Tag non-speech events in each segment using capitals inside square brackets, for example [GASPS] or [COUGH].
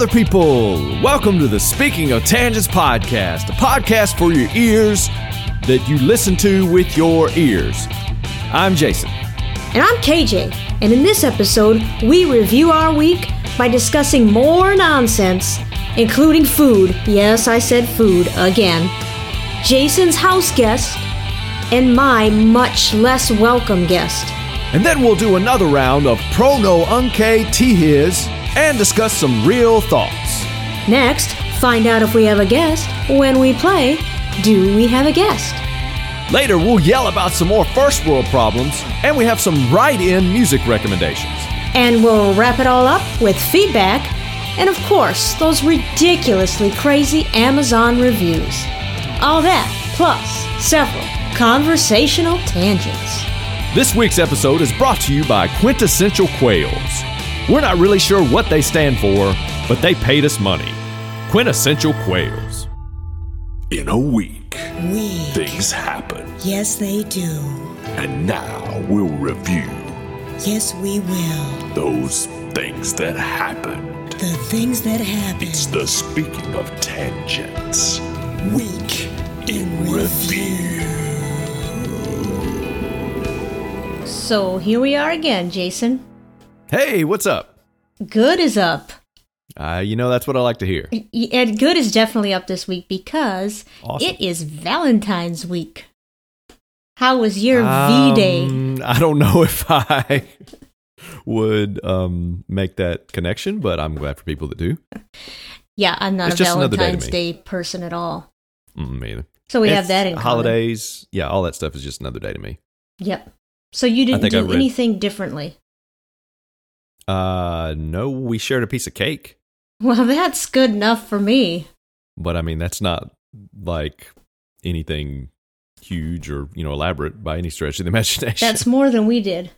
other people. Welcome to the Speaking of Tangents podcast, a podcast for your ears that you listen to with your ears. I'm Jason. And I'm KJ, and in this episode, we review our week by discussing more nonsense, including food. Yes, I said food again. Jason's house guest, and my much less welcome guest. And then we'll do another round of Pro No Unke His and discuss some real thoughts. Next, find out if we have a guest. When we play, do we have a guest? Later, we'll yell about some more first world problems, and we have some write in music recommendations. And we'll wrap it all up with feedback, and of course, those ridiculously crazy Amazon reviews. All that, plus several conversational tangents. This week's episode is brought to you by Quintessential Quails. We're not really sure what they stand for, but they paid us money. Quintessential Quails. In a week, We. things happen, Yes, they do. and now we'll review Yes, we will. those things that happened. The things that happen. It's the speaking of tangents. week in review. So here we are again, Jason. Hey, what's up? Good is up. Uh, you know, that's what I like to hear. And good is definitely up this week because Awesome. it is Valentine's week. How was your V Day? Um, I don't know [LAUGHS] if I would um, make that connection, but I'm glad for people that do. Yeah, I'm not it's a another day Valentine's. Day person at all. Mm, me either. So we have that in common. holidays. Yeah, all that stuff is just another day to me. Yep. So you didn't do read- anything differently. Uh, no, we shared a piece of cake, [LAUGHS] Well, that's good enough for me. but I mean, that's not like anything huge or you know elaborate by any stretch of the [LAUGHS] imagination. That's more than we did.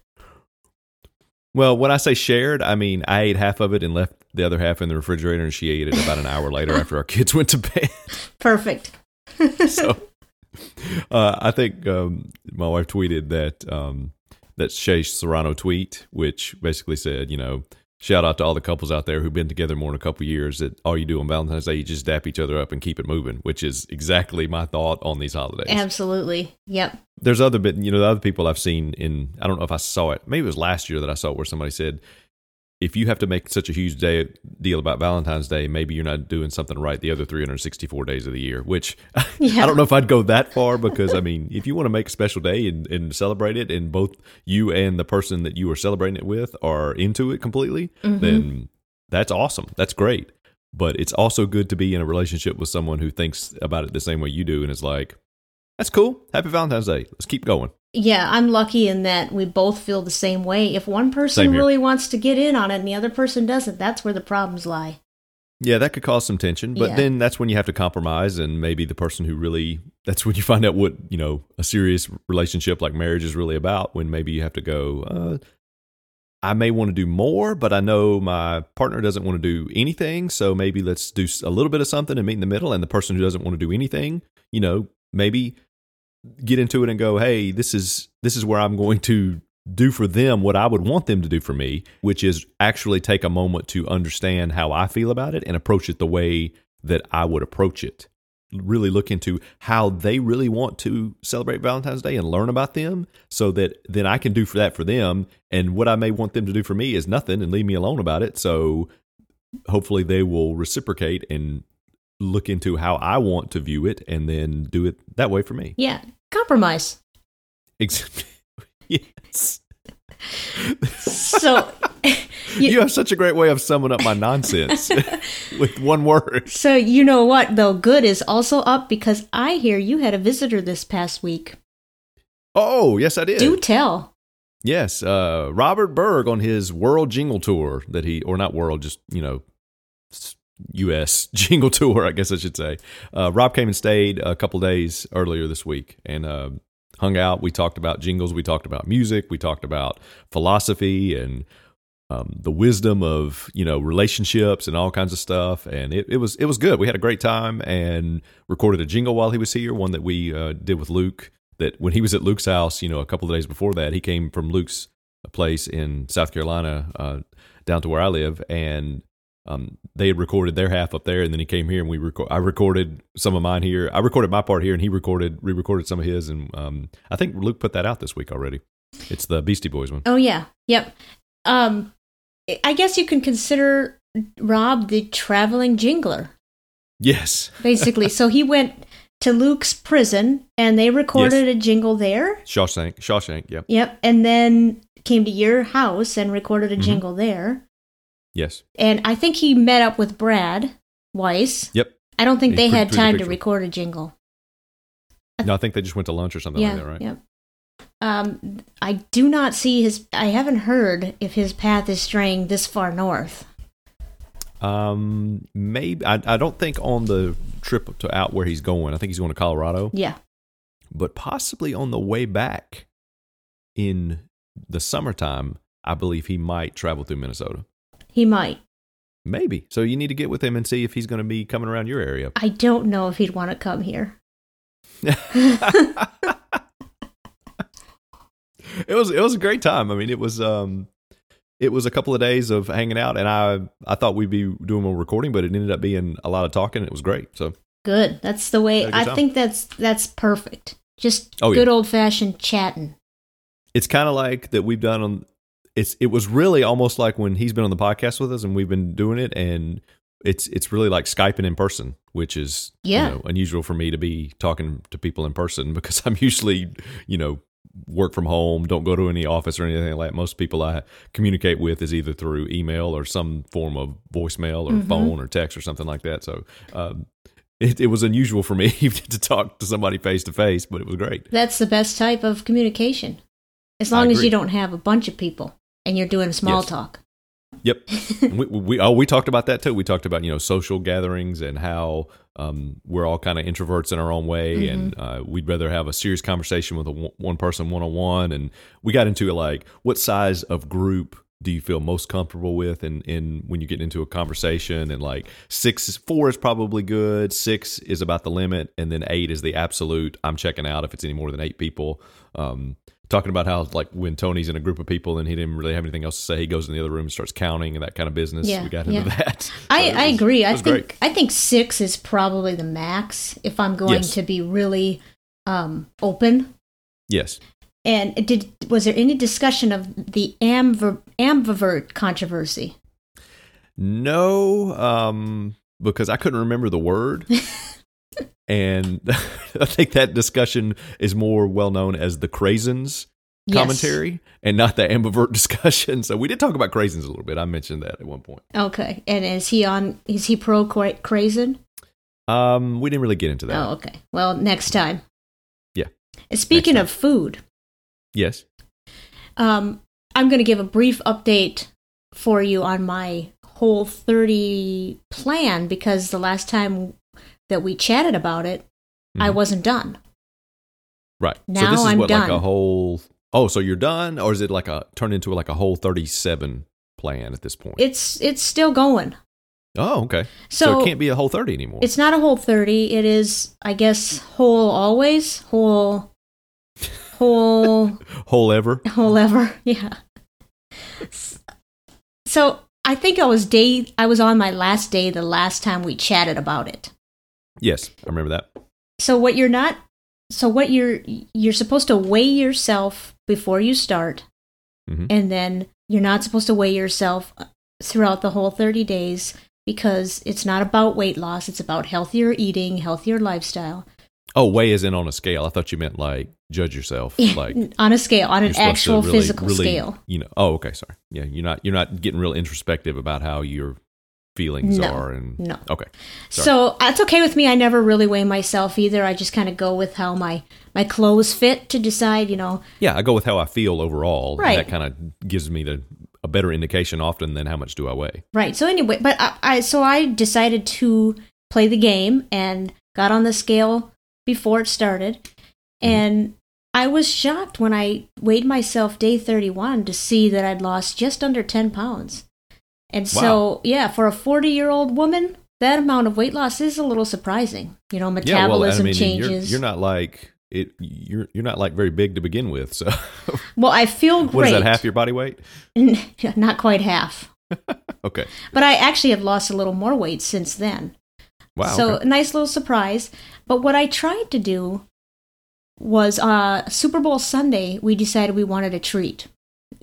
well, when I say shared, I mean I ate half of it and left the other half in the refrigerator, and she ate it about an hour later after our kids went to bed. [LAUGHS] Perfect. so uh, I think um, my wife tweeted that um, that Shea Serrano tweet, which basically said, you know, shout out to all the couples out there who've been together more than a couple years. That all you do on Valentine's Day, you just dap each other up and keep it moving, which is exactly my thought on these holidays. Absolutely. Yep. There's other bit, you know, the other people I've seen in. I don't know if I saw it. Maybe it was last year that I saw it where somebody said. If you have to make such a huge day deal about Valentine's Day, maybe you're not doing something right the other 364 days of the year. Which [LAUGHS] Yeah. I don't know if I'd go that far because I mean, if you want to make a special day and, and celebrate it, and both you and the person that you are celebrating it with are into it completely, mm-hmm. then that's awesome. That's great. But it's also good to be in a relationship with someone who thinks about it the same way you do, and is like, "That's cool. Happy Valentine's Day. Let's keep going." Yeah, I'm lucky in that we both feel the same way. If one person really wants to get in on it and the other person doesn't, that's where the problems lie. Yeah, that could cause some tension, but Yeah. then that's when you have to compromise, and maybe the person who really that's when you find out what you know a serious relationship like marriage is really about. When maybe you have to go, uh, I may want to do more, but I know my partner doesn't want to do anything, so maybe let's do a little bit of something and meet in the middle. And the person who doesn't want to do anything, you know, maybe get into it and go, hey, this is this is where I'm going to do for them what I would want them to do for me, which is actually take a moment to understand how I feel about it and approach it the way that I would approach it. Really look into how they really want to celebrate Valentine's Day and learn about them so that then I can do for that for them. And what I may want them to do for me is nothing and leave me alone about it. So hopefully they will reciprocate and look into how I want to view it and then do it that way for me. Yeah, compromise. Ex- [LAUGHS] yes. So, [LAUGHS] You have such a great way of summing up my nonsense [LAUGHS] with one word. so you know what though? Good is also up because I hear you had a visitor this past week. Oh, yes, I did. Do tell. Yes, uh, Robert Berg on his World Jingle Tour that he, or not World, just you know, U.S. [LAUGHS] Jingle Tour, I guess I should say. Uh, Rob came and stayed a couple days earlier this week and uh, hung out. We talked about jingles, we talked about music, we talked about philosophy and um, the wisdom of you know relationships and all kinds of stuff. And it, it was it was good. We had a great time and recorded a jingle while he was here, one that we uh, did with Luke. That when he was at Luke's house, you know, a couple of days before that, he came from Luke's place in South Carolina uh, down to where I live, and um, they had recorded their half up there, and then he came here, and we record. I recorded some of mine here. I recorded my part here, and he recorded re-recorded some of his, and um, I think Luke put that out this week already. It's the Beastie Boys one. Oh yeah, yep. Um, I guess you can consider Rob the traveling jingler, Yes, basically. so he went to Luke's prison, and they recorded a jingle there. Shawshank. Shawshank. Yeah. Yep, and then came to your house and recorded a Mhm. jingle there. Yes. And I think he met up with Brad Weiss. Yep. I don't think He they pre- had pre- the time to record a jingle. No, I think they just went to lunch or something yeah, like that, right? Yep. Um, I do not see his. I haven't heard if his path is straying this far north. Um, maybe I, I don't think on the trip to out where he's going. I think he's going to Colorado, Yeah. but possibly on the way back in the summertime. I believe he might travel through Minnesota. He might. Maybe. So you need to get with him and see if he's going to be coming around your area. I don't know if he'd want to come here. [LAUGHS] it was it was a great time. I mean, it was um it was a couple of days of hanging out and I I thought we'd be doing a recording, but it ended up being a lot of talking. It was great. So Good. That's the way. Had a good I time. think that's that's perfect. Just Oh, yeah. good old fashioned chatting. it's kind of like that we've done on it's it was really almost like when he's been on the podcast with us and we've been doing it and it's it's really like skyping in person which is Yeah. you know, unusual for me to be talking to people in person [LAUGHS] because i'm usually you know work from home don't go to any office or anything like that most people i communicate with is either through email or some form of voicemail or Mhm. phone or text or something like that so um, it, it was unusual for me [LAUGHS] to talk to somebody face to face but it was great That's the best type of communication. As long as you don't have a bunch of people and you're doing small Yes. talk. Yep. [LAUGHS] We, we oh we talked about that too. We talked about you know social gatherings and how um, we're all kind of introverts in our own way, and uh, we'd rather have a serious conversation with a one- one person one on one. And we got into like what size of group do you feel most comfortable with, and in when you get into a conversation, and like six is four is probably good, six is about the limit, and then eight is the absolute. I'm checking out if it's any more than eight people. Um, talking about how like when Tony's in a group of people and he didn't really have anything else to say, he goes in the other room and starts counting and that kind of business. Yeah, we got into that. [LAUGHS] So I, it I agree. I think great. I think six is probably the max if I'm going Yes. to be really um, open. Yes. And did was there any discussion of the amver, ambivert controversy? No, um, because I couldn't remember the word. [LAUGHS] and [LAUGHS] I think that discussion is more well known as the Craisins Yes. commentary and not the ambivert [LAUGHS] discussion. So we did talk about Craisins a little bit. I mentioned that at one point. Okay. And is he on? Is he pro cra- Craisin? Um, we didn't really get into that. Oh, okay. Well, next time. Yeah. Speaking Next of food, Yes. um, I'm going to give a brief update for you on my whole 30 plan because the last time that we chatted about it, I Mhm. wasn't done. Right. so Now this is I'm what like a whole Oh, so you're done or is it like a turn into like a whole 37 plan at this point? It's it's still going. oh, okay. So, So, it can't be a whole 30 anymore. it's not a whole 30. It is, I guess, whole always, whole, whole, [LAUGHS] whole ever. whole ever. [LAUGHS] Yeah. So I think I was day. I was on my last day the last time we chatted about it. Yes, I remember that. So what you're not. So what you're you're supposed to weigh yourself before you start, Mhm. and then you're not supposed to weigh yourself throughout the whole 30 days because it's not about weight loss. It's about healthier eating, healthier lifestyle. Oh, weigh is in on a scale. I thought you meant like judge yourself, [LAUGHS] like on a scale, on an you're actual really- physical really, scale. You know. Oh, okay. Sorry. Yeah, you're not you're not getting real introspective about how your feelings No, are and no. Okay. Sorry. So uh, that's okay with me. I never really weigh myself either. I just kind of go with how my my clothes fit to decide. You know, Yeah, I go with how I feel overall. Right. That kind of gives me the a better indication often than how much do I weigh. right? So anyway, but I, I so I decided to play the game and got on the scale before it started, mm-hmm. and I was shocked when I weighed myself day thirty one to see that I'd lost just under ten pounds. And so, yeah, for a forty year old woman, that amount of weight loss is a little surprising. You know, Yeah, well, I metabolism mean, you're, changes. you're not like it. You're you're not like very big to begin with. So, [LAUGHS] well, I feel great. what is that? Half your body weight? [LAUGHS] Not quite half. [LAUGHS] okay. But I actually have lost a little more weight since then. Wow. so okay. nice little surprise. But what I tried to do was uh, Super Bowl Sunday. We decided we wanted a treat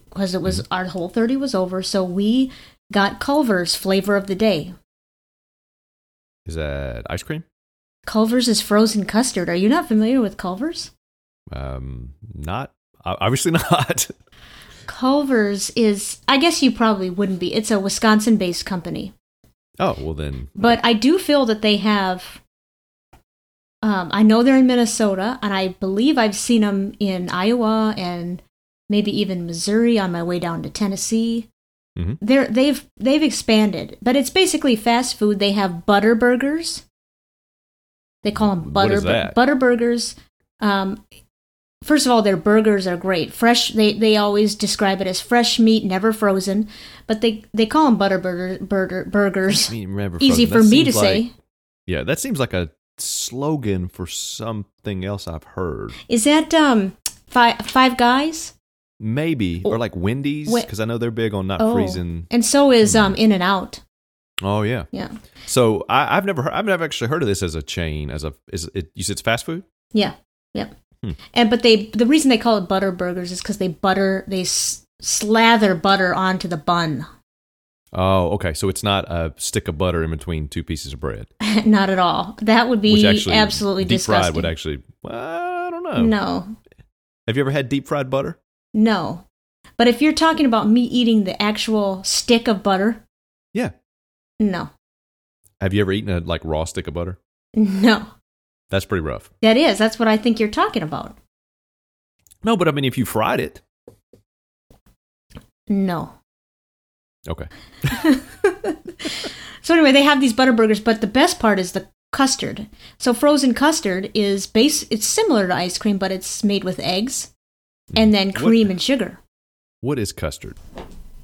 because it was our whole thirty was over. So we got Culver's flavor of the day. Is that ice cream? Culver's is frozen custard. Are you not familiar with Culver's? Um, not obviously [LAUGHS] not. Culver's is, I guess you probably wouldn't be. It's a Wisconsin based company. oh well, then But I do feel that they have. Um, I know they're in Minnesota, and I believe I've seen them in Iowa and maybe even Missouri on my way down to Tennessee. Mhm. They're they've they've expanded, but it's basically fast food. They have butter burgers. They call them butter that? butter burgers. Um, first of all, their burgers are great. Fresh. They they always describe it as fresh meat, never frozen. But they they call them butter burger, burger burgers. I mean, remember Easy for me to like- say. Yeah, that seems like a slogan for something else I've heard. Is that um five five guys? Maybe or like Wendy's because I know they're big on not Oh. freezing. And so is um In and Out. Oh yeah. Yeah. So I, I've never heard, I've never actually heard of this as a chain as a is it you said it's fast food? Yeah. yeah. Hmm. And but they the reason they call it butter burgers is because they butter they s- slather butter onto the bun. Oh, okay. So it's not a stick of butter in between two pieces of bread, [LAUGHS] Not at all. That would be absolutely deep disgusting. fried would actually. Well, I don't know. No, Have you ever had deep fried butter? No. But if you're talking about me eating the actual stick of butter, Yeah. no, Have you ever eaten a like raw stick of butter? [LAUGHS] no. That's pretty rough. That is. That's what I think you're talking about. No, but I mean, if you fried it, No. okay. [LAUGHS] So anyway, they have these butter burgers, but the best part is the custard. So frozen custard is base. It's similar to ice cream, but it's made with eggs and then What- cream and sugar. What is custard?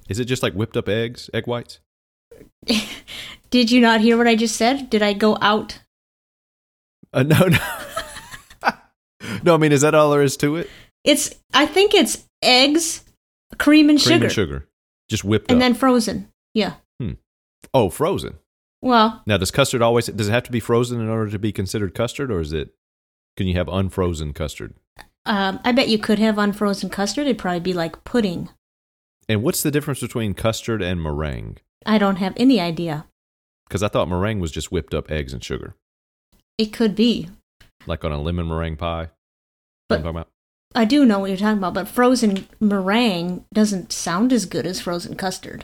Is it just like whipped up eggs, egg whites? [LAUGHS] Did you not hear what I just said? Did I go out? Uh, no, no. [LAUGHS] no, I mean, is that all there is to it? It's. I think it's eggs, cream and Cream sugar, and sugar, just whipped and up. then frozen. Yeah. Hmm. oh, frozen. Well, Now, does custard always does it have to be frozen in order to be considered custard, or is it? Can you have unfrozen custard? Um, I bet you could have unfrozen custard. It'd probably be like pudding. And what's the difference between custard and meringue? I don't have any idea. Because I thought meringue was just whipped up eggs and sugar, It could be. like on a lemon meringue pie. But- I'm talking about. I do know what you're talking about, but frozen meringue doesn't sound as good as frozen custard.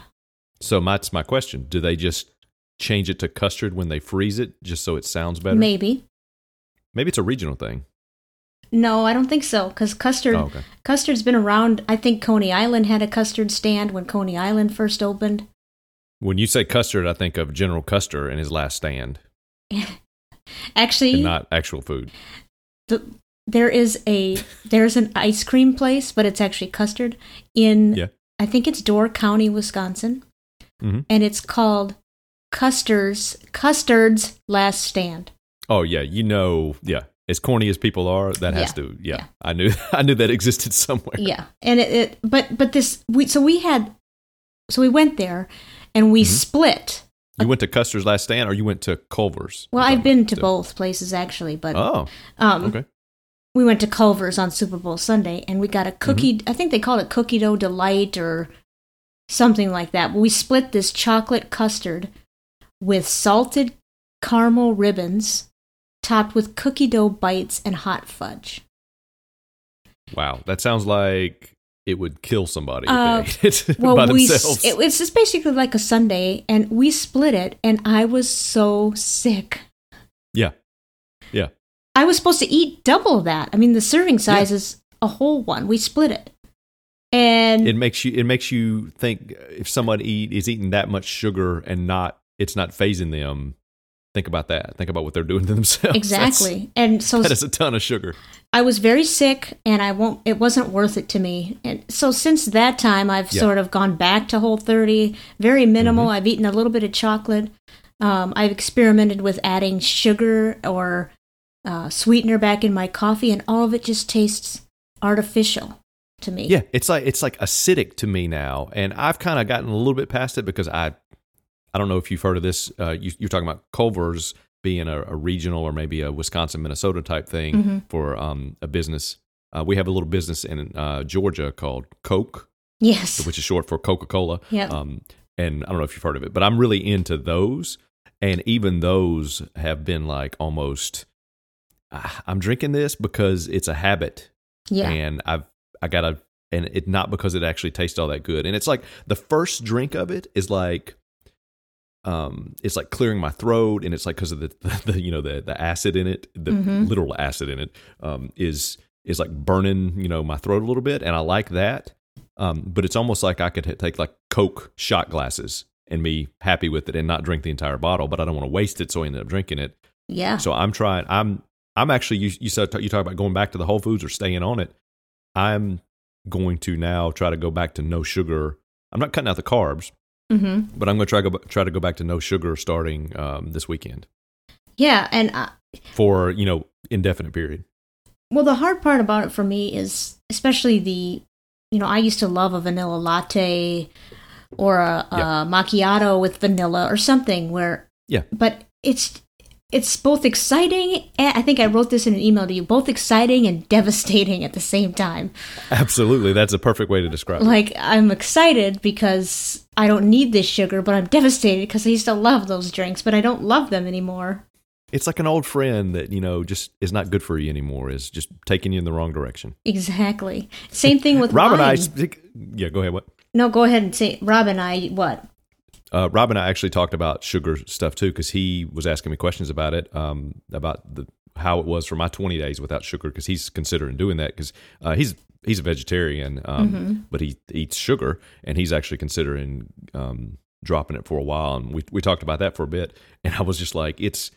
So that's my question: Do they just change it to custard when they freeze it, just so it sounds better? Maybe. Maybe it's a regional thing. No, I don't think so. Because custard, Oh, okay. custard's been around. I think Coney Island had a custard stand when Coney Island first opened. When you say custard, I think of General Custer and his last stand, [LAUGHS] Actually, and not actual food. the, there is a there's an ice cream place, but it's actually custard in Yeah. I think it's Door County, Wisconsin, Mhm. and it's called Custer's Custard's Last Stand. Oh yeah, you know, yeah. As corny as people are, that has Yeah. to. Yeah, Yeah. I knew. [LAUGHS] I knew that existed somewhere. Yeah, and it, it but but this we so we had so we went there and we Mhm. split. You went to Custer's last stand, or you went to Culver's? Well, I've been to both places actually, but Oh, um, okay. we went to Culver's on Super Bowl Sunday, and we got a cookie. Mm-hmm. I think they called it cookie dough delight or something like that. We split this chocolate custard with salted caramel ribbons, topped with cookie dough bites and hot fudge. Wow, that sounds like it would kill somebody Uh, if they [LAUGHS] ate it Well, by We, it, it's just basically like a Sunday, and we split it, and I was so sick. yeah, yeah. I was supposed to eat double that. I mean, the serving size is a whole one. We split it, and It makes you. It makes you think if someone eat is eating that much sugar and not, it's not phasing them. Think about that. Think about what they're doing to themselves. [LAUGHS] exactly. and so That's, that is a ton of sugar. I was very sick, and I won't. It wasn't worth it to me. And so since that time, I've Yeah. sort of gone back to Whole 30. Very minimal. Mm-hmm. I've eaten a little bit of chocolate. Um, I've experimented with adding sugar or uh, sweetener back in my coffee, and all of it just tastes artificial to me. Yeah, it's like it's like acidic to me now, and I've kind of gotten a little bit past it because I I don't know if you've heard of this. Uh, you, you're talking about Culver's being a, a regional or maybe a Wisconsin, Minnesota type thing Mm-hmm. for um, a business. Uh, we have a little business in uh, Georgia called Coke, Yes. which is short for Coca Cola. Yep. Um, and I don't know if you've heard of it, but I'm really into those. And even those have been like almost, "Ah, I'm drinking this because it's a habit Yeah. and I've I gotta and it not because it actually tastes all that good. And it's like the first drink of it is like um it's like clearing my throat and it's like because of [LAUGHS] the, the, you know the the acid in it the Mhm. literal acid in it um is is like burning you know my throat a little bit and i like that um but it's almost like i could take like coke shot glasses and be happy with it and not drink the entire bottle but i don't want to waste it so i ended up drinking it yeah. so I'm trying. I'm I'm actually you you said you talk about going back to the Whole Foods or staying on it. I'm going to now try to go back to no sugar. I'm not cutting out the carbs, mm-hmm. but I'm going to try go try to go back to no sugar starting um, this weekend Yeah. And uh, for you know indefinite period. Well, the hard part about it for me is especially the, you know, I used to love a vanilla latte or a, Yeah. a macchiato with vanilla or something where, Yeah. but it's it's both exciting and I think I wrote this in an email to you, both exciting and devastating at the same time. Absolutely, that's a perfect way to describe it. Like I'm excited because I don't need this sugar, but I'm devastated because I used to love those drinks, but I don't love them anymore. It's like an old friend that you know just is not good for you anymore. Is just taking you in the wrong direction. Exactly. Same thing with Rob and I, speak- yeah, go ahead. What? No, go ahead and say Rob and I what? Uh, Rob and I actually talked about sugar stuff too because he was asking me questions about it, um, about the how it was for my 20 days without sugar because he's considering doing that because uh, he's he's a vegetarian, um, but he eats sugar and he's actually considering um, dropping it for a while. And we we talked about that for a bit, and I was just like, it's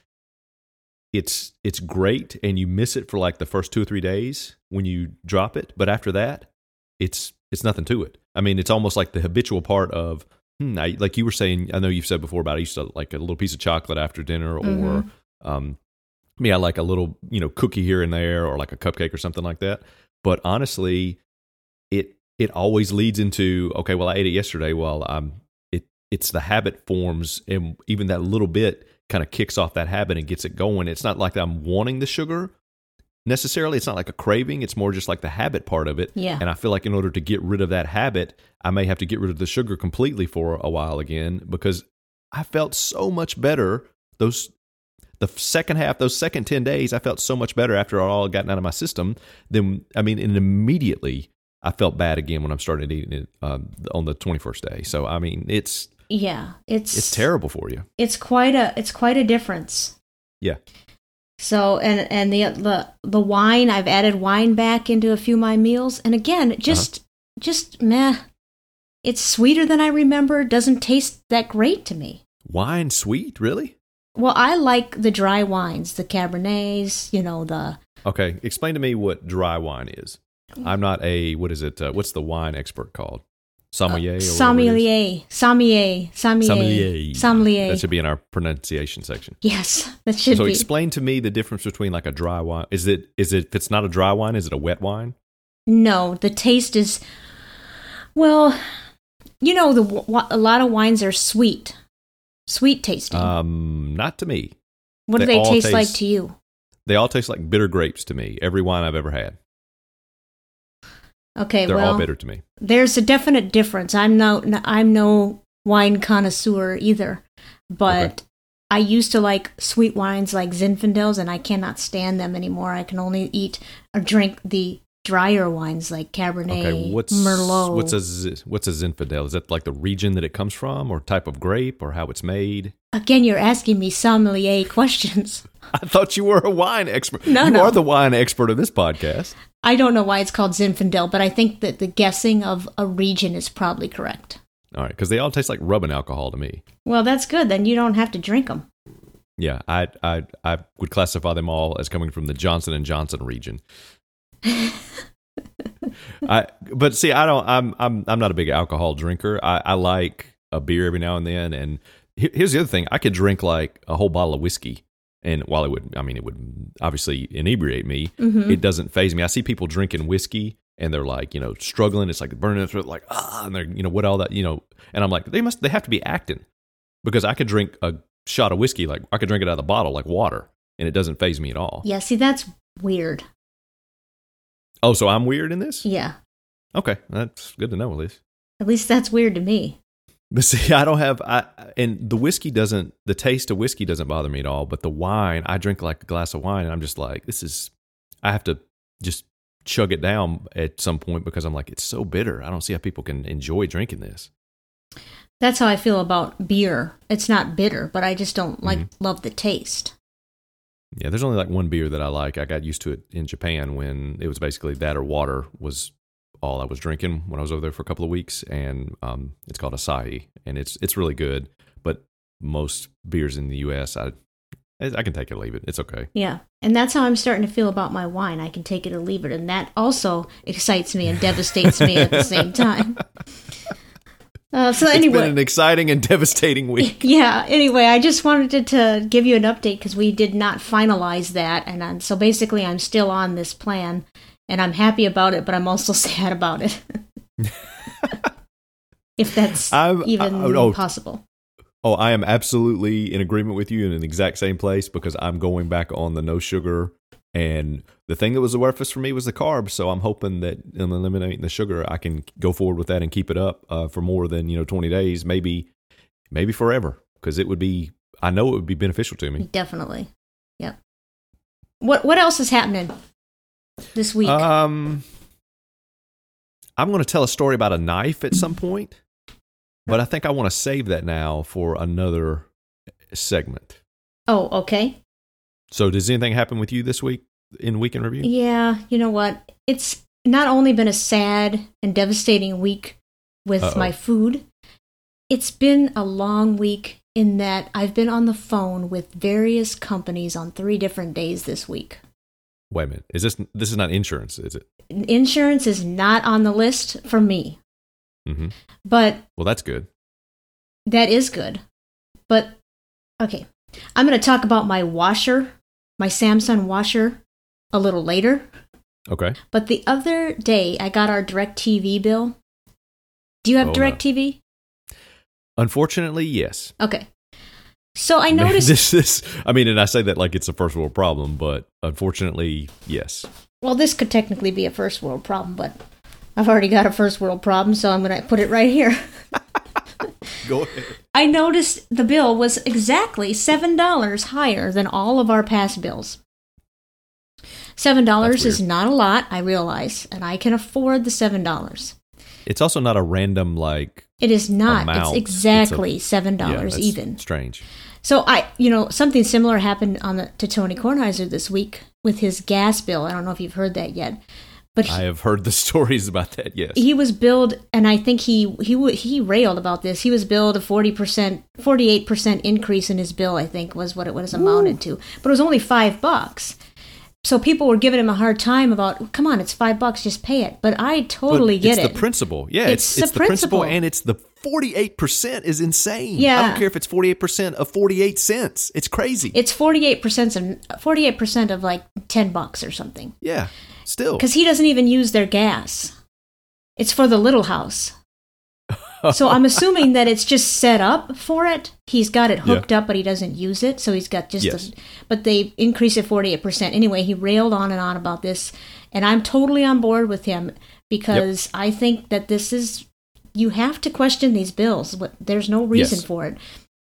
it's it's great, and you miss it for like the first two or three days when you drop it, but after that, it's it's nothing to it. I mean, it's almost like the habitual part of Hmm, I, like you were saying, I know you've said before about I used to like a little piece of chocolate after dinner, or Mhm. um, me, I like a little you know cookie here and there, or like a cupcake or something like that. But honestly, it it always leads into okay, well, I ate it yesterday. Well, um, it it's the habit forms, and even that little bit kind of kicks off that habit and gets it going. It's not like I'm wanting the sugar necessarily. It's not like a craving. It's more just like the habit part of it. Yeah. And I feel like in order to get rid of that habit, I may have to get rid of the sugar completely for a while again because I felt so much better those the second half, those second 10 days, I felt so much better after it all had gotten out of my system Then, I mean, and immediately I felt bad again when I'm starting eating it um, on the 21st day. So, I mean, it's, Yeah, it's it's terrible for you. It's quite a it's quite a difference. Yeah. So and and the the the wine I've added wine back into a few of my meals and again just just meh. It's sweeter than I remember. Doesn't taste that great to me. Wine sweet, really? Well, I like the dry wines, the cabernets. You know the Okay. Explain to me what dry wine is. I'm not a, what is it? Uh, what's the wine expert called? Sommelier? or whatever it is? sommelier, sommelier, sommelier, Sommelier. sommelier. That should be in our pronunciation section. yes, [LAUGHS] that should so be. So explain to me the difference between like a dry wine. Is it is it if it's not a dry wine, is it a wet wine? No, the taste is well, you know the a lot of wines are sweet. Sweet tasting. Um, not to me. what do they they all taste like to you? They all taste like bitter grapes to me. Every wine I've ever had, Okay, they're well, all bitter to me. there's a definite difference. I'm no I'm no wine connoisseur either, but Okay. I used to like sweet wines like Zinfandels, and I cannot stand them anymore. I can only eat or drink the drier wines like Cabernet, Okay, what's Merlot. what's a what's a Zinfandel? Is that like the region that it comes from, or type of grape, or how it's made? Again, you're asking me sommelier [LAUGHS] questions. I thought you were a wine expert. No, you no. are the wine expert of this podcast. I don't know why it's called Zinfandel, but I think that the guessing of a region is probably correct. All right, because they all taste like rubbing alcohol to me. Well, that's good. Then you don't have to drink them. Yeah, I I I would classify them all as coming from the Johnson and Johnson region. [LAUGHS] I but see, I don't. I'm I'm I'm not a big alcohol drinker. I, I like a beer every now and then. And here's the other thing: I could drink like a whole bottle of whiskey, and while it would, I mean, it would obviously inebriate me. Mhm. It doesn't phase me. I see people drinking whiskey. And they're like, you know, struggling. It's like burning their throat, like ah, and they're, you know, what all that, you know. And I'm like, they must, they have to be acting. because I could drink a shot of whiskey like I could drink it out of the bottle like water, and it doesn't phase me at all. Yeah, see, that's weird. Oh, so I'm weird in this? Yeah. Okay, that's good to know at least. At least that's weird to me. [LAUGHS] But see, I don't have I and the whiskey doesn't the taste of whiskey doesn't bother me at all. But the wine, I drink like a glass of wine, and I'm just like, this is. I have to just chug it down at some point because I'm like, it's so bitter. I don't see how people can enjoy drinking this. That's how I feel about beer. It's not bitter, but I just don't like Mm-hmm. love the taste. Yeah, there's only like one beer that I like. I got used to it in Japan when it was basically that or water was all I was drinking when I was over there for a couple of weeks, and um, it's called Asahi, and it's it's really good. But most beers in the U.S., I I can take it or leave it. It's okay. Yeah. And that's how I'm starting to feel about my wine. I can take it or leave it. And that also excites me and devastates me at the same time. [LAUGHS] Uh, so It's anyway, been an exciting and [LAUGHS] devastating week. [LAUGHS] yeah. Anyway, I just wanted to, to give you an update because we did not finalize that, and I'm, so basically, I'm still on this plan, and I'm happy about it, but I'm also [LAUGHS] sad about it. if that's I'm- even I- oh, possible. Oh, I am absolutely in agreement with you in the exact same place because I'm going back on the no sugar. And the thing that was the worst for me was the carbs. So I'm hoping that in eliminating the sugar, I can go forward with that and keep it up uh, for more than you know 20 days, maybe, maybe forever. Because it would be, I know it would be beneficial to me. Definitely. Yep. What What else is happening this week? Um, I'm going to tell a story about a knife at some point, but I think I want to save that now for another segment. oh, okay. So, does anything happen with you this week in weekend review? Yeah, you know what? It's not only been a sad and devastating week with Uh-oh. my food, it's been a long week in that I've been on the phone with various companies on three different days this week. Wait a minute. Is this this is not insurance? Is it? Insurance is not on the list for me, Mm-hmm. but Well, that's good. that is good. But okay, I'm going to talk about my washer, my Samsung washer, a little later. Okay. But the other day, I got our Direct TV bill. Do you have Oh, no. Direct TV? Unfortunately, yes. Okay. So I [LAUGHS] noticed. this. This. I mean, and I say that like it's a first world problem, but unfortunately, yes. well, this could technically be a first world problem, but I've already got a first world problem, so I'm going to put it right here. [LAUGHS] [LAUGHS] Go ahead. I noticed the bill was exactly $7 higher than all of our past bills. $7 is not a lot, I realize, and I can afford the $7. It's also not a random like. It is not. Amount. It's exactly $7 yeah, even. Strange. So I, you know, something similar happened on the, to Tony Kornheiser this week with his gas bill. I don't know if you've heard that yet, but I have heard the [LAUGHS] stories about that. Yes. he was billed, and I think he he he railed about this. He was billed a forty percent, forty eight percent increase in his bill. I think was what it was amounted to, but it was only five bucks. So people were giving him a hard time about, come on, it's five bucks, just pay it. But I totally But get it's it. It's the principle. Yeah, It's it's it's, the the, principle, principle. and it's the forty eight percent is insane. Yeah, I don't care if it's forty eight percent of forty eight cents. It's crazy. it's forty eight percent of forty eight percent of like ten bucks or something. yeah. Still. because he doesn't even use their gas. It's for the little house. so I'm [LAUGHS] assuming that it's just set up for it. He's got it hooked up, but he doesn't use it. So he's got just. Yes. The, but they increased it 48%. Anyway, he railed on and on about this, and I'm totally on board with him because I think that this is. You have to question these bills. What- There's no reason Yes. for it.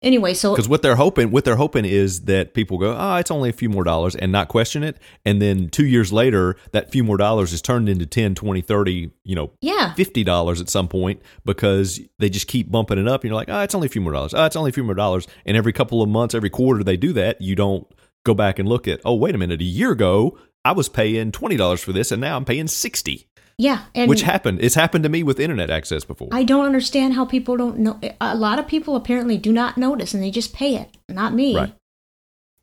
Anyway, so Because what they're hoping, what they're hoping is that people go, oh, it's only a few more dollars and not question it. And then two years later, that few more dollars is turned into 10, 20, 30, you know, yeah, $50 at some point because they just keep bumping it up. And you're like, oh, it's only a few more dollars. Oh, it's only a few more dollars. And every couple of months, every quarter they do that, you don't go back and look at, oh, wait a minute, a year ago, I was paying $20 for this and now I'm paying 60 yeah, and which happened. It's happened to me with internet access before. I don't understand how people don't know. A lot of people apparently do not notice, and they just pay it. Not me. Right.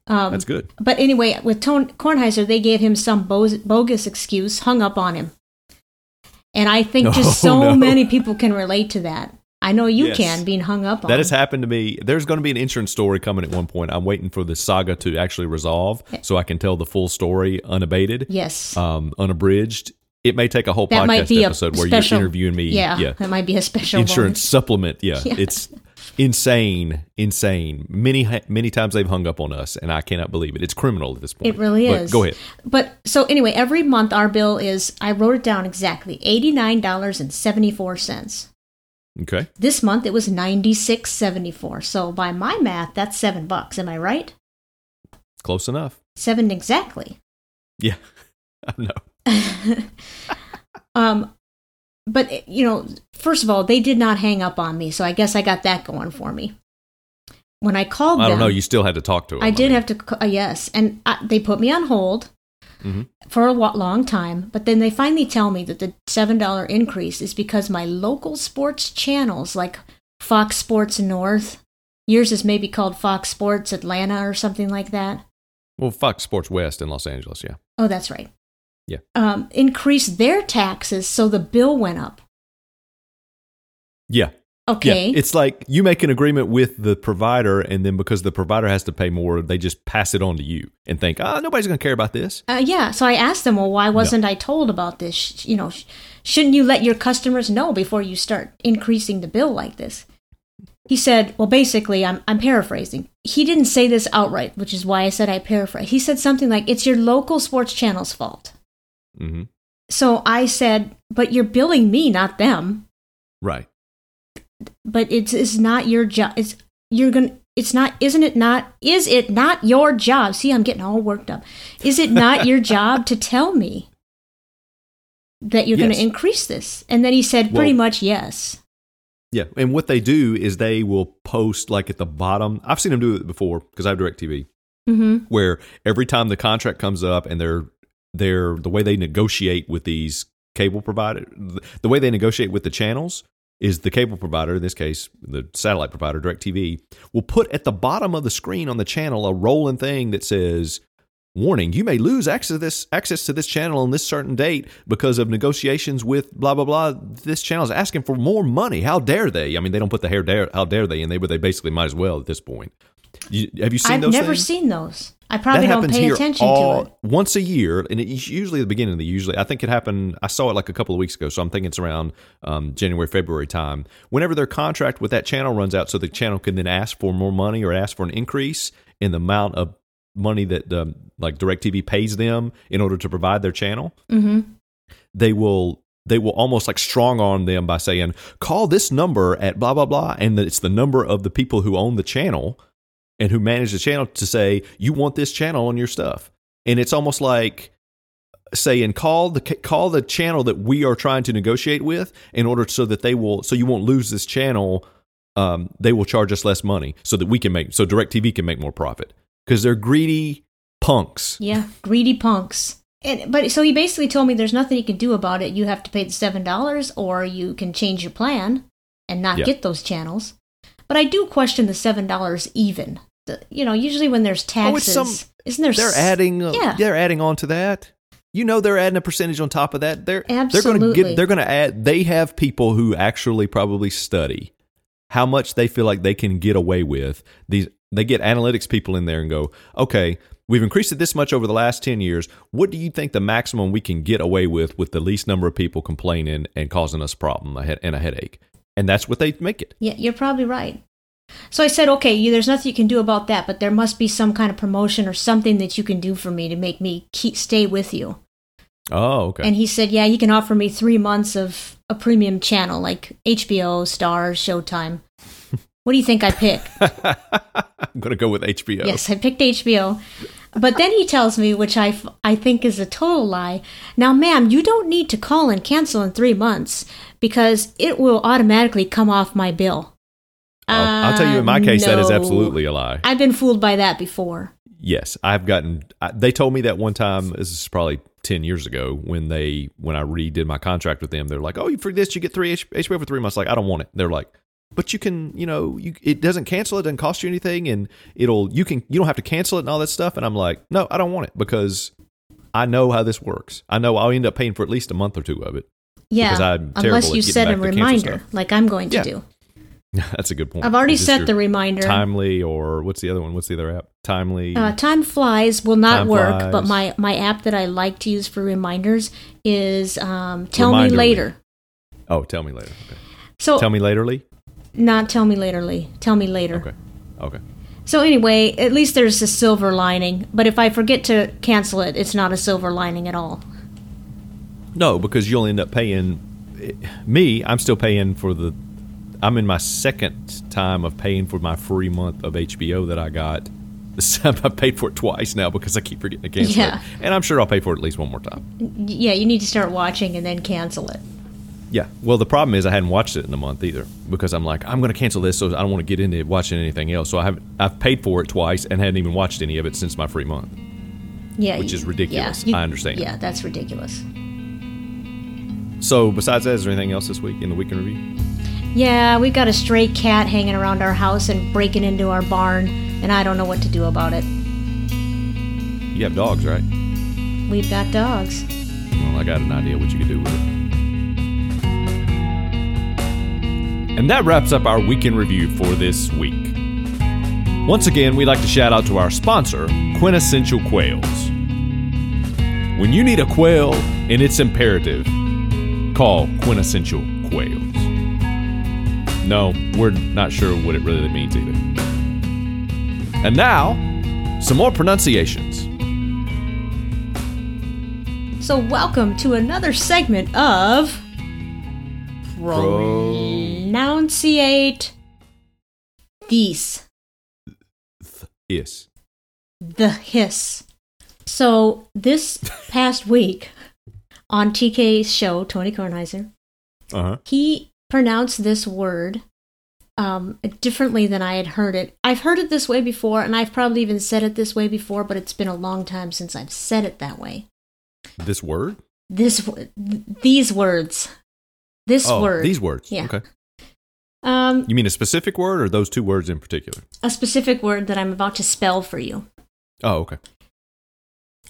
Um, That's good. But anyway, with Tone, Kornheiser, they gave him some bogus, bogus excuse, hung up on him, and I think [LAUGHS] just Oh, so no. many people can relate to that. I know you Yes. can, being hung up on. That has happened to me. There's going to be an insurance story coming at one point. I'm waiting for the saga to actually resolve so I can tell the full story unabated, Yes, um, unabridged. It may take a whole that podcast episode where special, you're interviewing me. Yeah, yeah. that might be a special. Insurance bonus. supplement. Yeah. [LAUGHS] Yeah. It's insane, insane. Many many times they've hung up on us, and I cannot believe it. It's criminal at this point. It really But is. Go ahead. But so anyway, every month our bill is I wrote it down exactly eighty nine dollars and seventy four cents. Okay. This month it was ninety six seventy four. So by my math, that's seven bucks. Am I right? Close enough. Seven exactly. Yeah. [LAUGHS] I know. [LAUGHS] Um, but you know, first of all, they did not hang up on me, so I guess I got that going for me. When I called I don't them, know. You still had to talk to them. I did mean, have to. Uh, yes, and uh, they put me on hold Mhm. for a long time. But then they finally tell me that the seven dollar increase is because my local sports channels, like Fox Sports North, yours is maybe called Fox Sports Atlanta or something like that. Well, Fox Sports West in Los Angeles. Yeah. Oh, that's right. Yeah. Um, increased their taxes, so the bill went up. Yeah. Okay. Yeah, it's like you make an agreement with the provider, and then because the provider has to pay more, they just pass it on to you and think, "Ah, nobody's going to care about this." Uh, yeah, so I asked them, well, why wasn't I told about this? You know, sh- shouldn't you let your customers know before you start increasing the bill like this? He said, well, basically, I'm, I'm paraphrasing. He didn't say this outright, which is why I said I paraphrase. He said something like, it's your local sports channel's fault. Hmm So I said, but you're billing me, not them. Right. But it's, it's not your job. It's, you're to, it's not, isn't it not, is it not your job? See, I'm getting all worked up. Is it not [LAUGHS] your job to tell me that you're going to increase this? And then he said, pretty Well- much yes. Yeah, and what they do is they will post like at the bottom. I've seen them do it before because I have Directv, Mm-hmm. where every time the contract comes up and they're they're the way they negotiate with these cable provider, the way they negotiate with the channels is the cable provider, in this case the satellite provider, Directv, will put at the bottom of the screen on the channel a rolling thing that says. Warning, you may lose access to this access to this channel on this certain date because of negotiations with blah blah blah. This channel is asking for more money. How dare they? I mean, they don't put the hair dare how dare they in there, but they basically might as well at this point. You, have you seen those? I've those never things? seen those. I probably that don't pay here attention all, to it. once a year, and it's usually at the beginning of the usually. I think it happened. I saw it like a couple of weeks ago, so I'm thinking it's around um, January, February time. Whenever their contract with that channel runs out, so the channel can then ask for more money or ask for an increase in the amount of money that um, like Directv pays them in order to provide their channel Mm-hmm. they will they will almost like strong arm them by saying call this number at blah blah blah and it's the number of the people who own the channel and who manage the channel to say you want this channel on your stuff and it's almost like saying call the call the channel that we are trying to negotiate with in order so that they will so you won't lose this channel um, they will charge us less money so that we can make so DirecTV can make more profit because they're greedy punks Yeah, greedy punks. And but so he basically told me there's nothing you can do about it. You have to pay the seven dollars, or you can change your plan and not Yeah. get those channels. But I do question the seven dollars even. You know, usually when there's Oh, taxes, some- isn't there? they're adding uh, Yeah. they're adding on to that you know they're adding a percentage on top of that they're they're going to Absolutely. get they're going to add they have people who actually probably study how much they feel like they can get away with these they get analytics people in there and go okay we've increased it this much over the last 10 years what do you think the maximum we can get away with with the least number of people complaining and causing us a problem and a headache and that's what they make it Yeah, you're probably right. So I said, okay, you, there's nothing you can do about that, but there must be some kind of promotion or something that you can do for me to make me keep stay with you. oh okay And he said, yeah, you can offer me three months of a premium channel like HBO, Starz, Showtime. [LAUGHS] What do you think I pick? [LAUGHS] i'm going to go with hbo Yes, I picked HBO. But then he tells me, which I, f- I think is a total lie. Now, ma'am, you don't need to call and cancel in three months because it will automatically come off my bill. I'll, I'll tell you in my Uh, case that is absolutely a lie I've been fooled by that before. Yes, I've gotten. I, they told me that one time. This is probably ten years ago when they when I redid my contract with them. They're like, "Oh, for this you get three H- HBO for three months." Like, I don't want it. They're like, "But you can, you know, you it doesn't cancel. It doesn't cost you anything, and it'll you can you don't have to cancel it and all that stuff." And I'm like, "No, I don't want it because I know how this works. I know I'll end up paying for at least a month or two of it." Yeah, Because I'm unless you set a back to cancel reminder, like I'm going to Yeah. do. [LAUGHS] That's a good point. I've already set the reminder. Timely or what's the other one? What's the other app? Timely. Uh, time flies will not Time work, but my, my app that I like to use for reminders is um, Tell Me Reminderly. Later. oh, tell me later. Okay. So Tell me laterly. Not tell me Laterly. Tell me later. Okay. Okay. So anyway, at least there's a silver lining. But if I forget to cancel it, it's not a silver lining at all. No, because you'll end up paying. Me, I'm still paying for the. I'm in my second time of paying for my free month of HBO that I got. [LAUGHS] I paid for it twice now because I keep forgetting to cancel Yeah. it. And I'm sure I'll pay for it at least one more time. Yeah, you need to start watching and then cancel it. Yeah. Well, the problem is I hadn't watched it in a month either because I'm like I'm going to cancel this, so I don't want to get into watching anything else. So I have I've paid for it twice and hadn't even watched any of it since my free month. Yeah, Which you- is ridiculous. yeah, I understand. Yeah, that's ridiculous. So besides that, is there anything else this week in the weekend review? Yeah, we've got a stray cat hanging around our house and breaking into our barn, and I don't know what to do about it. You have dogs, right? We've got dogs. Well, I got an idea what you could do with it. And that wraps up our weekend review for this week. Once again, we'd like to shout out to our sponsor, Quintessential Quails. When you need a quail and it's imperative, call Quintessential Quails. No, we're not sure what it really means either. And now, some more pronunciations. So, welcome to another segment of Pro- Pronunciate These. Yes. The hiss. So, this past week on TK's show, Tony Kornheiser, Uh huh. he pronounced this word um, differently than I had heard it. I've heard it this way before, and I've probably even said it this way before, but it's been a long time since I've said it that way. This word? This, th- these words, this oh, word, these words. Yeah. Okay. um, You mean a specific word or those two words in particular? a specific word that I'm about to spell for you. Oh, okay.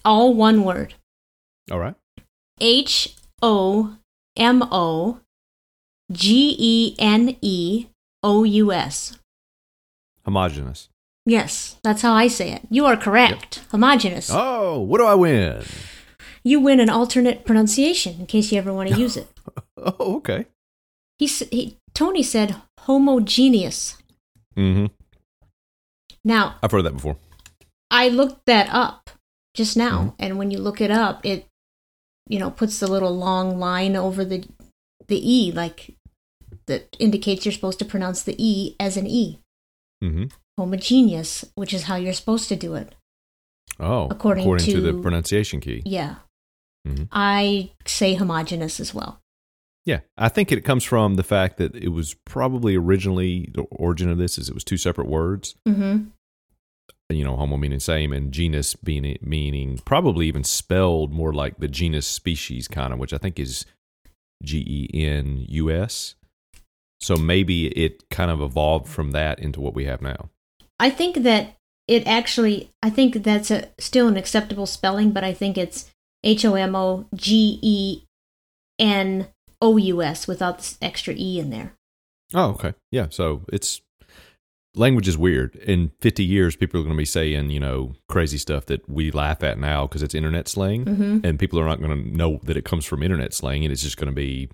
All one word. All right. H O M O G E N E O U S. Homogenous. Yes, that's how I say it. You are correct. Homogenous. Oh, what do I win? You win an alternate pronunciation in case you ever want to use it. [LAUGHS] Oh, okay. He, he Tony said homogeneous. Mm-hmm. Now, I've heard that before. I looked that up just now, Mhm. and when you look it up, it you know puts the little long line over the the e like that indicates you're supposed to pronounce the e as an e. Mm-hmm. Homogeneous, which is how you're supposed to do it. Oh, According to, the pronunciation key. Yeah. Mhm. I say homogeneous as well. Yeah, I think it comes from the fact that it was probably originally the origin of this is it was two separate words. Mm-hmm. You know, homo meaning same, and genus being meaning probably even spelled more like the genus species kind of, which I think is G E N U S. So maybe it kind of evolved from that into what we have now. I think that it actually, I think that's a, still an acceptable spelling, but I think it's H O M O G E N O U S without this extra E in there. Oh, okay. Yeah. So it's language is weird. In 50 years, people are going to be saying, you know, crazy stuff that we laugh at now because it's internet slang. Mm-hmm. And people are not going to know that it comes from internet slang. And it's just going to be,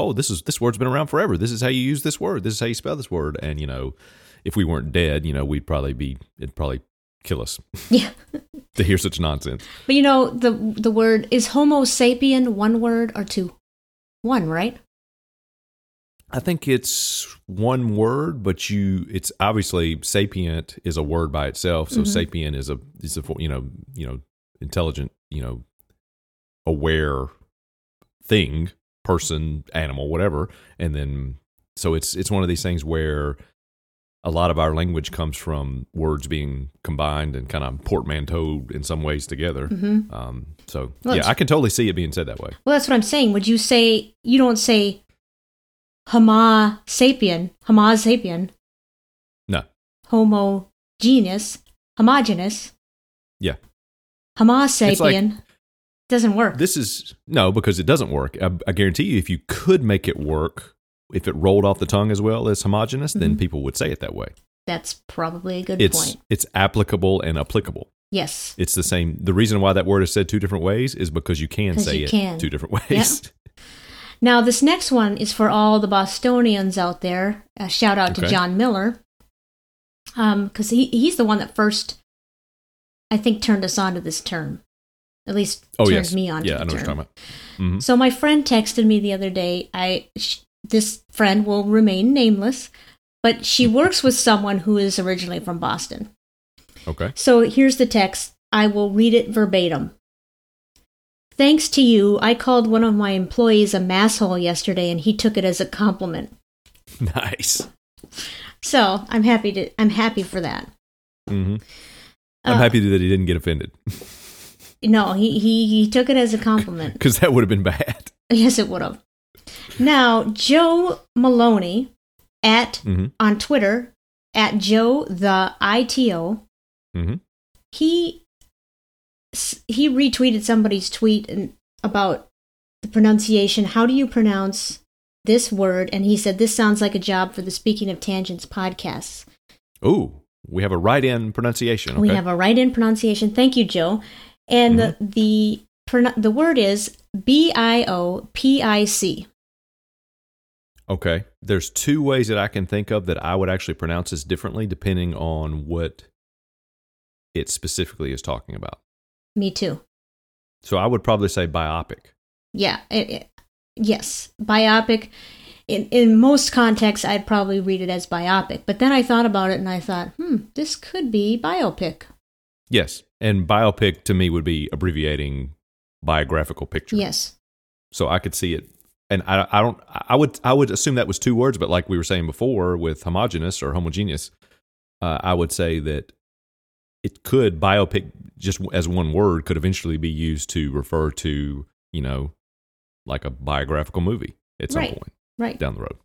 oh, this is this word's been around forever. This is how you use this word. This is how you spell this word. And, you know, if we weren't dead, you know, we'd probably be, it'd probably kill us [LAUGHS] Yeah. [LAUGHS] to hear such nonsense. But you know, the the word is Homo sapien one word or two? One, right? I think it's one word, but you it's obviously sapient is a word by itself. So Mhm. sapient is a is a you know you know intelligent you know aware thing, person, animal, whatever, and then so it's it's one of these things where a lot of our language comes from words being combined and kind of portmanteaued in some ways together. Mm-hmm. Um, so Well, yeah, I can totally see it being said that way. Well, that's what I'm saying. Would you say you don't say Homo sapien, Homo sapien, No, homogeneous, homogeneous, yeah. Homo like- sapien? Doesn't work. This is no, because it doesn't work. I, I guarantee you, if you could make it work, if it rolled off the tongue as well as homogenous, then Mhm. people would say it that way. That's probably a good It's point. it's applicable and applicable. Yes. It's the same. The reason why that word is said two different ways is because you can say you it can. two different ways. [LAUGHS] Now, this next one is for all the Bostonians out there. A shout out to John Miller, because he he's the one that first, I think, turned us on to this term. At least Oh turned yes, me on. yeah, to I know what you're talking about. Mhm. So my friend texted me the other day. I sh- this friend will remain nameless, but she [LAUGHS] works with someone who is originally from Boston. Okay. So here's the text. I will read it verbatim. Thanks to you, I called one of my employees a masshole yesterday and he took it as a compliment. [LAUGHS] Nice. So I'm happy to I'm happy for that. Mm-hmm. I'm Uh, happy that he didn't get offended [LAUGHS] No, he, he he took it as a compliment. [LAUGHS] because that would have been bad. yes, it would have. Now, Joe Maloney at hmm on Twitter at Joe the ITO. hmm He he retweeted somebody's tweet and about the pronunciation. How do you pronounce this word? And he said this sounds like a job for the Speaking of Tangents podcasts. Ooh, we have a write-in pronunciation. Okay. We have a write-in pronunciation. Thank you, Joe. And the the the word is B I O P I C. Okay. There's two ways that I can think of that I would actually pronounce this differently depending on what it specifically is talking about. Me too. So I would probably say biopic. Yeah. It, it- yes. Biopic. In, in most contexts, I'd probably read it as biopic. But then I thought about it and I thought, hmm, this could be biopic. Yes. And biopic to me would be abbreviating biographical picture. Yes. So I could see it. And I, I don't, I would, I would assume that was two words, but like we were saying before with homogeneous or homogeneous, uh, I would say that it could biopic just as one word could eventually be used to refer to, you know, like a biographical movie at some Right. point Right. down the road.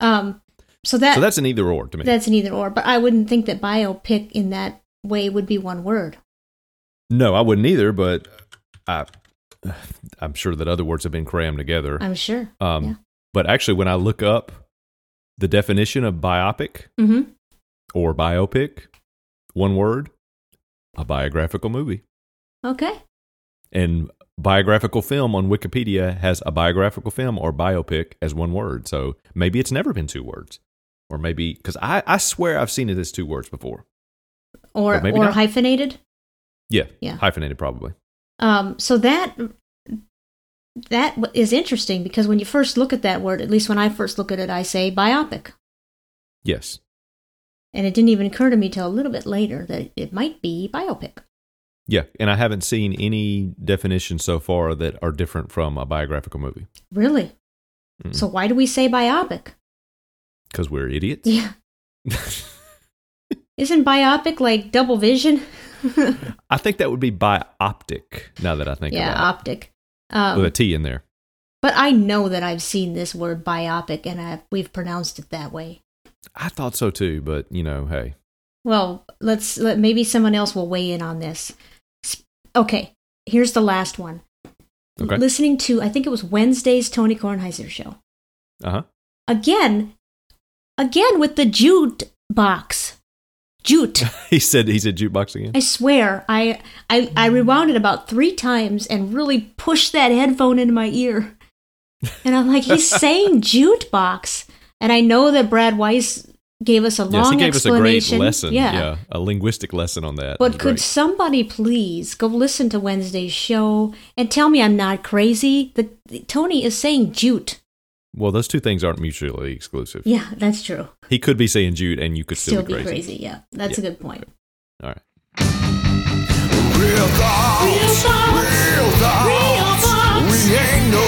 Um. So that so that's an either or to me. that's an either or. But I wouldn't think that biopic in that way would be one word. no, I wouldn't either, but I, I'm sure that other words have been crammed together. I'm sure. Um, yeah. But actually, when I look up the definition of biopic Mm-hmm. or biopic, one word, a biographical movie. Okay. And biographical film on Wikipedia has a biographical film or biopic as one word. So maybe it's never been two words. Or maybe, because I, I swear I've seen it as two words before. Or maybe or not. hyphenated. Yeah. Yeah. Hyphenated, probably. Um, so that that is interesting because when you first look at that word, at least when I first look at it, I say biopic, Yes. and it didn't even occur to me till a little bit later that it might be biopic. Yeah. And I haven't seen any definitions so far that are different from a biographical movie. Really? Mm. So why do we say biopic? Because we're idiots. Yeah, [LAUGHS] isn't biopic like double vision? [LAUGHS] I think that would be bioptic now that I think about it. yeah, optic. it. With a Um, in there. but I know that I've seen this word biopic, and i we've pronounced it that way. I thought so too, but you know, hey. Well, let's let maybe someone else will weigh in on this. Okay, here's the last one. Okay. Listening to I think it was Wednesday's Tony Kornheiser show. Uh huh. Again, again with the jute box. Jute. [LAUGHS] he said he said jukebox again. I swear, I, I I rewound it about three times and really pushed that headphone into my ear. And I'm like, he's [LAUGHS] saying jute box. And I know that Brad Weiss gave us a long yes, he gave us a great lesson. Yeah. Yeah. a linguistic lesson on that. But could great. somebody please go listen to Wednesday's show and tell me I'm not crazy? The, Tony is saying jute. Well, those two things aren't mutually exclusive. Yeah, that's true. He could be saying Jude, and you could still, Still be be crazy. crazy. Yeah, that's Yeah. a good point. All right. Real thoughts, Real thoughts, real thoughts. real thoughts. We ain't no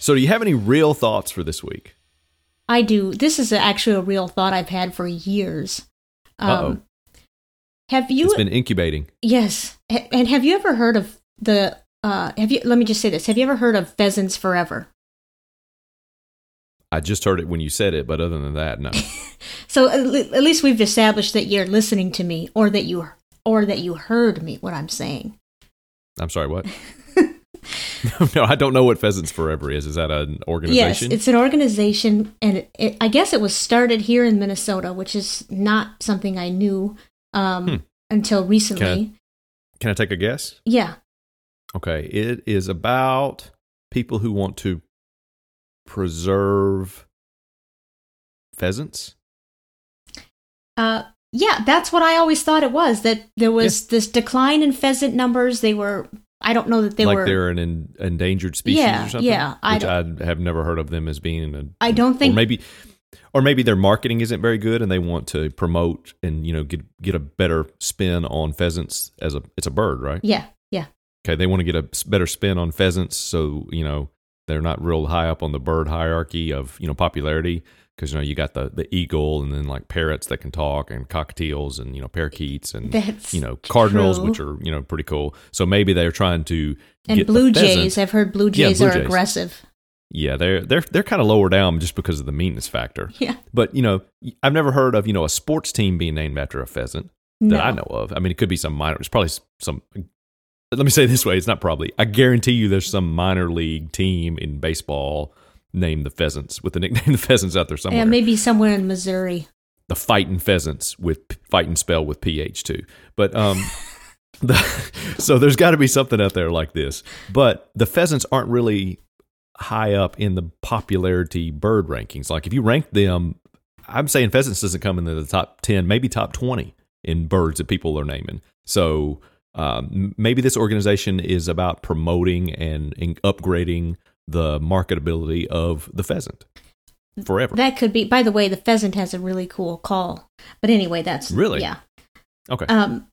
So, do you have any real thoughts for this week? I do. This is actually a real thought I've had for years. Um, Uh-oh. have you? It's been incubating. yes. And have you ever heard of the? Uh, have you? Let me just say this. Have you ever heard of Pheasants Forever? I just heard it when you said it, but other than that, no. [LAUGHS] So at, at least we've established that you're listening to me, or that you, or that you heard me. What I'm saying. I'm sorry, what? [LAUGHS] [LAUGHS] no, I don't know what Pheasants Forever is. Is that an organization? Yes, it's an organization, and it, it, I guess it was started here in Minnesota, which is not something I knew um, Hmm. until recently. Okay. Can I take a guess? Yeah, Okay, it is about people who want to preserve pheasants. uh, yeah, that's what I always thought it was. That there was this decline in pheasant numbers. They were, I don't know that they like were. Like they're an en- endangered species Yeah, or something. yeah, I which I, have never heard of them as being. A, I don't think- Or maybe, or maybe their marketing isn't very good, and they want to promote and you know get get a better spin on pheasants as a it's a bird, right? yeah, yeah, Okay, they want to get a better spin on pheasants, so you know they're not real high up on the bird hierarchy of you know popularity because you know you got the the eagle and then like parrots that can talk and cockatiels and you know parakeets and That's you know cardinals true. which are you know pretty cool. So maybe they're trying to and get blue jays. I've heard blue Yeah, jays blue are jays. aggressive. Yeah, they're they're they're kind of lower down just because of the meanness factor. Yeah, But you know, I've never heard of you know a sports team being named after a pheasant that no. I know of. I mean, it could be some minor. It's probably some. Let me say it this way: it's not probably. I guarantee you, there's some minor league team in baseball named the Pheasants with the nickname [LAUGHS] the Pheasants out there somewhere. Yeah, maybe somewhere in Missouri. the Fighting Pheasants with fighting spell with ph too. But um, [LAUGHS] the, so there's got to be something out there like this. But the pheasants aren't really high up in the popularity bird rankings. Like if you rank them, I'm saying pheasants doesn't come into the top ten, maybe top twenty in birds that people are naming. So um, maybe this organization is about promoting and, and upgrading the marketability of the pheasant forever. That could be. By the way, the pheasant has a really cool call. But anyway, that's Really? yeah. okay. Um.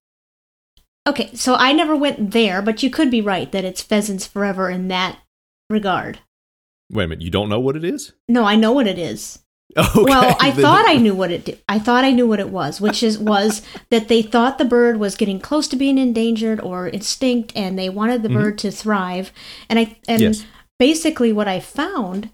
Okay, so I never went there, but you could be right that it's pheasants forever in that regard. Wait a minute. You don't know what it is? No, I know what it is. [LAUGHS] Okay. well, I then- thought I knew what it did. I thought I knew what it was, which is was [LAUGHS] that they thought the bird was getting close to being endangered or extinct, and they wanted the bird to thrive. And I and Yes. Basically what I found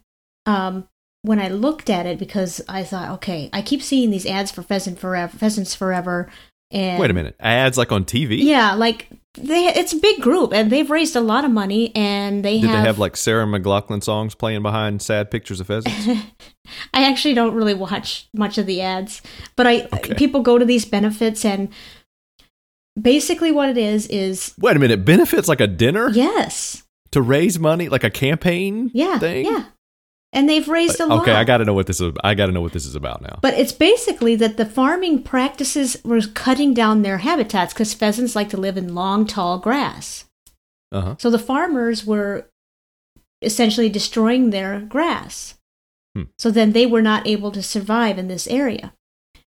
um, when I looked at it, because I thought, okay, I keep seeing these ads for pheasant forever, pheasants forever, and Wait a minute. Ads like on TV? yeah, like they it's a big group, and they've raised a lot of money, and they Did have. they have like Sarah McLachlan songs playing behind sad pictures of pheasants? [LAUGHS] I actually don't really watch much of the ads, but I Okay. people go to these benefits and basically what it is is Wait a minute. Benefits like a dinner yes, to raise money, like a campaign yeah, thing? yeah, and they've raised a lot. Okay, I got to know what this is. I got to know what this is about now. But it's basically that the farming practices were cutting down their habitats because pheasants like to live in long, tall grass. Uh huh. So the farmers were essentially destroying their grass. Hmm. So then they were not able to survive in this area.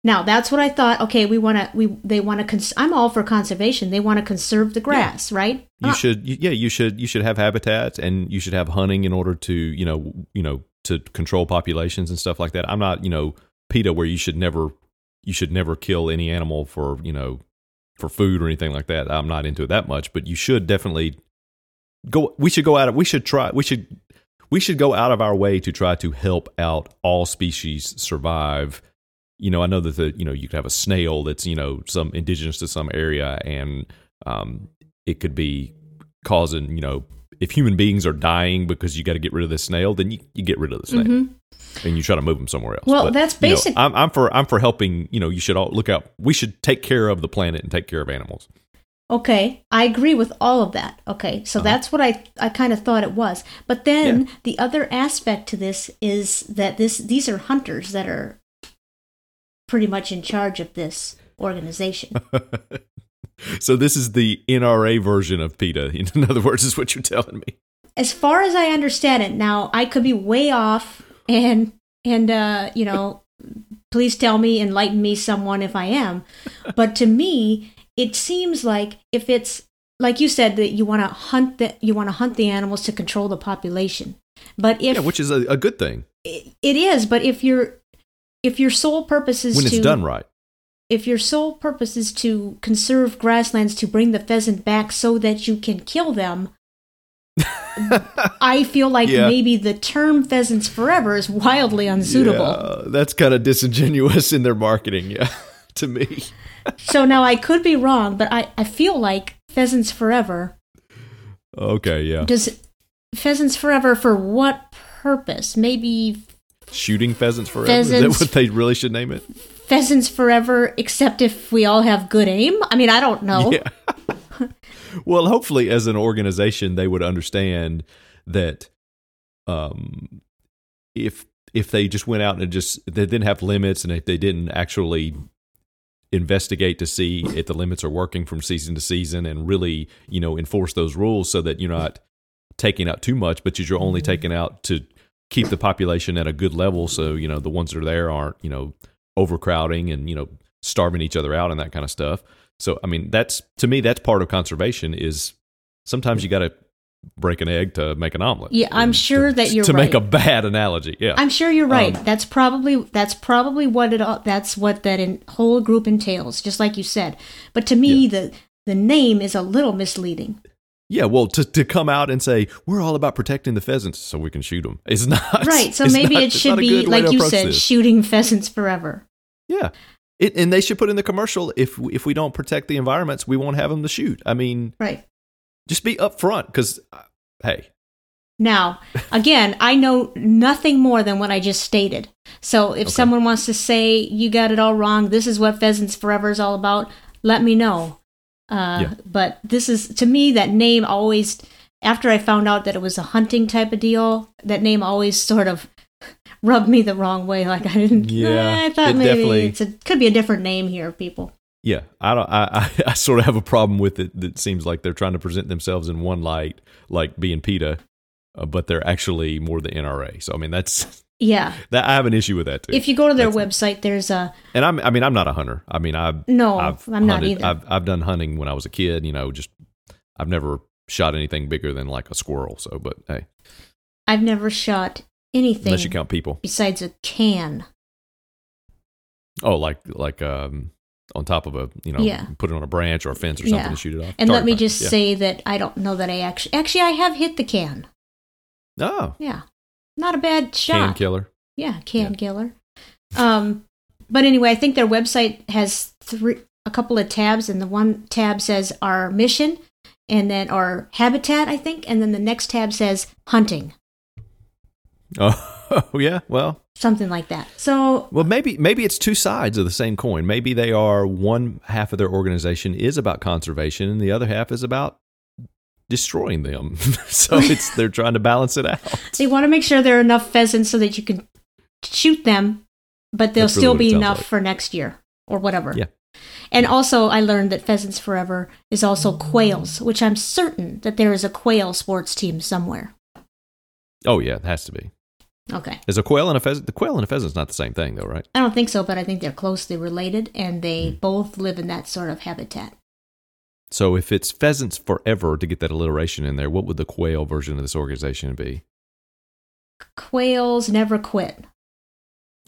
Now that's what I thought. Okay, we want to. We they want to. Cons- I'm all for conservation. They want to conserve the grass, right? You Uh, should, yeah, you should, you should have habitats, and you should have hunting in order to, you know, you know, to control populations and stuff like that. I'm not, you know, PETA where you should never, you should never kill any animal for, you know, for food or anything like that. I'm not into it that much, but you should definitely go. We should go out of. We should try. We should. We should go out of our way to try to help out all species survive. You know, I know that the you know you could have a snail that's you know some indigenous to some area, and um, it could be causing you know if human beings are dying because you got to get rid of the snail, then you, you get rid of the snail Mhm. and you try to move them somewhere else. Well, that's you know, I'm, I'm for I'm for helping. You know, you should all look out. We should take care of the planet and take care of animals. Okay, I agree with all of that. Okay, so Uh-huh. that's what I I kind of thought it was. But then Yeah. the other aspect to this is that this these are hunters that are pretty much in charge of this organization. [LAUGHS] so this is the NRA version of PETA. [LAUGHS] In other words, is what you're telling me. as far as I understand it, now I could be way off, and and uh, you know, please tell me, enlighten me, someone, if I am. But to me, it seems like if it's like you said that you want to hunt the you want to hunt the animals to control the population. But if yeah, which is a, a good thing it it is, but if your if your sole purpose is when to it's done right. if your sole purpose is to conserve grasslands to bring the pheasant back so that you can kill them, [LAUGHS] I feel like Yeah. maybe the term pheasants forever is wildly unsuitable. Yeah, that's kind of disingenuous in their marketing. Yeah, [LAUGHS] to me. so now I could be wrong, but I, I feel like pheasants forever Okay, yeah. does pheasants forever for what purpose? Maybe Shooting pheasants forever. Is that what they really should name it? pheasants forever, except if we all have good aim. I mean, I don't know. Yeah. [LAUGHS] well, hopefully, as an organization, they would understand that um, if if they just went out and just they didn't have limits, and if they didn't actually investigate to see if the limits are working from season to season, and really, you know, enforce those rules so that you're not taking out too much, but you're only taking out to keep the population at a good level, so you know the ones that are there aren't you know overcrowding and you know starving each other out and that kind of stuff. So I mean, that's to me that's part of conservation is sometimes you got to break an egg to make an omelet. Yeah, I'm sure to, that you're to make a bad analogy. Yeah, I'm sure you're right. Um, that's probably that's probably what it all, that's what that in, whole group entails, just like you said. But to me, the the name is a little misleading. Yeah. Well, to to come out and say we're all about protecting the pheasants so we can shoot them is [LAUGHS] not Right. So maybe not- it should be like you said, this. shooting pheasants forever. Yeah. It, and they should put in the commercial if if we don't protect the environments, we won't have them to shoot. I mean, Right. just be upfront because, uh, hey, Now, [LAUGHS] again, I know nothing more than what I just stated. So if Okay. someone wants to say you got it all wrong, this is what Pheasants Forever is all about, let me know. Uh, Yeah. But this is, to me, that name always, after I found out that it was a hunting type of deal, that name always sort of [LAUGHS] rubbed me the wrong way. Like I didn't, Yeah, eh, I thought it maybe definitely- it's a, could be a different name here, people. yeah, I don't, I, I, [LAUGHS] I sort of have a problem with it. That seems like they're trying to present themselves in one light, like being PETA, uh, but they're actually more the NRA. So I mean, that's Yeah. that I have an issue with that too. If you go to their That's- website, there's a, and I'm, I mean, I'm not a hunter. I mean, I've no, I've I'm not either. I've I've done hunting when I was a kid. You know, just I've never shot anything bigger than like a squirrel. So, but hey, I've never shot anything unless you count people. besides a can. Oh, like like um on top of a you know Yeah. put it on a branch or a fence or something Yeah. to shoot it off. And let me practice, just yeah. say that I don't know that I actually actually I have hit the can. oh, Yeah. Not a bad shot. can killer. Yeah, can Yeah. killer. Um but anyway, I think their website has three a couple of tabs and the one tab says our mission and then our habitat, I think, and then the next tab says hunting. Oh, [LAUGHS] yeah. Well, Something like that. So well, maybe maybe it's two sides of the same coin. Maybe they are one half of their organization is about conservation, and the other half is about destroying them. [LAUGHS] so it's they're trying to balance it out. [LAUGHS] they want to make sure there are enough pheasants so that you can shoot them, but there'll really still be enough like. for next year or whatever. Yeah. And also, I learned that Pheasants Forever is also quails, which I'm certain that there is a quail sports team somewhere. Oh yeah, it has to be. Okay. Is a quail and a pheasant? The quail and a pheasant's not the same thing, though, right? I don't think so, but I think they're closely related and they Hmm. both live in that sort of habitat. So if it's pheasants forever to get that alliteration in there, what would the quail version of this organization be? Quails never quit.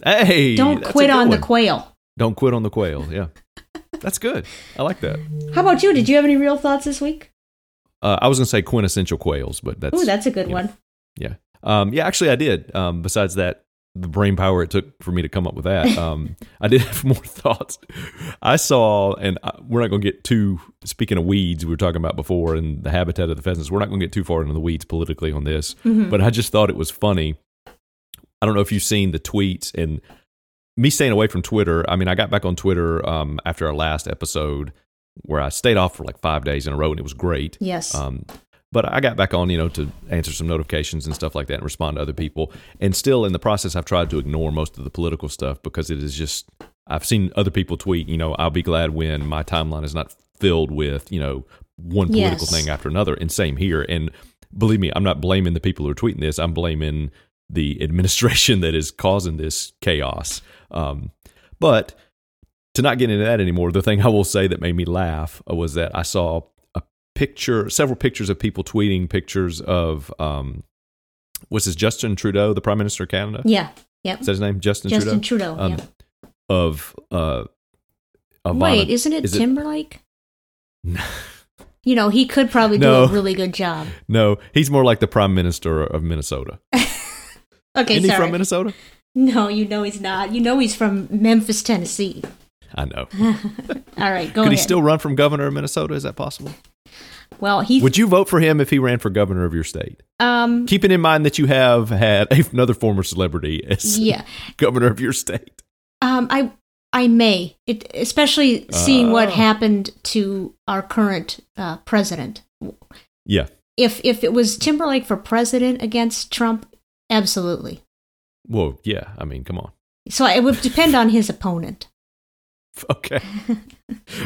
Hey, Don't quit on the quail. Don't quit on the quail. Yeah, [LAUGHS] that's good. I like that. How about you? Did you have any real thoughts this week? Uh, I was gonna say quintessential quails, but that's Ooh, that's a good you know, one. Yeah. Um, yeah, actually, I did. Um, besides that, the brain power it took for me to come up with that, [LAUGHS] um, I did have more [LAUGHS] thoughts. I saw, and I, we're not going to get too. Speaking of weeds, we were talking about before, and the habitat of the pheasants. We're not going to get too far into the weeds politically on this, Mhm. but I just thought it was funny. I don't know if you've seen the tweets and me staying away from Twitter. I mean, I got back on Twitter um, after our last episode where I stayed off for like five days in a row, and it was great. Yes. Um, but I got back on, you know, to answer some notifications and stuff like that and respond to other people. And still in the process, I've tried to ignore most of the political stuff because it is just, I've seen other people tweet, you know, I'll be glad when my timeline is not filled with, you know, one political Yes. thing after another. And same here. And believe me, I'm not blaming the people who are tweeting this. I'm blaming the [LAUGHS] administration that is causing this chaos. Um, but to not get into that anymore, the thing I will say that made me laugh was that I saw picture, several pictures of people tweeting pictures of, um, what's this, Justin Trudeau, the Prime Minister of Canada? yeah. yeah. Is that his name? Justin, Justin Trudeau? Trudeau. Um, yeah. Of, uh, Ivana- Wait, isn't it is it- Timberlake? [LAUGHS] you know, he could probably do a really good job. no, he's more like the Prime Minister of Minnesota. [LAUGHS] Okay, Isn't he from Minnesota? no, you know he's not. You know he's from Memphis, Tennessee. I know. [LAUGHS] All right, go ahead. Could he still run from governor of Minnesota? Is that possible? Well, he Would you vote for him if he ran for governor of your state? um Keeping in mind that you have had [LAUGHS] another former celebrity as yeah. [LAUGHS] governor of your state. Um I I may. It especially seeing what Oh. happened to our current uh, president. Yeah. If if it was Timberlake for president against Trump, absolutely. Well, yeah. I mean, come on. So it would depend on his opponent. [LAUGHS] Okay.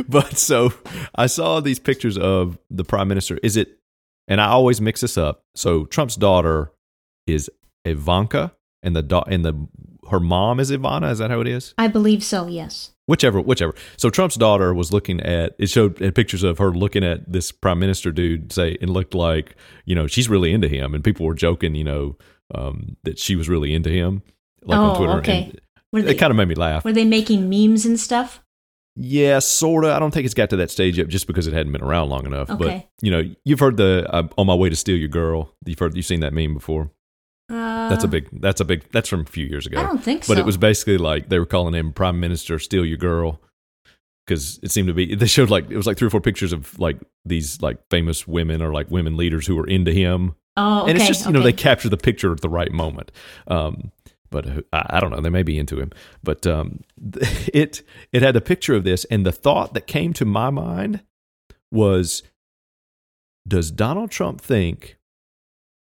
but so I saw these pictures of the prime minister. Is it, and I always mix this up. So Trump's daughter is Ivanka, and the da- and the her mom is Ivana. Is that how it is? I believe so, yes. Whichever, whichever. So Trump's daughter was looking at it showed pictures of her looking at this prime minister dude say and looked like you know she's really into him, and people were joking you know um, that she was really into him like Oh, on Twitter. okay. And it kind of made me laugh. were they making memes and stuff? Yeah, sort of. I don't think it's got to that stage yet, just because it hadn't been around long enough. But you know, you've heard the uh, "On My Way to Steal Your Girl." You've heard, you've seen that meme before. Uh, That's a big. That's a big. That's from a few years ago. I don't think so. But it was basically like they were calling him Prime Minister Steal Your Girl because it seemed to be. They showed like it was like three or four pictures of like these like famous women or like women leaders who were into him, Oh, okay. and it's just you know they capture the picture at the right moment. Um, but uh, I, I don't know. They may be into him, but um, [LAUGHS] it it had a picture of this, and the thought that came to my mind was, does Donald Trump think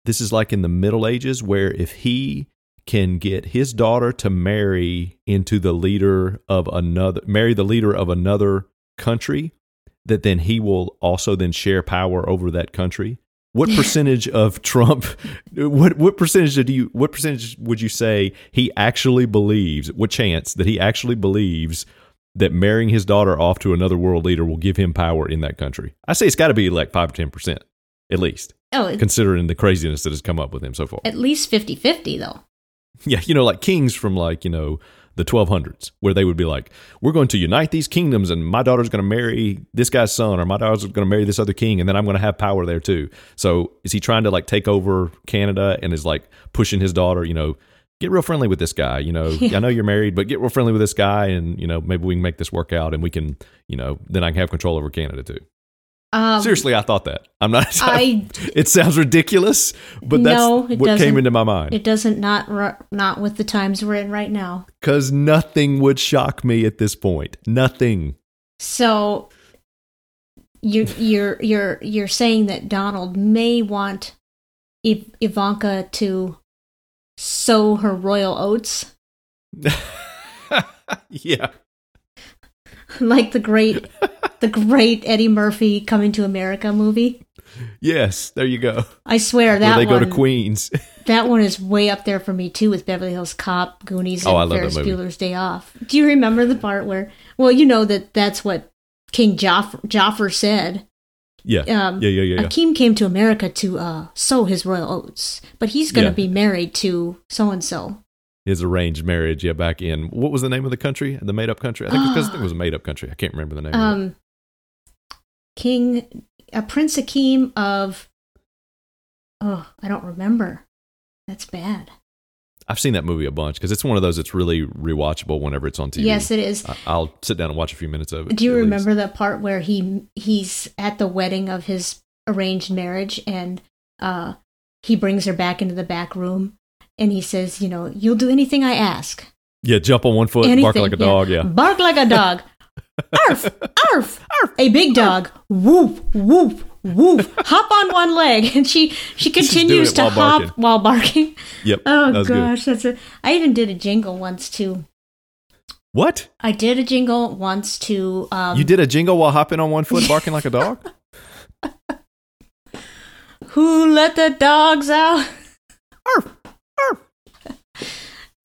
this is like in the Middle Ages, where if he can get his daughter to marry into the leader of another, marry the leader of another country, that then he will also then share power over that country? What percentage of Trump? [LAUGHS] What what percentage do you? What percentage would you say he actually believes? What chance that he actually believes that marrying his daughter off to another world leader will give him power in that country? I say it's got to be like five or ten percent at least, oh, considering the craziness that has come up with him so far. at least 50-50 though. Yeah, you know, like kings from like, you know, the 1200s, where they would be like, we're going to unite these kingdoms and my daughter's going to marry this guy's son or my daughter's going to marry this other king and then I'm going to have power there too. So is he trying to like take over Canada and is like pushing his daughter, you know, get real friendly with this guy, you know, [LAUGHS] Yeah. I know you're married, but get real friendly with this guy and, you know, maybe we can make this work out and we can, you know, then I can have control over Canada too. Um, Seriously, I thought that. I'm not, [LAUGHS] I it sounds ridiculous, but that's No, it what came into my mind. it doesn't not not with the times we're in right now. Because nothing would shock me at this point. Nothing. So you you're you're you're saying that Donald may want Iv- Ivanka to sow her royal oats [LAUGHS] yeah. [LAUGHS] like the great the great Eddie Murphy coming to America movie. Yes. There you go. I swear Where that they one go to Queens. [LAUGHS] that one is way up there for me too with Beverly Hills Cop, Goonies, Oh, and that Ferris. Bueller's Day Off. Do you remember the part where? Well, you know that that's what King Joff- Joffer said. yeah. Um, yeah. Yeah. Yeah. Yeah. Akeem came to America to uh, sow his royal oats, but he's going to Yeah. be married to so and so. His arranged marriage. Yeah. Back in, what was the name of the country? The made up country? I think, it's 'cause I it was a made up country. I can't remember the name. Um, King, uh, Prince Akeem of. Oh, I don't remember. That's bad. I've seen that movie a bunch because it's one of those that's really rewatchable whenever it's on TV. Yes, it is. I- I'll sit down and watch a few minutes of it. Do you at least. remember the part where he he's at the wedding of his arranged marriage and uh he brings her back into the back room and he says, you know, you'll do anything I ask. Yeah. Jump on one foot, bark like a dog. Yeah. Bark like a dog. [LAUGHS] arf, arf, arf. A big dog. Whoop, whoop, whoop. Hop on one leg, and she she continues to while hop barking. while barking. Yep. Oh that was good. gosh, that's a. I even did a jingle once too. What? I did a jingle once to. Um, you did a jingle while hopping on one foot, barking like a dog? [LAUGHS] Who let the dogs out? Arf, arf.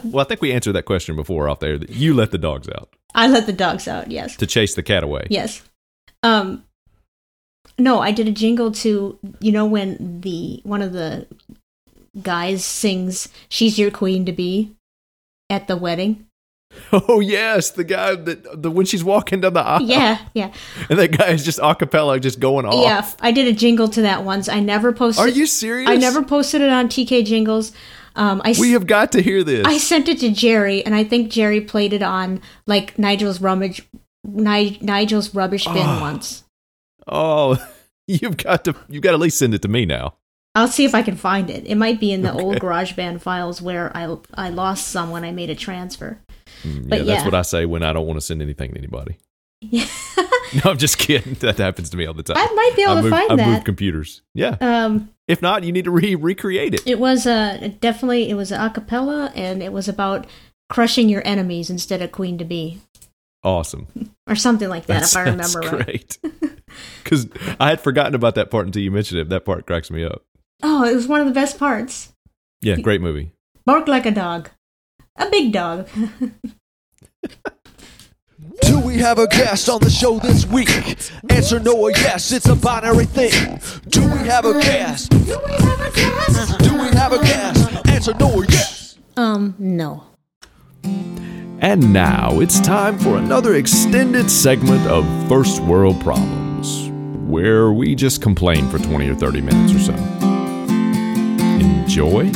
Well, I think we answered that question before off there. That you let the dogs out I let the dogs out. Yes. to chase the cat away. Yes. Um. No, I did a jingle to you know when the one of the guys sings "She's Your Queen to Be" at the wedding. [LAUGHS] Oh yes, the guy that the when she's walking down the aisle. Yeah, yeah, and that guy is just a cappella, just going off. yeah. I did a jingle to that once. I never posted. Are you serious? I never posted it on TK Jingles. Um, I We have got to hear this. I sent it to Jerry, and I think Jerry played it on like Nigel's rummage, Ni- Nigel's rubbish bin Ah. once. oh, [LAUGHS] You've got to you've got to at least send it to me now. I'll see if I can find it. It might be in the old Okay. GarageBand files where I I lost some when I made a transfer. Mm, But yeah, that's what I say when I don't want to send anything to anybody. Yeah. [LAUGHS] No, I'm just kidding. [LAUGHS] That happens to me all the time. I might be able I to move, find I that. move computers. Yeah. um, If not, you need to re recreate it. it was uh, definitely it was a cappella, and it was about crushing your enemies instead of queen to be, Awesome. or something like that, That if I remember right. great. Because I had forgotten about that part until you mentioned it. That part cracks me up. Oh, it was one of the best parts. Yeah, great movie. Bark like a dog, a big dog. [LAUGHS] Do we have a guest on the show this week? Answer no or yes, it's a binary thing. Do we have a guest? Do we have a guest? Do we have a guest? Answer no or yes. um, no. And now it's time for another extended segment of First World Problems, where we just complain for 20 or 30 minutes or so. Enjoy.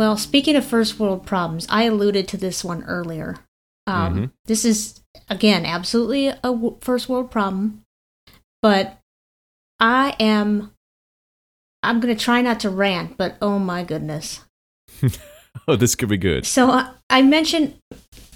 Well, speaking of first world problems, I alluded to this one earlier. Um, Mhm. This is, again, absolutely a w- first world problem, but I am. I'm going to try not to rant, but oh my goodness. [LAUGHS] Oh, this could be good. So I, I mentioned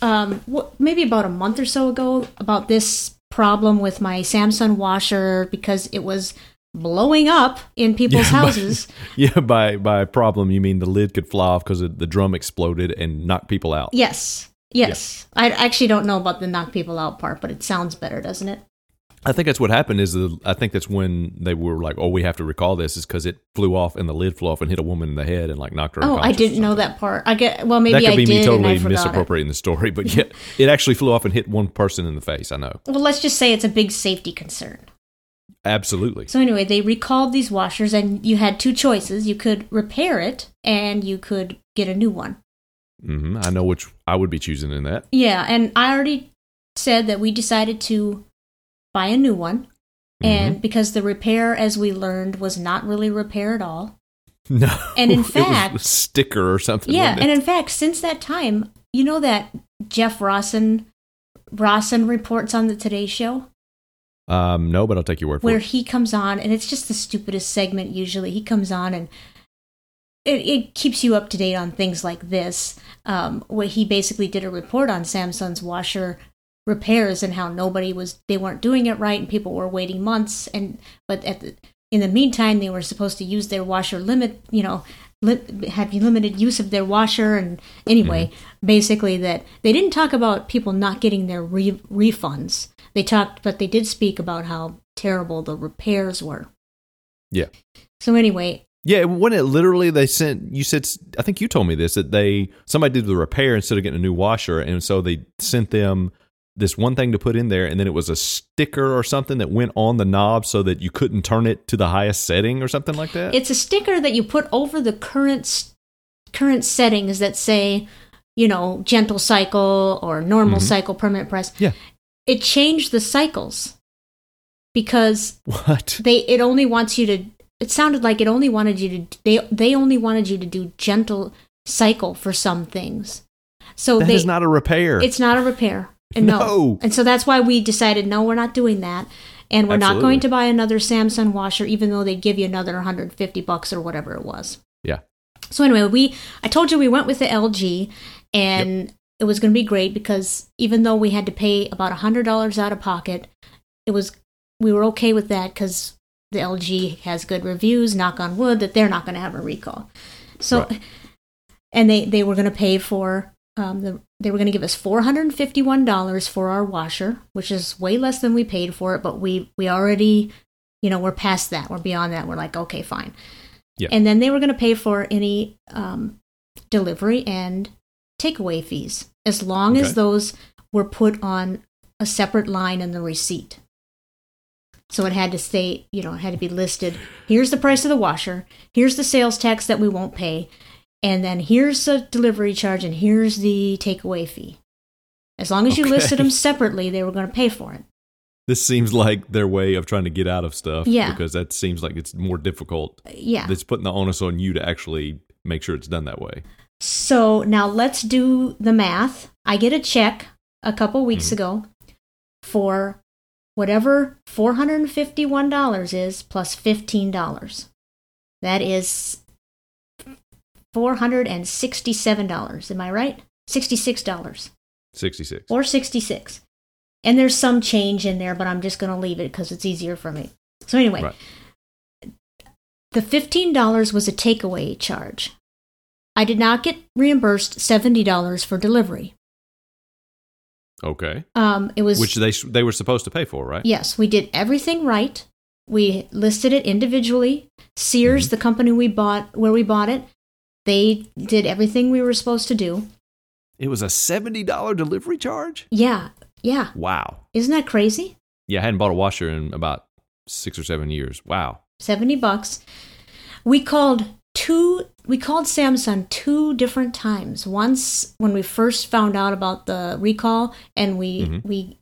um, maybe about a month or so ago about this problem with my Samsung washer because it was blowing up in people's Yeah, [LAUGHS] houses. [LAUGHS] Yeah, by by problem you mean the lid could fly off because the drum exploded and knock people out. Yes. Yes. I actually don't know about the knock people out part, but it sounds better, doesn't it? I think that's what happened. Is the I think that's when they were like, "Oh, we have to recall this," is because it flew off and the lid flew off and hit a woman in the head and like knocked her. Oh, I didn't know that part. I get well, maybe that could I be me totally forgot it. misappropriating the story, but [LAUGHS] yeah, it actually flew off and hit one person in the face. I know, Well, let's just say it's a big safety concern. Absolutely. So anyway, they recalled these washers, and you had two choices: you could repair it, and you could get a new one. Mm-hmm. I know which I would be choosing in that. Yeah, and I already said that we decided to buy a new one, Mm-hmm. and because the repair, as we learned, was not really repair at all. [LAUGHS] No, And in it was fact- sticker or something. Yeah, and in fact, since that time, you know that Jeff Rossen Rossen reports on the Today Show um, no, but I'll take your word for where it. Where he comes on, and it's just the stupidest segment. Usually, he comes on and it, it keeps you up to date on things like this. Um, where he basically did a report on Samsung's washer repairs and how nobody was they weren't doing it right, and people were waiting months. And but at the, in the meantime, they were supposed to use their washer limit. You know, li- have limited use of their washer. And anyway, basically that they didn't talk about people not getting their re- refunds. They talked, but they did speak about how terrible the repairs were. Yeah. So anyway, Yeah, when it literally they sent you said I think you told me this that they somebody did the repair instead of getting a new washer, and so they sent them this one thing to put in there, and then it was a sticker or something that went on the knob so that you couldn't turn it to the highest setting or something like that. it's a sticker that you put over the current current settings that say, you know, gentle cycle or normal Mhm. cycle permanent press. Yeah. It changed the cycles because what? they it only wants you to it sounded like it only wanted you to they they only wanted you to do gentle cycle for some things. So That they is not a repair. it's not a repair. And no. No. And so that's why we decided no, we're not doing that. And we're not going to buy another Samsung washer even though they'd give you another 150 bucks or whatever it was. yeah. So anyway, we I told you we went with the LG and it was going to be great because even though we had to pay about $100 out of pocket, it was we were okay with that cuz the LG has good reviews, knock on wood that they're not going to have a recall. So Right. and they they were going to pay for um, the they were going to give us four hundred and fifty one dollars for our washer, which is way less than we paid for it. But we we already, you know, we're past that. We're beyond that. We're like, okay, fine. Yeah. And then they were going to pay for any um, delivery and takeaway fees, as long as those were put on a separate line in the receipt. So it had to stay, you know, it had to be listed. Here's the price of the washer. Here's the sales tax that we won't pay. And then here's the delivery charge and here's the takeaway fee. As long as you listed them separately, they were going to pay for it. This seems like their way of trying to get out of stuff. Yeah. Because that seems like it's more difficult. Uh, yeah. It's putting the onus on you to actually make sure it's done that way. So now let's do the math. I get a check a couple weeks Mm-hmm. ago for whatever $451 is plus $15. That is $467. Am I right? $66 66. or 66 and there's some change in there but i'm just going to leave it because it's easier for me so anyway Right. the $15 was a takeaway charge i did not get reimbursed $70 for delivery Okay. um, it was Which they they were supposed to pay for, right? yes we did everything right we listed it individually sears the company we bought where we bought it they did everything we were supposed to do It was a $70 delivery charge? yeah yeah Wow. isn't that crazy Yeah, I hadn't bought a washer in about 6 or 7 years. Wow. 70 bucks. We called two we called Samsung two different times. Once when we first found out about the recall and we Mhm. we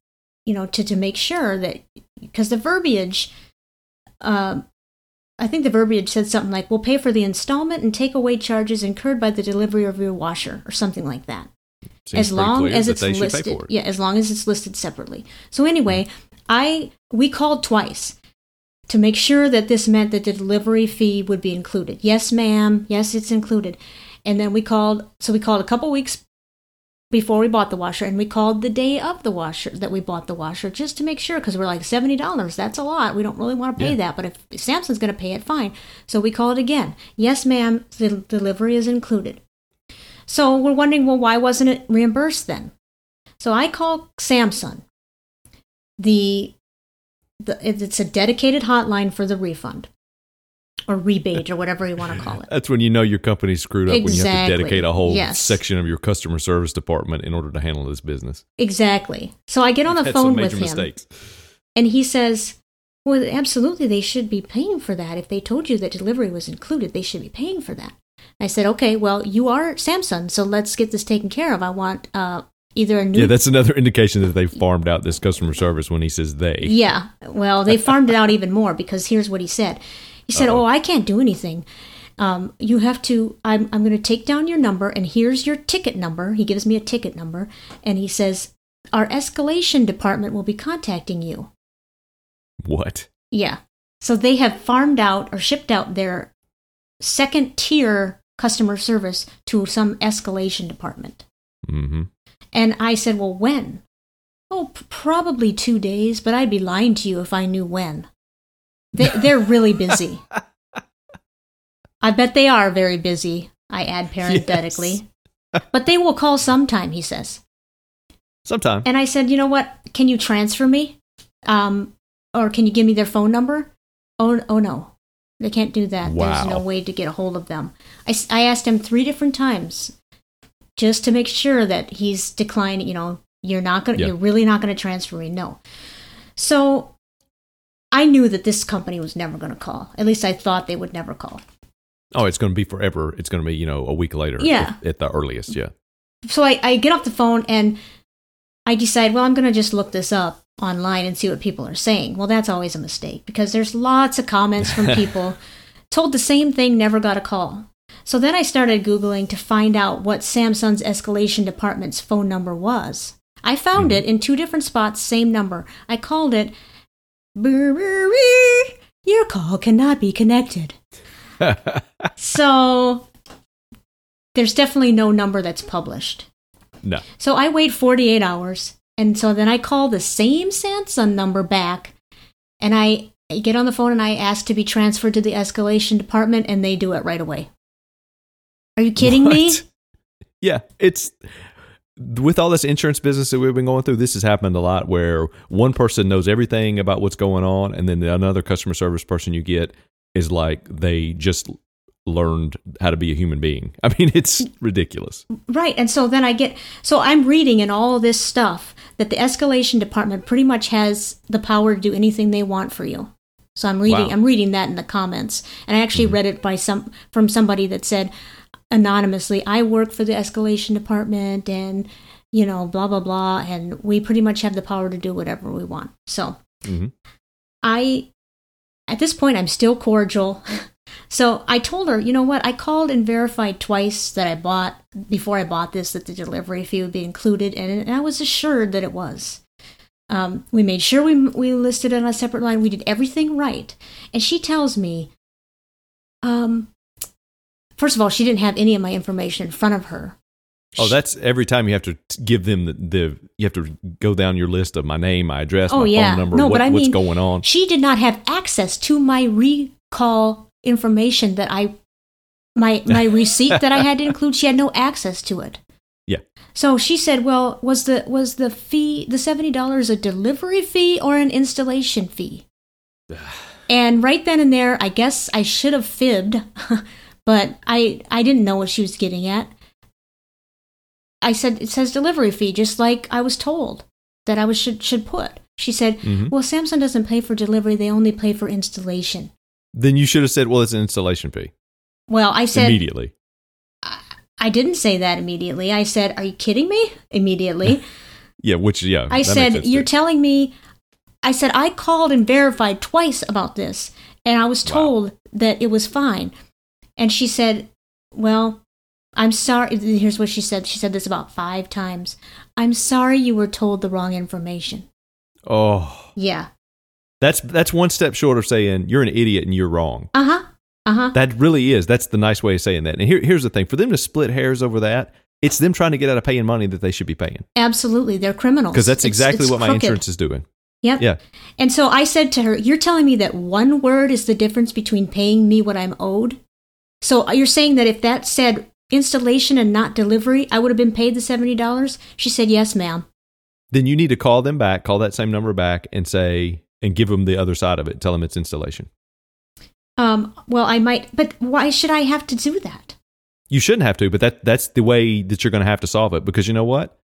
you know to to make sure that because the verbiage um I think the verbiage said something like we'll pay for the installment and take away charges incurred by the delivery of your washer or something like that Seems as long as it's listed it. yeah as long as it's listed separately so anyway i we called twice to make sure that this meant that the delivery fee would be included yes ma'am yes it's included and then we called so we called a couple weeks before we bought the washer and we called the day of the washer that we bought the washer just to make sure because we're like $70 that's a lot we don't really want to pay Yeah. that but if, samsung's going to pay it fine so we called again yes ma'am the delivery is included so we're wondering, well, why wasn't it reimbursed then? So I call Samsung. The, the it's a dedicated hotline for the refund or rebate or whatever you want to call it. That's when you know your company's screwed up when you have to dedicate a whole Yes. section of your customer service department in order to handle this business. Exactly. So I get on the phone with him, mistakes. and he says, "Well, absolutely, they should be paying for that. If they told you that delivery was included, they should be paying for that." I said, "Okay, well, you are Samsung, so let's get this taken care of. I want uh, either a new Yeah, that's another [LAUGHS] indication that they farmed out this customer service when he says they. Yeah. Well, they farmed it out even more because here's what he said. He said, "Oh, I can't do anything. Um, you have to. I'm. I'm going to take down your number, and here's your ticket number." He gives me a ticket number, and he says, "Our escalation department will be contacting you." What? Yeah. So they have farmed out or shipped out their second tier customer service to some escalation department. Mm-hmm. And I said, Well, when? Oh, p- probably two days, but I'd be lying to you if I knew when. They, [LAUGHS] they're really busy. I bet they are very busy, I add parenthetically. [LAUGHS] But they will call sometime, he says. Sometime. And I said, You know what? Can you transfer me? Um, or can you give me their phone number? Oh, oh no. They can't do that. There's no way to get a hold of them. I, I asked him three different times just to make sure that he's declining, you know, you're not going to, Yeah. you're really not going to transfer me. No. So I knew that this company was never going to call. At least I thought they would never call. Oh, it's going to be forever. It's going to be, you know, a week later. Yeah. At, at the earliest, yeah. so I, I get off the phone and I decide, well, I'm going to just look this up online and see what people are saying. Well, that's always a mistake because there's lots of comments from [LAUGHS] people told the same thing, never got a call. So then I started Googling to find out what Samsung's escalation department's phone number was. I found mm-hmm. it in two different spots, same number. I called it, your call cannot be connected. [LAUGHS] so there's definitely no number that's published. No. So I wait 48 hours. And so then I call the same Samsung number back and I I get on the phone and I ask to be transferred to the escalation department and they do it right away. Are you kidding me? [LAUGHS] Yeah, it's with all this insurance business that we've been going through. This has happened a lot where one person knows everything about what's going on, and then another customer service person you get is like they just learned how to be a human being. [LAUGHS] I mean, it's ridiculous. Right. And so then I get, so I'm reading in all this stuff that the escalation department pretty much has the power to do anything they want for you. So I'm reading, Wow. I'm reading that in the comments. And I actually mm-hmm. read it by some, from somebody that said anonymously, I work for the escalation department and, you know, blah, blah, blah. And we pretty much have the power to do whatever we want. So hmm I, at this point, I'm still cordial. [LAUGHS] So I told her, you know what? I called and verified twice that I bought before I bought this that the delivery fee would be included, and, and I was assured that it was. Um, we made sure we we listed it on a separate line. We did everything right, and she tells me, um, first of all, she didn't have any of my information in front of her. Oh, that's every time you have to give them the, the you have to go down your list of my name, my address, Oh, my yeah. phone number, No, what, but I what's mean, going on. She did not have access to my recall information that I my my [LAUGHS] receipt that I had to include. She had no access to it. Yeah. So she said, "Well, was the was the fee the seventy dollars a delivery fee or an installation fee?" [SIGHS] and right then and there, I guess I should have fibbed, [LAUGHS] but I I didn't know what she was getting at. I said it says delivery fee, just like I was told that I was should should put. She said, Mhm. "Well, Samsung doesn't pay for delivery; they only pay for installation." Then you should have said, "Well, it's an installation fee." Well, I said immediately. I didn't say that immediately. I said, "Are you kidding me?" Immediately. [LAUGHS] Yeah, which yeah. I said, "You're too. telling me." I said I called and verified twice about this, and I was Wow. told that it was fine. And she said, "Well, I'm sorry." Here's what she said. She said this about five times. I'm sorry you were told the wrong information. oh, Yeah. that's that's one step short of saying you're an idiot and you're wrong. Uh huh. Uh huh. That really is. That's the nice way of saying that. And here, here's the thing: for them to split hairs over that, it's them trying to get out of paying money that they should be paying. Absolutely, they're criminals. Because that's exactly it's what my insurance is doing. Yep. Yeah. And so I said to her, You're telling me that one word is the difference between paying me what I'm owed? So you're saying that if that said installation and not delivery, I would have been paid the $70? She said, Yes, ma'am. Then you need to call them back, call that same number back, and say, and give them the other side of it. Tell them it's installation. Um, well, I might, but why should I have to do that? You shouldn't have to, but that that's the way that you're going to have to solve it because you know what?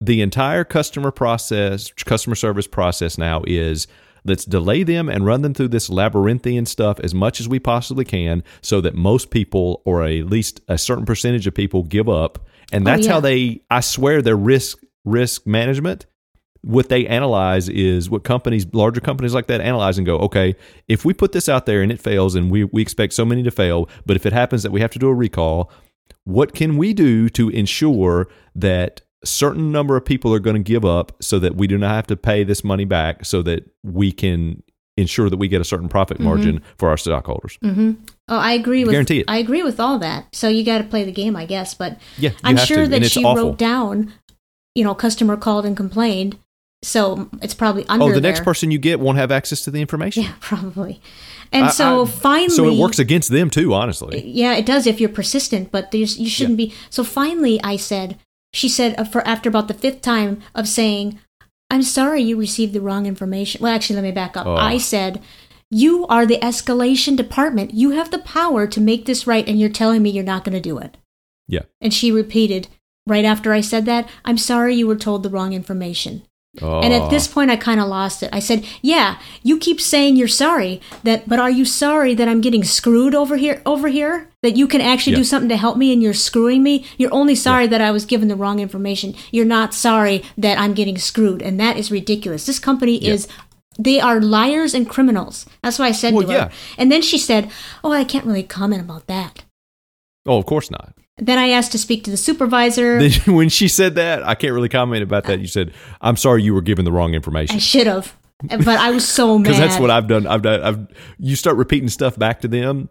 The entire customer process, customer service process now is let's delay them and run them through this labyrinthian stuff as much as we possibly can so that most people or at least a certain percentage of people give up. And Oh, that's yeah. how they I swear their risk risk management what they analyze is what companies, larger companies like that, analyze and go, okay, if we put this out there and it fails, and we, we expect so many to fail, but if it happens that we have to do a recall, what can we do to ensure that a certain number of people are going to give up so that we do not have to pay this money back so that we can ensure that we get a certain profit margin for our stockholders? Mm-hmm. Oh, I agree with Guarantee it. I agree with all that. So you got to play the game, I guess. But Yeah, I'm sure to, that she awful. wrote down, you know, customer called and complained. So it's probably under Oh, the next person you get won't have access to the information. Yeah, [LAUGHS] probably. And I- so I- finally, so it works against them too, honestly. Yeah, it does if you're persistent, but there's, you shouldn't be. So finally, I said, she said, uh, for after about the fifth time of saying, "I'm sorry, you received the wrong information." Well, actually, let me back up. Oh. I said, "You are the escalation department. You have the power to make this right, and you're telling me you're not going to do it." Yeah. And she repeated right after I said that, "I'm sorry, you were told the wrong information." And Oh. at this oh. point, I kind of lost it. I said, "Yeah, you keep saying you're sorry. That, but are you sorry that I'm getting screwed over here? Over here, that you can actually Yeah. do something to help me, and you're screwing me. You're only sorry that I was given the wrong information. You're not sorry that I'm getting screwed, and that is ridiculous. This company Yeah. is." They are liars and criminals. That's what I said Well, to yeah. her. And then she said, "Oh, I can't really comment about that." oh, of course not. Then I asked to speak to the supervisor. [LAUGHS] Then when she said that, I can't really comment about that. You said, "I'm sorry, you were given the wrong information." I should have, but I was so [LAUGHS] mad. Because that's what I've done. I've done. I've you start repeating stuff back to them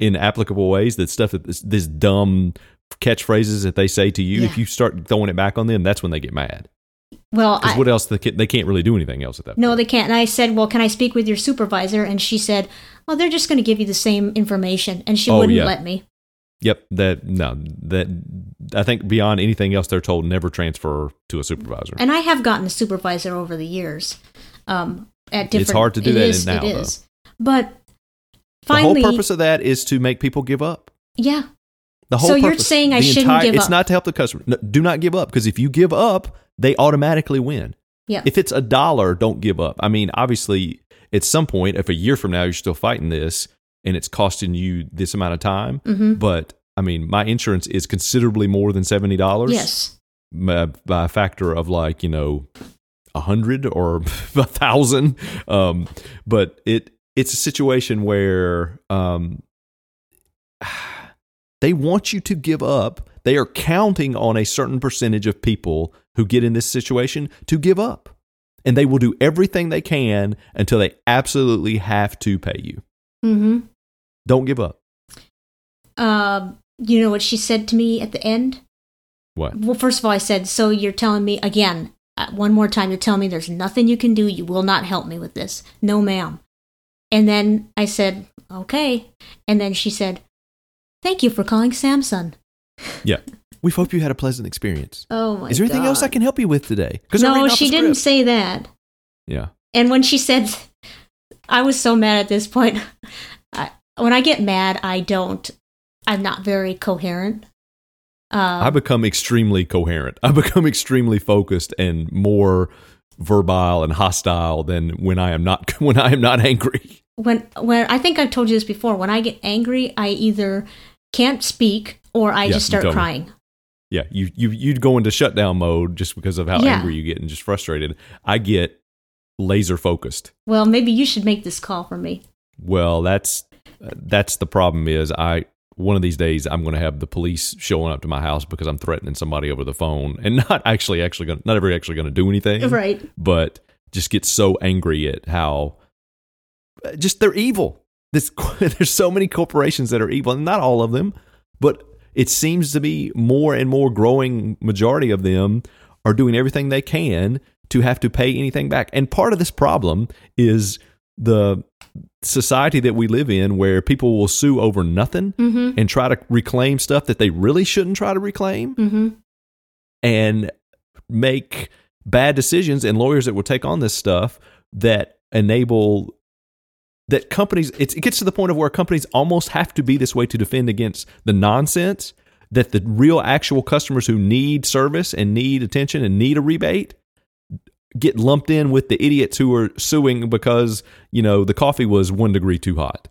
in applicable ways. That stuff that this, this dumb catchphrases that they say to you. Yeah. If you start throwing it back on them, that's when they get mad. well, Because I, what else? They can't, they can't really do anything else at that. No, point. they can't. And I said, Well, can I speak with your supervisor? And she said, Well, they're just going to give you the same information. And she Oh, wouldn't yeah. let me. Yep. That no. That I think beyond anything else, they're told never transfer to a supervisor. And I have gotten a supervisor over the years. Um, at different, It's hard to do it that is- now, It though. is. But the whole purpose of that is to make people give up. yeah. The whole So you're purpose- saying I shouldn't give It's up. It's not to help the customer. No, do not give up because if you give up, they automatically win. Yeah. If it's a dollar, don't give up. I mean, obviously, at some point, if a year from now you're still fighting this and it's costing you this amount of time, hmm but I mean, my insurance is considerably more than seventy dollars. Yes. by, by a factor of like you know a hundred or [LAUGHS] a thousand. Um, but it it's a situation where um, [SIGHS] they want you to give up. They are counting on a certain percentage of people who get in this situation to give up. and they will do everything they can until they absolutely have to pay you. Mm-hmm. Don't give up. Uh, you know what she said to me at the end? What? Well, first of all, I said, "So you're telling me again, uh, one more time, you're telling me there's nothing you can do. You will not help me with this. No, ma'am." And then I said, "Okay." And then she said, "Thank you for calling Samsung." Yeah. We hope you had a pleasant experience. [LAUGHS] Oh my! God. Is there anything else I can help you with today? 'Cause I'm No, she didn't say that. Yeah. And when she said, [LAUGHS] I was so mad at this point. I, when I get mad, I don't. I'm not very coherent. I Uh, become extremely coherent. I [LAUGHS] become extremely focused and more verbal and hostile than when I am not [LAUGHS] when I am not angry. when when I think I've told you this before. When I get angry, I either can't speak or I Yeah, just start me. crying. Yeah, you you you'd go into shutdown mode just because of how Yeah. angry you get and just frustrated. I get laser focused. Well, maybe you should make this call for me. Well, that's that's the problem is I one of these days I'm going to have the police showing up to my house because I'm threatening somebody over the phone and [LAUGHS] not actually actually going not ever actually going to do anything. Right. But just get so angry at how uh, just they're evil. This [LAUGHS] there's so many corporations that are evil, and not all of them, but it seems to be more and more growing majority of them are doing everything they can to have to pay anything back. And part of this problem is the society that we live in where people will sue over nothing Mm-hmm. and try to reclaim stuff that they really shouldn't try to reclaim Mm-hmm. and make bad decisions and lawyers that will take on this stuff that enable that companies it's, it gets to the point of where companies almost have to be this way to defend against the nonsense that the real actual customers who need service and need attention and need a rebate get lumped in with the idiots who are suing because you know the coffee was one degree too hot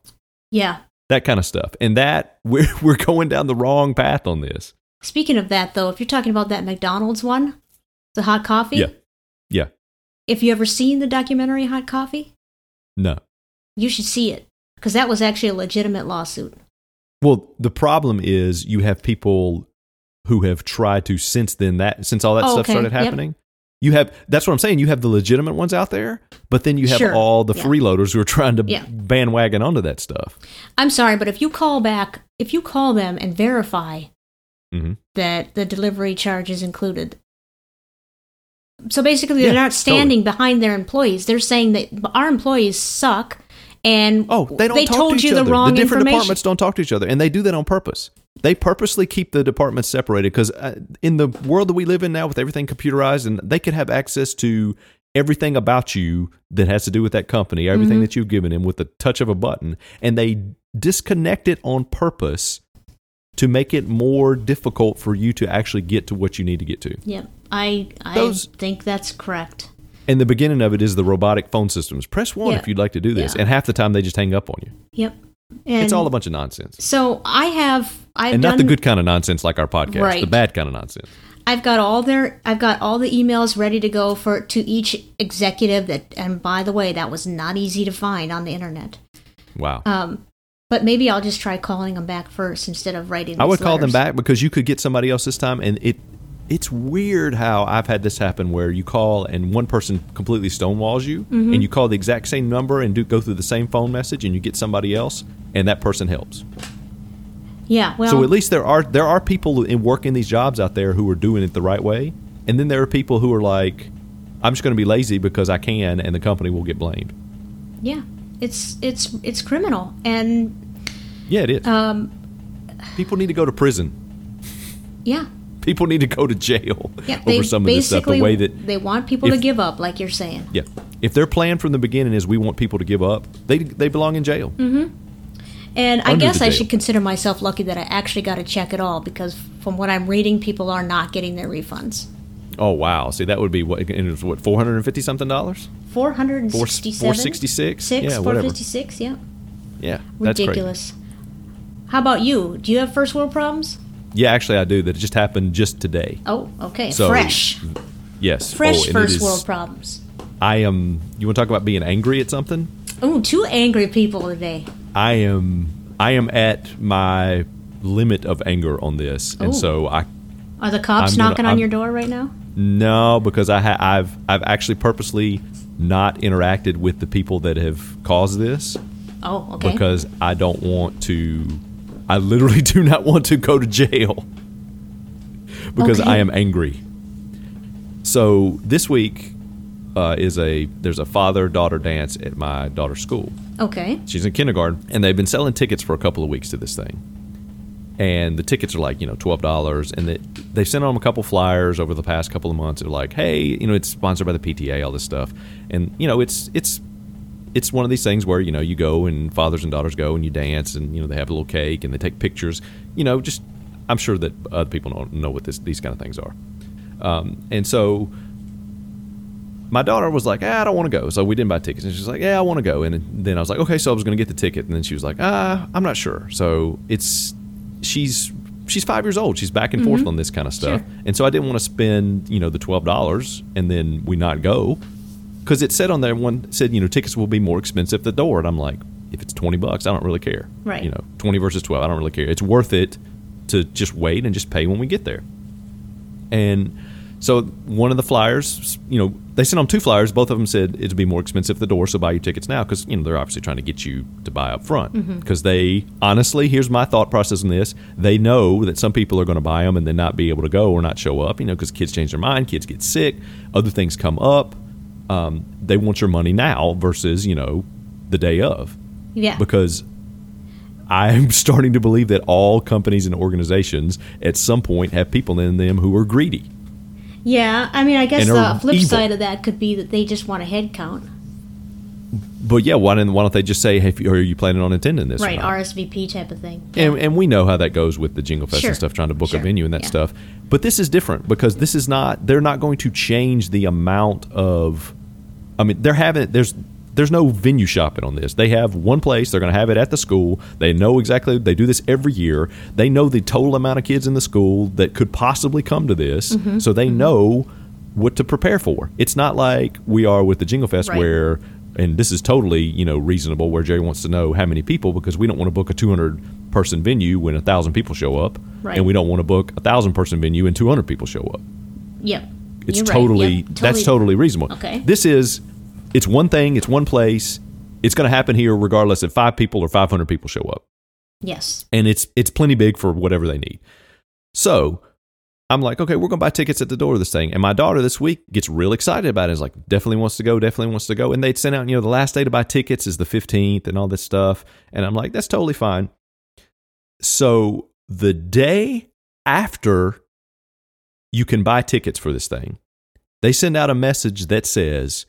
Yeah. that kind of stuff and that [LAUGHS] we're, we're going down the wrong path on this Speaking of that, though, if you're talking about that McDonald's one, the hot coffee. Yeah. Yeah. If you ever seen the documentary Hot Coffee, no you should see it because that was actually a legitimate lawsuit. Well, the problem is you have people who have tried to since then that since all that Oh, stuff okay. started Yep. You have that's what I'm saying. You have the legitimate ones out there, but then you have Sure. all the Yeah. freeloaders who are trying to Yeah. bandwagon onto that stuff. I'm sorry, but if you call back, if you call them and verify hmm that the delivery charge is included. So basically, they're Yeah, not standing behind their employees. They're saying that our employees suck, and Oh, they don't talk told to each you other. the wrong the different information. departments don't talk to each other, and they do that on purpose. They purposely keep the departments separated because uh, in the world that we live in now, with everything computerized, and they could have access to everything about you that has to do with that company, everything Mm-hmm. that you've given them with the touch of a button, and they disconnect it on purpose to make it more difficult for you to actually get to what you need to get to. Yep, I I Those- think that's correct. And the beginning of it is the robotic phone systems. Press one Yeah. if you'd like to do this, Yeah. and half the time they just hang up on you. Yep, and it's all a bunch of nonsense. So I have I've and done not the good kind of nonsense like our podcast, Right. the bad kind of nonsense. I've got all their I've got all the emails ready to go for to each executive that and by the way that was not easy to find on the internet. Wow. Um but maybe I'll just try calling them back first instead of writing. I would these call them back because you could get somebody else this time, and it it's weird how I've had this happen where you call and one person completely stonewalls you, Mm-hmm. and you call the exact same number and do go through the same phone message, and you get somebody else, and that person helps. Yeah, well, so at least there are there are people in working these jobs out there who are doing it the right way, and then there are people who are like, I'm just going to be lazy because I can, and the company will get blamed. yeah, it's it's it's criminal, and Yeah, it is. um, people need to go to prison. yeah, People need to go to jail yeah. Over some of this stuff. The way that they want people to give up, like you're saying. Yeah. If their plan from the beginning is we want people to give up, they they belong in jail. Mm-hmm. And I guess I should consider myself lucky that I actually got a check at all because from what I'm reading, people are not getting their refunds. Oh wow! See, that would be what? and it was what four hundred and fifty something dollars? Four hundred and sixty-seven. four sixty six? Six, Yeah, four whatever. Yeah, Yeah, that's crazy. ridiculous. How about you? Do you have first world problems? Yeah, actually, I do. That it just happened just today. Oh, okay, So fresh, Yes, fresh Oh, first is- world problems. I am. You want to talk about being angry at something? Oh, two angry people today. I am. I am at my limit of anger on this, and Oh. so I. Are the cops I'm gonna- knocking on I'm- your door right now? No, because I ha- I've I've actually purposely not interacted with the people that have caused this Oh, okay. because I don't want to. I literally do not want to go to jail because Okay. I am angry. So this week uh, is a there's a father daughter dance at my daughter's school. okay. She's in kindergarten, and they've been selling tickets for a couple of weeks to this thing. And the tickets are like you know twelve dollars, and they they sent them a couple flyers over the past couple of months. They're like, hey, you know, it's sponsored by the PTA, all this stuff, and you know, it's it's it's one of these things where you know you go and fathers and daughters go and you dance, and you know they have a little cake and they take pictures. You know, just I'm sure that other people don't know what this these kind of things are. Um, and so my daughter was like, ah, I don't want to go. So we didn't buy tickets. And she's like, yeah, I want to go. And then I was like, okay, so I was going to get the ticket. And then she was like, ah, I'm not sure. So it's, she's, she's five years old. She's back and forth on this kind of stuff. Sure. And so I didn't want to spend, you know, the $12 and then we not go. Cause it said on there, one said, you know, tickets will be more expensive at the door. And I'm like, if it's 20 bucks, I don't really care. Right. You know, 20 versus 12, I don't really care. It's worth it to just wait and just pay when we get there. And so one of the flyers, you know, they sent on two flyers. Both of them said it'd be more expensive at the door, so buy your tickets now because you know they're obviously trying to get you to buy up front. Mm-hmm. Because they honestly, here's my thought process on this: they know that some people are going to buy them and then not be able to go or not show up. You know, because kids change their mind, kids get sick, other things come up. Um, they want your money now versus you know the day of Yeah. because I'm [LAUGHS] starting to believe that all companies and organizations at some point have people in them who are greedy. yeah. I mean, I guess the flip evil. side of that could be that they just want a head count. But yeah, why don't, why don't they just say, hey, are you planning on attending this? Right. RSVP type of thing. and, and we know how that goes with the Jingle Fest Sure. and stuff, trying to book Sure. a venue and that Yeah. stuff. But this is different because this is not. They're not going to change the amount of. I mean, they're having there's there's no venue shopping on this. They have one place. They're going to have it at the school. They know exactly. They do this every year. They know the total amount of kids in the school that could possibly come to this, Mm-hmm. so they know what to prepare for. It's not like we are with the Jingle Fest Right. where and this is totally you know reasonable where Jerry wants to know how many people because we don't want to book a 200 person venue when a thousand people show up, Right. and we don't want to book a thousand person venue and 200 people show up. Yep. It's You're right. totally that's totally reasonable. Okay. This is it's one thing, it's one place. It's going to happen here regardless if 5 people or 500 people show up. Yes. And it's it's plenty big for whatever they need. So, I'm like, okay, we're going to buy tickets at the door of this thing. And my daughter this week gets real excited about it. it. Is like, definitely wants to go, definitely wants to go. And they'd sent out, you know, the last day to buy tickets is the 15th and all this stuff. And I'm like, that's totally fine. So the day after you can buy tickets for this thing, they send out a message that says,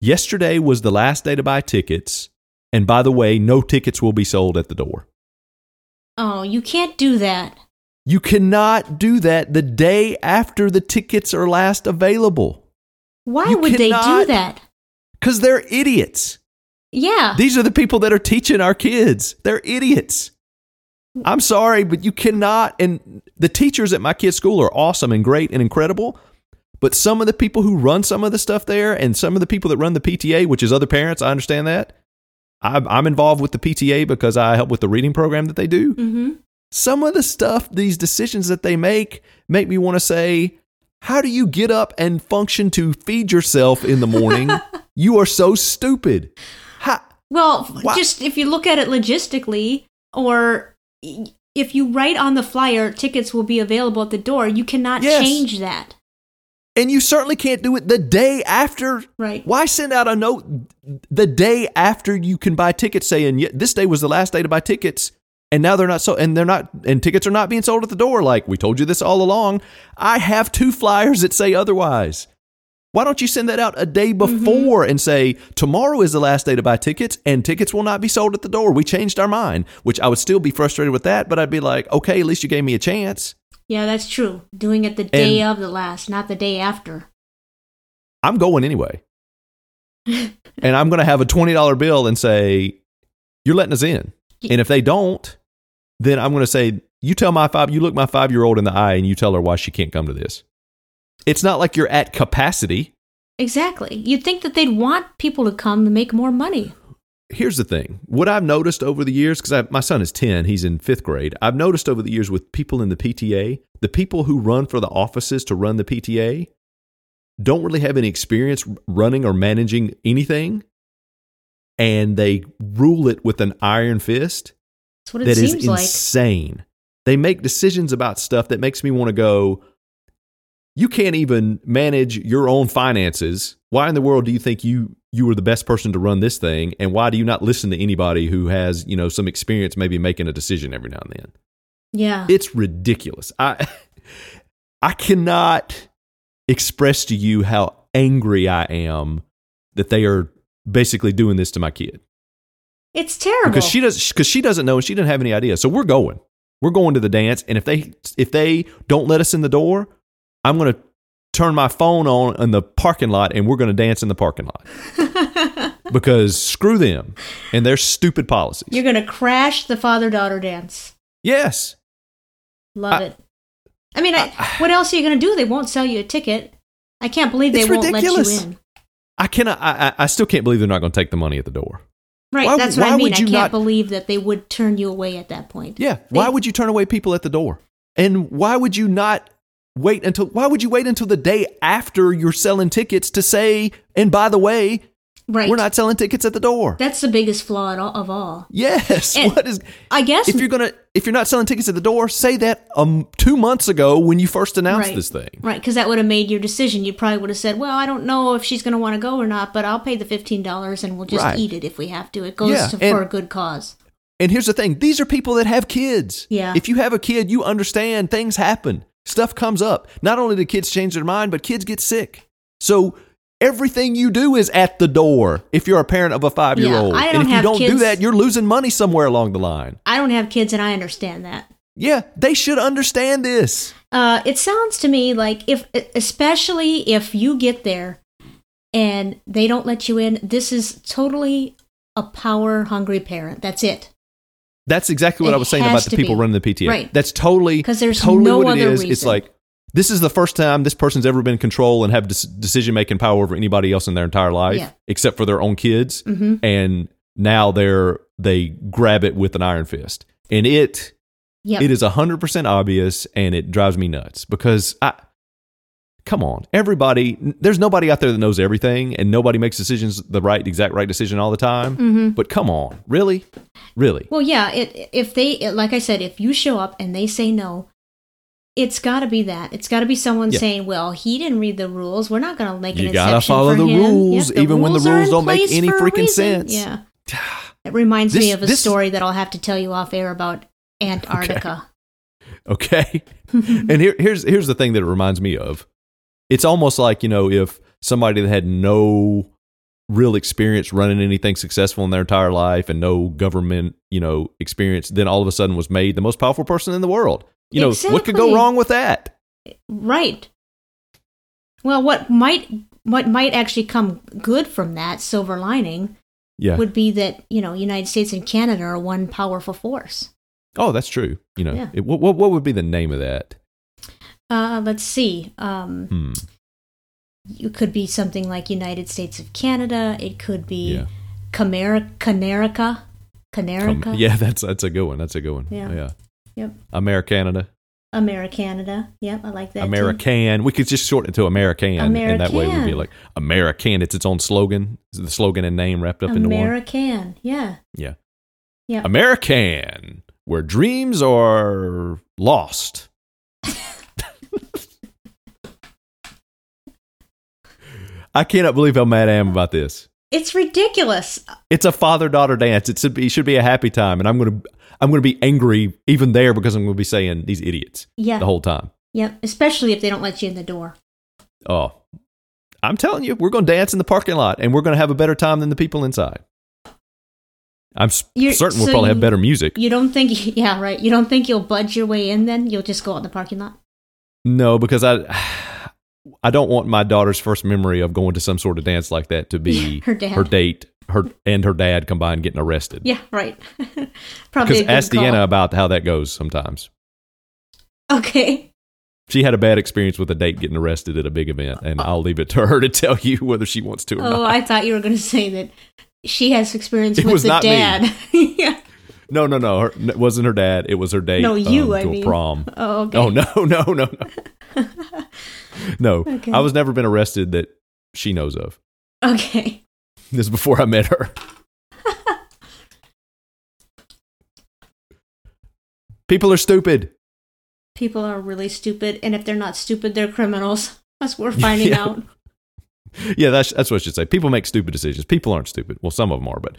Yesterday was the last day to buy tickets. And by the way, no tickets will be sold at the door. Oh, you can't do that. You cannot do that the day after the tickets are last available Why You would they do that? because they're idiots. Yeah. These are the people that are teaching our kids. They're idiots. I'm sorry, but you cannot. And the teachers at my kids' school are awesome and great and incredible. But some of the people who run some of the stuff there and some of the people that run the PTA, which is other parents, I understand that. I'm, I'm involved with the PTA because I help with the reading program that they do. mm-hmm. Some of the stuff, these decisions that they make, make me want to say, how do you get up and function to feed yourself in the morning? [LAUGHS] you are so stupid. How, Well, Wha- just if you look at it logistically, or if you write on the flyer, tickets will be available at the door, you cannot Yes. change that. and you certainly can't do it the day after. Right. Why send out a note the day after you can buy tickets saying "Yeah, this day was the last day to buy tickets? And now they're not so, and they're not, and tickets are not being sold at the door. Like we told you this all along. I have two flyers that say otherwise. Why don't you send that out a day mm-hmm. before and say tomorrow is the last day to buy tickets, and tickets will not be sold at the door? We changed our mind, which I would still be frustrated with that, but I'd be like, okay, at least you gave me a chance. Yeah, that's true. Doing it the day of the last, not the day after. I'm going anyway. [LAUGHS] and I'm going to have a $20 bill and say, you're letting us in. And if they don't, then I'm going to say, you tell my five, you look my five year old in the eye and you tell her why she can't come to this. It's not like you're at capacity. Exactly. You'd think that they'd want people to come to make more money. here's the thing. What I've noticed over the years, because my son is 10, he's in fifth grade. I've noticed over the years with people in the PTA, the people who run for the offices to run the PTA don't really have any experience running or managing anything. And they rule it with an iron fist That's what it that is seems like. insane. They make decisions about stuff that makes me want to go, you can't even manage your own finances. Why in the world do you think you you are the best person to run this thing and why do you not listen to anybody who has, you know, some experience maybe making a decision every now and then? Yeah. It's ridiculous. I [LAUGHS] I cannot express to you how angry I am that they are basically doing this to my kid It's terrible. because she does because she doesn't know and she doesn't have any idea. So we're going. We're going to the dance, and if they if they don't let us in the door, I'm going to turn my phone on in the parking lot, and we're going to dance in the parking lot [LAUGHS] because screw them and their stupid policies. You're going to crash the father daughter dance. yes, Love I- it. I mean, I, what else are you going to do? They won't sell you a ticket. I can't believe they won't ridiculous. let you in. I cannot. I, I still can't believe they're not going to take the money at the door. Right, Why- that's what why I mean. I can't not- believe that they would turn you away at that point. Yeah. They- why would you turn away people at the door? And why would you not wait until why would you wait until the day after you're selling tickets to say, and by the way, Right. we're not selling tickets at the door? That's the biggest flaw at all, of all. yes. And- what is I guess. if you're gonna if you're not selling tickets at the door, say that um two months ago when you first announced right, this thing. Right, because that would have made your decision. You probably would have said, "Well, I don't know if she's going to want to go or not, but I'll pay the fifteen dollars and we'll just Right. eat it if we have to. It goes Yeah, to, and- for a good cause." And here's the thing: these are people that have kids. Yeah. If you have a kid, you understand things happen. Stuff comes up. Not only do kids change their mind, but kids get sick. So everything you do is at the door. If you're a parent of a five year old, and if you don't do that, you're losing money somewhere along the line. I don't have kids, and I understand that. Yeah, they should understand this. Uh, it sounds to me like if, especially if you get there and they don't let you in, this is totally a power hungry parent. That's it. That's exactly what It I was saying about the people be. running the PTA. Right. That's totally because there's totally no what it other. It's reason. like this is the first time this person's ever been in control and have decision making power over anybody else in their entire life, Yeah. except for their own kids. hmm And now they're they grab it with an iron fist, and it Yep. it is hundred percent obvious, and it drives me nuts because I. Come on, everybody. There's nobody out there that knows everything, and nobody makes decisions the right, exact right decision all the time. hmm But come on, really, really, Well, yeah. It, if they, it, like I said, if you show up and they say no, it's got to be that. It's got to be someone Yeah. saying, "Well, he didn't read the rules. We're not going to make an exception." You gotta follow the rules, Yep, even when the rules don't make any freaking sense. Yeah. [SIGHS] It reminds me of a this- story that I'll have to tell you off air about Antarctica. [LAUGHS] Okay. [LAUGHS] and here, here's here's the thing that it reminds me of. It's almost like you know if somebody that had no real experience running anything successful in their entire life and no government you know experience, then all of a sudden was made the most powerful person in the world. You know what could go wrong with that? Right. Well, what might what might actually come good from that silver lining Yeah. would be that you know United States and Canada are one powerful force. oh, that's true. You know, Yeah. it, what, what what would be the name of that? Uh, let's see. Um, Hmm. it could be something like United States of Canada. It could be Yeah. Canerica. Canerica. Com- yeah, [LAUGHS] that's that's a good one. That's a good one. Yeah. Yeah. Yep. Americanada. Americanada. Yep, I like that. too. American. We could just shorten it to American, American, and that way we'd be like American. It's its own slogan, It's the slogan and name wrapped up into one. American. Yeah. Yeah, Yeah. American, where dreams are lost. [LAUGHS] I cannot believe how mad I am about this. It's ridiculous. It's a father daughter dance. It should be, it should be a happy time, and I'm gonna I'm gonna be angry even there because I'm gonna be saying these idiots Yeah. the whole time. Yep. Especially if they don't let you in the door. Oh, I'm telling you, we're going to dance in the parking lot and we're going to have a better time than the people inside. I'm You're- certain we'll so probably you- have better music. You don't think? [LAUGHS] Yeah, right. You don't think you'll budge your way in? Then you'll just go out in the parking lot. No, because I I don't want my daughter's first memory of going to some sort of dance like that to be Her dad. her date, her and her dad combined getting arrested. Yeah, right. [LAUGHS] Probably Because ask call. Deanna about how that goes sometimes. Okay. She had a bad experience with a date getting arrested at a big event, and I'll leave it to her to tell you whether she wants to or Oh, not. I thought you were going to say that she has experience It with the dad. [LAUGHS] yeah. No, no, no. Her, it wasn't her dad. It was her date. No, you, um, I mean. prom. [LAUGHS] Oh, okay. Oh no, [LAUGHS] no, no, no. no, Okay. I was never been arrested that she knows of. Okay. This is before I met her. [LAUGHS] People are stupid. People are really stupid, and if they're not stupid, they're criminals. That's what we're finding Yeah. out. Yeah, that's that's what I should say. People make stupid decisions. People aren't stupid. Well, some of them are, but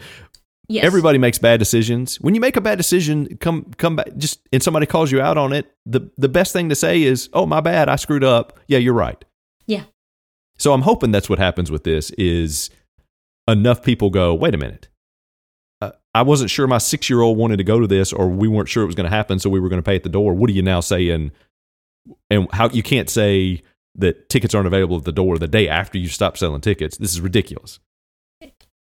Yes. everybody makes bad decisions. When you make a bad decision, come come back just and somebody calls you out on it, the the best thing to say is, "Oh, my bad. I screwed up." Yeah, you're right. Yeah. So I'm hoping that's what happens with this is enough people go, "Wait a minute. Uh, I wasn't sure my 6-year-old wanted to go to this or we weren't sure it was going to happen, so we were going to pay at the door. What are you now saying?" And how you can't say that tickets aren't available at the door the day after you stop selling tickets. This is ridiculous.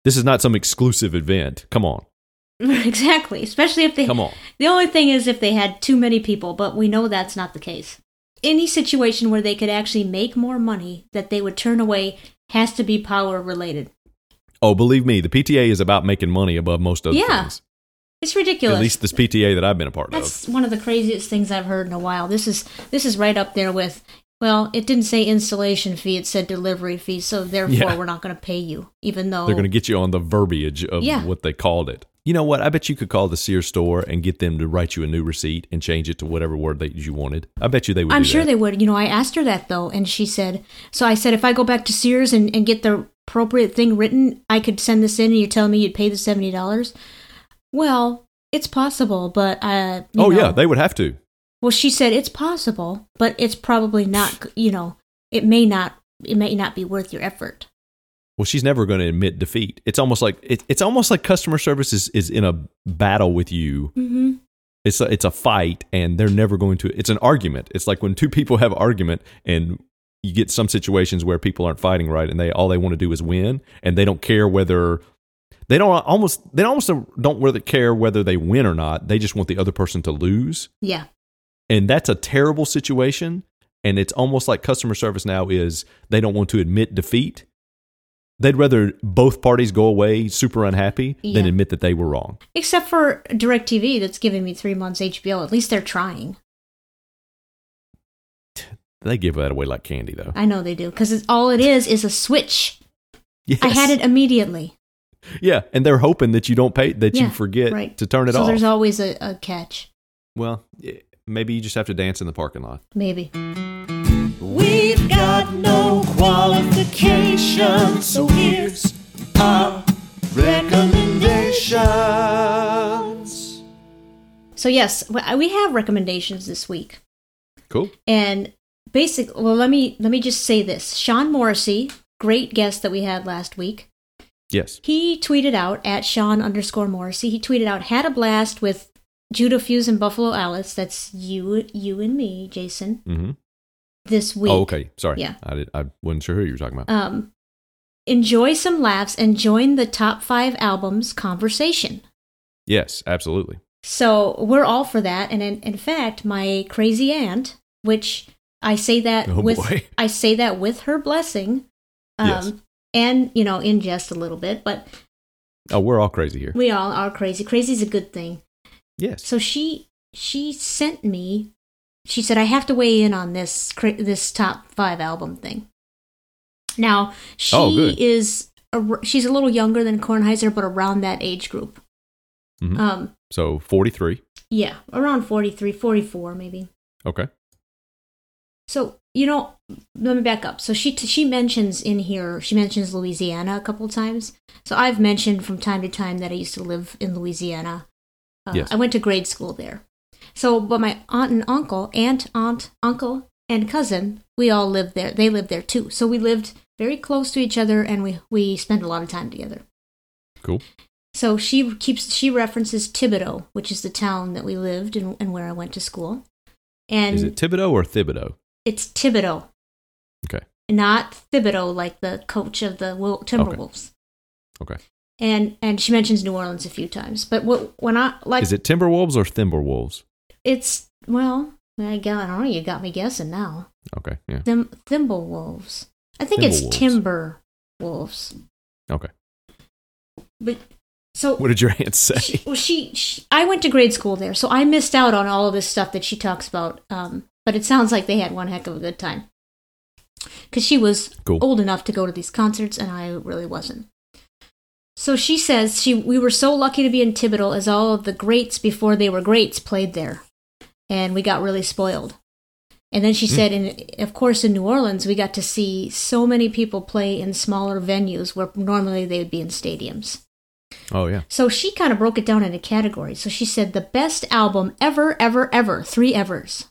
This is not some exclusive event. Come on. [LAUGHS] exactly. Especially if they. Come on. The only thing is if they had too many people, but we know that's not the case. Any situation where they could actually make more money that they would turn away has to be power related. Oh, believe me, the PTA is about making money above most other Yeah. things. It's ridiculous. At least this PTA that I've been a part That's of. That's one of the craziest things I've heard in a while. This is this is right up there with well, it didn't say installation fee, it said delivery fee, so therefore Yeah. we're not going to pay you, even though They're going to get you on the verbiage of Yeah. what they called it. You know what? I bet you could call the Sears store and get them to write you a new receipt and change it to whatever word that you wanted. I bet you they would. I'm sure that. they would. You know, I asked her that though, and she said, so I said, if I go back to Sears and, and get the appropriate thing written, I could send this in and you're telling me you'd pay the $70? Well, it's possible, but, uh, you Oh know- yeah, they would have to. Well, she said it's possible, but it's probably not, you know, it may not, it may not be worth your effort. Well, she's never going to admit defeat. It's almost like it, it's almost like customer service is, is in a battle with you Mm-hmm. it's a, it's a fight and they're never going to it's an argument it's like when two people have an argument and you get some situations where people aren't fighting right and they all they want to do is win and they don't care whether they don't almost they almost don't really care whether they win or not they just want the other person to lose Yeah. And that's a terrible situation and it's almost like customer service now is they don't want to admit defeat they'd rather both parties go away super unhappy than admit that they were wrong Except for DirecTV that's giving me three months HBO. At least they're trying. they give that away like candy though I know they do because all it is is a switch. yes. I had it immediately. Yeah, and they're hoping that you don't pay that Yeah, you forget right. to turn it so off. there's always a, a catch. well, maybe you just have to dance in the parking lot. Maybe. We've got no qualifications, so here's our recommendations. So yes, uh, we have recommendations this week, Cool. and basic. Well, let me let me just say this: Sean Morrissey, great guest that we had last week. Yes. He tweeted out at Sean underscore Morrissey. He tweeted out, "Had a blast with Judo Fuse and Buffalo Alice. That's you, you and me, Jason. Mm-hmm. This week. Oh, okay. Sorry. Yeah. I did. I wasn't sure who you were talking about. Um, enjoy some laughs and join the top five albums conversation. yes, absolutely. So we're all for that. And in, in fact, my crazy aunt, which I say that Oh, with boy. I say that with her blessing, um, Yes. and you know, in jest a little bit, but Oh, we're all crazy here. we all are crazy. Crazy's a good thing. Yes. So she she sent me. She said I have to weigh in on this this top five album thing. Now she Oh, is a, she's a little younger than Kornheiser, but around that age group. Mhm. Um, So forty-three. yeah, around 43, 44 maybe. Okay. So you know, let me back up. So she she mentions in here she mentions Louisiana a couple times. So I've mentioned from time to time that I used to live in Louisiana. Uh, Yes. I went to grade school there. So, but my aunt and uncle, aunt, aunt, uncle, and cousin, we all lived there. They lived there too. So we lived very close to each other, and we we spent a lot of time together. Cool. So she keeps she references Thibodaux, which is the town that we lived and, and where I went to school. And Is it Thibodeau or Thibodeau? it's Thibodaux, Okay. not Thibodeau, like the coach of the Timberwolves. Okay. And and she mentions New Orleans a few times, but what when I like Is it Timberwolves or Thimberwolves? it's well, I got I don't know. You got me guessing now. Okay. Yeah. Thim, Thimblewolves. I think it's Thimblewolves. Timber Wolves. Okay. but so What did your [LAUGHS] aunt say? she, well, she, she, I went to grade school there, so I missed out on all of this stuff that she talks about. Um, but it sounds like they had one heck of a good time because she was Cool. old enough to go to these concerts, and I really wasn't. So she says she we were so lucky to be in Thibodaux as all of the greats before they were greats played there, and we got really spoiled. And then she hmm. said, and of course in New Orleans we got to see so many people play in smaller venues where normally they would be in stadiums. Oh yeah. So she kind of broke it down into categories. So she said the best album ever, ever, ever, three evers,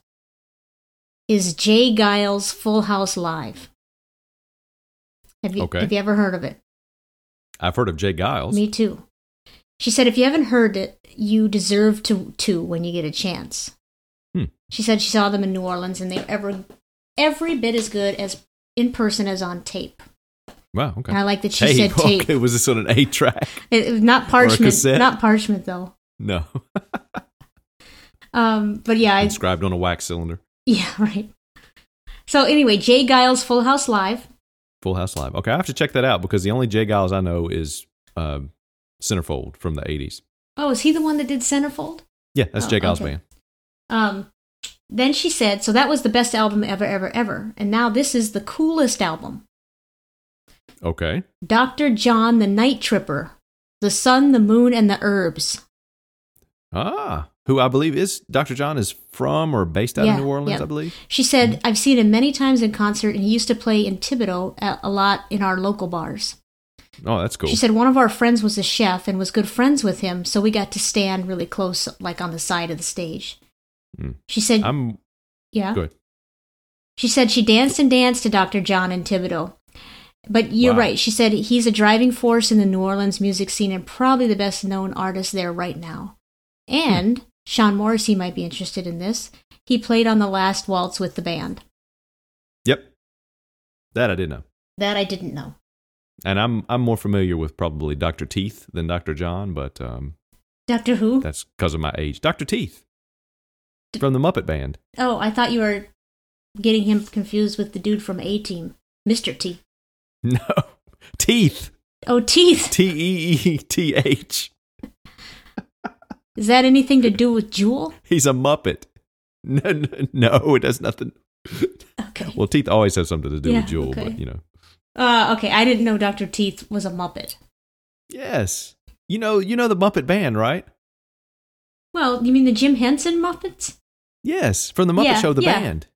is J. Geils' Full House Live. Have you Okay. have you ever heard of it? I've heard of J. Geils. Me too. She said if you haven't heard it, you deserve to to when you get a chance. Hmm. She said she saw them in New Orleans and they ever every bit as good as in person as on tape. Wow. Okay. And I like that she tape. said tape. Okay. Was this on an eight track? It, it was not parchment, not parchment though. No. Um, but yeah, I, Inscribed on a wax cylinder. Yeah, [LAUGHS] right. So anyway, J. Geils Full House Live. Full House Live. Okay, I have to check that out because the only J. Geils I know is um, Centerfold from the '80s. Oh, is he the one that did Centerfold? Yeah, that's Oh, J. Geils okay. band. Um, then she said, so that was the best album ever, ever, ever. And now this is the coolest album. Okay. Dr. John the Night Tripper. The Sun, the Moon, and the Herbs. Ah, who I believe is Dr. John is from or based out Yeah, of New Orleans, yeah. I believe. She said, I've seen him many times in concert, and he used to play in Thibodaux a, a lot in our local bars. Oh, that's cool. She said one of our friends was a chef and was good friends with him, so we got to stand really close, like on the side of the stage. Mm. She said, I'm Yeah. good. She said she danced and danced to Dr. John in Thibodaux. But you're Wow. right. She said he's a driving force in the New Orleans music scene and probably the best known artist there right now. And Sean Morrissey might be interested in this. He played on the last waltz with the band. Yep. That I didn't know. That I didn't know. And I'm I'm more familiar with probably Dr. Teeth than Dr. John, but um, Doctor Who? that's because of my age. Dr. Teeth from the Muppet Band. Oh, I thought you were getting him confused with the dude from A Team, Mr. T. No, Teeth. Oh, Teeth. T E E T H. Is that anything to do with Jewel? He's a Muppet. [LAUGHS] No, no, it has nothing. Okay. Well, Teeth always has something to do Yeah, with Jewel, okay. but you know. Uh, okay, I didn't know Dr. Teeth was a Muppet. Yes. You know, you know the Muppet Band, right? Well, you mean the Jim Henson Muppets? Yes, from the Muppet Yeah, Show, the yeah. band.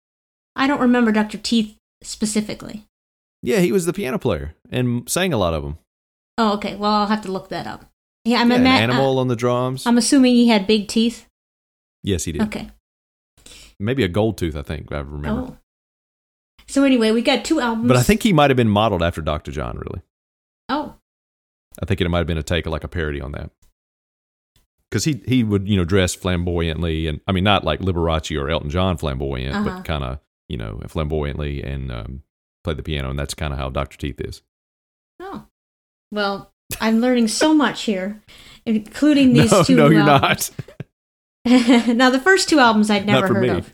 I don't remember Dr. Teeth specifically. Yeah, he was the piano player and sang a lot of them. Oh, okay. Well, I'll have to look that up. Yeah, I'm yeah, an ima- animal on the drums. uh, I'm assuming he had big teeth. yes, he did. Okay. Maybe a gold tooth, I think. I remember. Oh. So anyway, we got two albums. But I think he might have been modeled after Dr. John, really. Oh, I think it might have been a take, like a parody on that. Because he, he would, you know, dress flamboyantly. And I mean, not like Liberace or Elton John flamboyant, Uh-huh. but kind of, you know, flamboyantly and um, play the piano. And that's kind of how Dr. Teeth is. oh. Well, I'm learning so much here, including these no, two. no, you're albums. not. [LAUGHS] now, the first two albums I'd never heard me. of.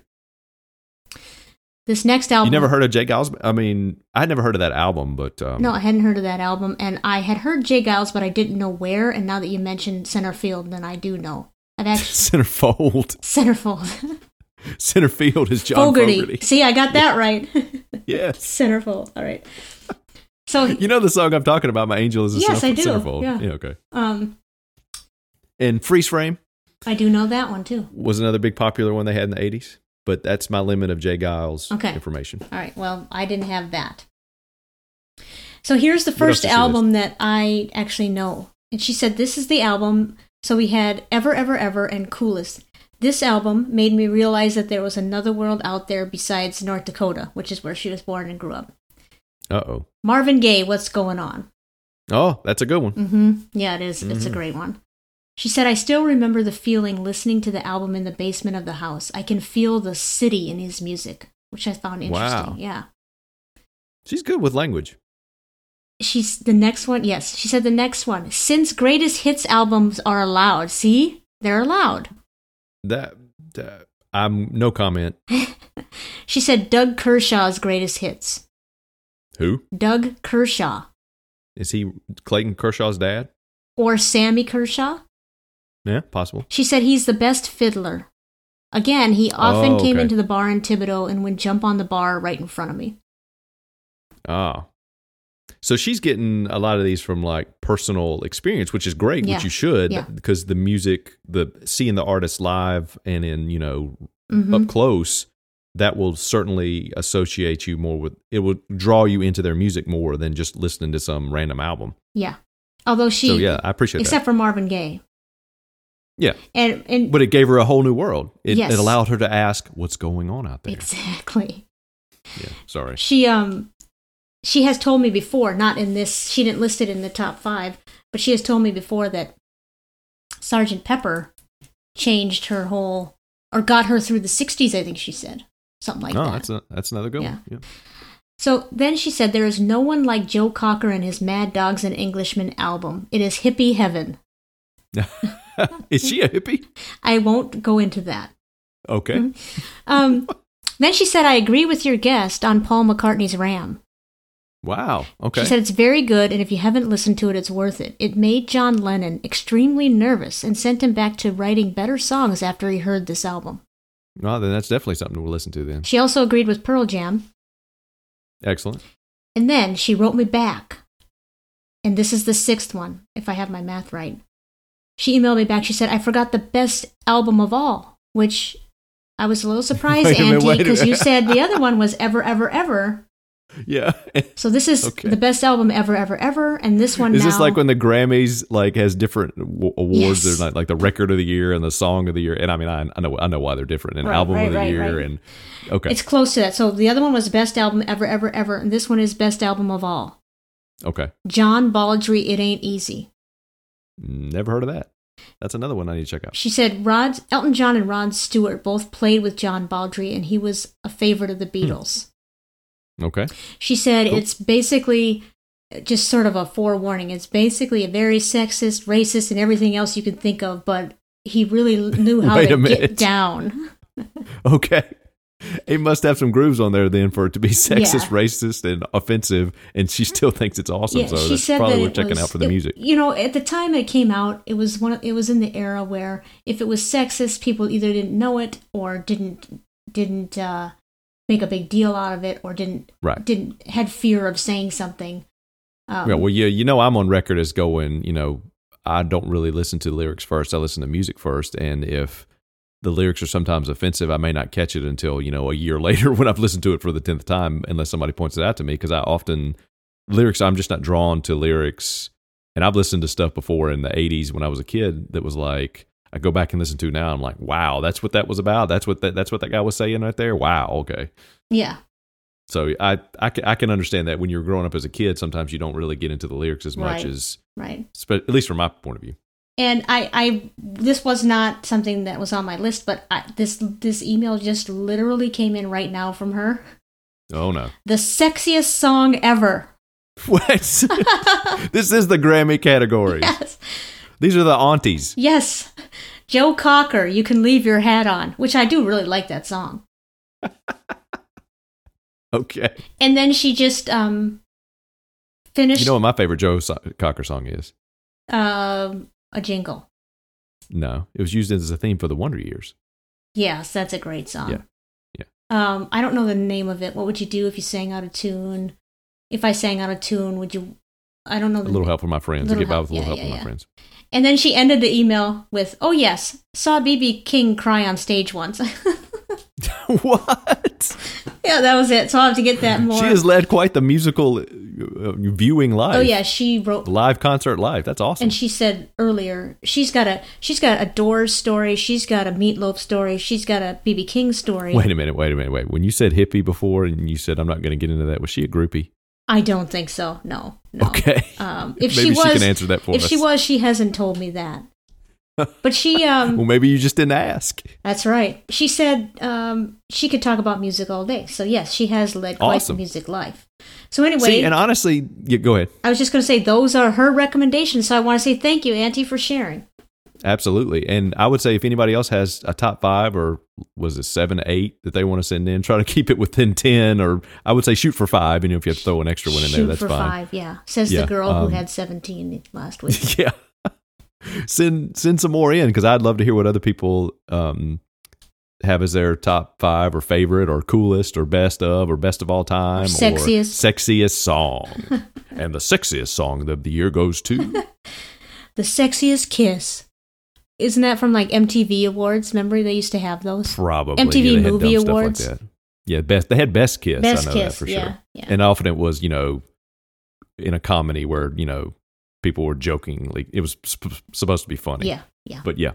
This next album. You never heard of J. Geils? I mean, I'd never heard of that album, but um, No, I hadn't heard of that album, and I had heard J. Geils, but I didn't know where. And now that you mentioned Centerfield, then I do know. I've [LAUGHS] actually Centerfold. Centerfold, [LAUGHS] Centerfield is John Fogerty. Fogerty. See, I got that right. Yes. Centerfold. All right. So, You know the song I'm talking about, My Angel is a Yes, I do. Centerfold. Yeah. okay. um, And Freeze Frame I do know that one too. was another big popular one they had in the 80s, but that's my limit of J. Geils Okay. information. All right. Well, I didn't have that. So here's the What else first did she album that I actually know. And she said, This is the album. So we had Ever, Ever, Ever and Coolest. This album made me realize that there was another world out there besides North Dakota, which is where she was born and grew up. Uh oh. Marvin Gaye, What's Going On? Oh, that's a good one. Mm-hmm. Yeah, it is. It's a Mhm. great one. She said, I still remember the feeling listening to the album in the basement of the house. I can feel the city in his music, which I found interesting. Wow. Yeah. She's good with language. She's the next one. Yes, she said the next one. Since greatest hits albums are allowed, see, they're allowed. That, that I'm no comment. [LAUGHS] She said Doug Kershaw's greatest hits. Who Doug Kershaw. is he? Clayton Kershaw's dad? or Sammy Kershaw. Yeah, possible. She said he's the best fiddler. Again, he often Oh, came into the bar in Thibodaux and would jump on the bar right in front of me. Ah. So she's getting a lot of these from like personal experience, which is great, Yeah. which you should, Yeah. because the music, the seeing the artist live and in you know Mhm. up close, that will certainly associate you more with. It will draw you into their music more than just listening to some random album. Yeah. Although she, so yeah, I appreciate except for Marvin Gaye. Yeah, And, and but it gave her a whole new world. It, Yes. it allowed her to ask, "What's going on out there?" exactly. Yeah, sorry. She um she has told me before, not in this she didn't list it in the top five, but she has told me before that Sergeant Pepper changed her whole or got her through the sixties, I think she said. Something like oh, that. that's a, that's another good Yeah. one. So then she said there is no one like Joe Cocker and his Mad Dogs and Englishmen album. It is hippie heaven. [LAUGHS] Is she a hippie? I won't go into that. Okay. Mm-hmm. Um, [LAUGHS] then she said, I agree with your guest on Paul McCartney's Ram. Wow. Okay. She said it's very good, and if you haven't listened to it, it's worth it. It made John Lennon extremely nervous and sent him back to writing better songs after he heard this album. Well, then that's definitely something we'll listen to then. She also agreed with Pearl Jam, Excellent. and then she wrote me back. And this is the sixth one, if I have my math right. She emailed me back. She said, I forgot the best album of all, which I was a little [LAUGHS] surprised, Wait a minute, Auntie, because you said the other one was Ever, Ever, Ever. Yeah. [LAUGHS] So this is Okay. the best album ever, ever, ever. And this one Is now. this like when the Grammys like has different w- awards? Yes. There's like, like the record of the year and the song of the year. And I mean, I, I know I know why they're different. And Right, album right, of the right, year and okay, It's close to that. So the other one was best album ever, ever, ever, and this one is best album of all. okay. John Baldry, It Ain't Easy. Never heard of that. That's another one I need to check out. She said Rod Elton John and Rod Stewart both played with John Baldry, and he was a favorite of the hmm. Beatles. Okay. She said Cool. it's basically just sort of a forewarning. It's basically a very sexist, racist, and everything else you can think of, but he really knew [LAUGHS] how to get down. [LAUGHS] Okay. It must have some grooves on there then for it to be [LAUGHS] sexist, Yeah. racist, and offensive, and she still thinks it's awesome. Yeah, so she that's said probably that worth checking was- out for the it- music. You know, at the time it came out, it was one. Of, it was in the era where if it was sexist, people either didn't know it or didn't didn't uh, make a big deal out of it, or didn't Right. didn't had fear of saying something. Um, yeah, well, yeah, you know, I'm on record as going, you know, I don't really listen to lyrics first. I listen to music first. And if the lyrics are sometimes offensive, I may not catch it until, you know, a year [LAUGHS] later when I've listened to it for the 10th time, unless somebody points it out to me. Because I often, lyrics, I'm just not drawn to lyrics. And I've listened to stuff before in the 80s when I was a kid that was like, I go back and listen to now. I'm like, wow, that's what that was about. That's what that, that's what that guy was saying right there. Wow. Okay. yeah, So I, I, I can understand that when you're growing up as a kid, sometimes you don't really get into the lyrics as much Right. as, right. at least from my point of view. And I, I, this was not something that was on my list, but I, this this email just literally came in right now from her. Oh no! The sexiest song ever. [LAUGHS] What? [LAUGHS] this is the Grammy category. [LAUGHS] Yes. These are the aunties. Yes. Joe Cocker, you can leave your hat on, which I do really like that song. [LAUGHS] Okay. And then she just um finished You know what my favorite Joe so- Cocker song is? um a jingle. No, it was used as a theme for the Wonder Years. Yes, that's a great song. Yeah. Yeah. Um I don't know the name of it. What would you do if you sang out of tune? If I sang out of tune, would you I don't know A little help from my friends. To get by help, with a little yeah, help from yeah, my friends. And then she ended the email with, "Oh yes, saw BB King cry on stage once." [LAUGHS] what? yeah, that was it. So I'll have to get that [LAUGHS] more. She has led quite the musical uh, viewing live. oh yeah, she wrote Live concert live. That's awesome. And she said earlier, she's got a she's got a Doors story, she's got a Meatloaf story, she's got a BB King story. wait a minute. Wait a minute. Wait. When you said hippie before and you said I'm not going to get into that, was she a groupie? I don't think so. No, no. Okay. Um, [LAUGHS] if Maybe she was, can answer that for if us. she was, she hasn't told me that. But she, [LAUGHS] um, well, maybe you just didn't ask. that's right. She said um, she could talk about music all day. So yes, she has led quite Awesome. the music life. So anyway, See, and honestly, yeah, go ahead. I was just going to say those are her recommendations. So I want to say thank you, Auntie, for sharing. Absolutely. And I would say if anybody else has a top five or was it seven, eight that they want to send in, try to [LAUGHS] keep it within 10, or I would say shoot for five. And if you have to throw an extra one in Shoot there, that's for fine. five, yeah. Says Yeah, the girl um, who had seventeen last [LAUGHS] week. yeah. send send some more in because I'd love to hear what other people um, have as their top five or favorite or coolest or best of or best of all time sexiest. sexiest song. [LAUGHS] and the sexiest song of the year goes to The sexiest kiss. Isn't that from like MTV Awards? Remember they used to have those? probably MTV dumb Movie stuff like Awards. Yeah, best they had best kiss. Best I know kiss, that for sure. yeah. And often it was you know in a comedy where you know people were jokingly it was sp- supposed to be funny. Yeah, yeah. but yeah,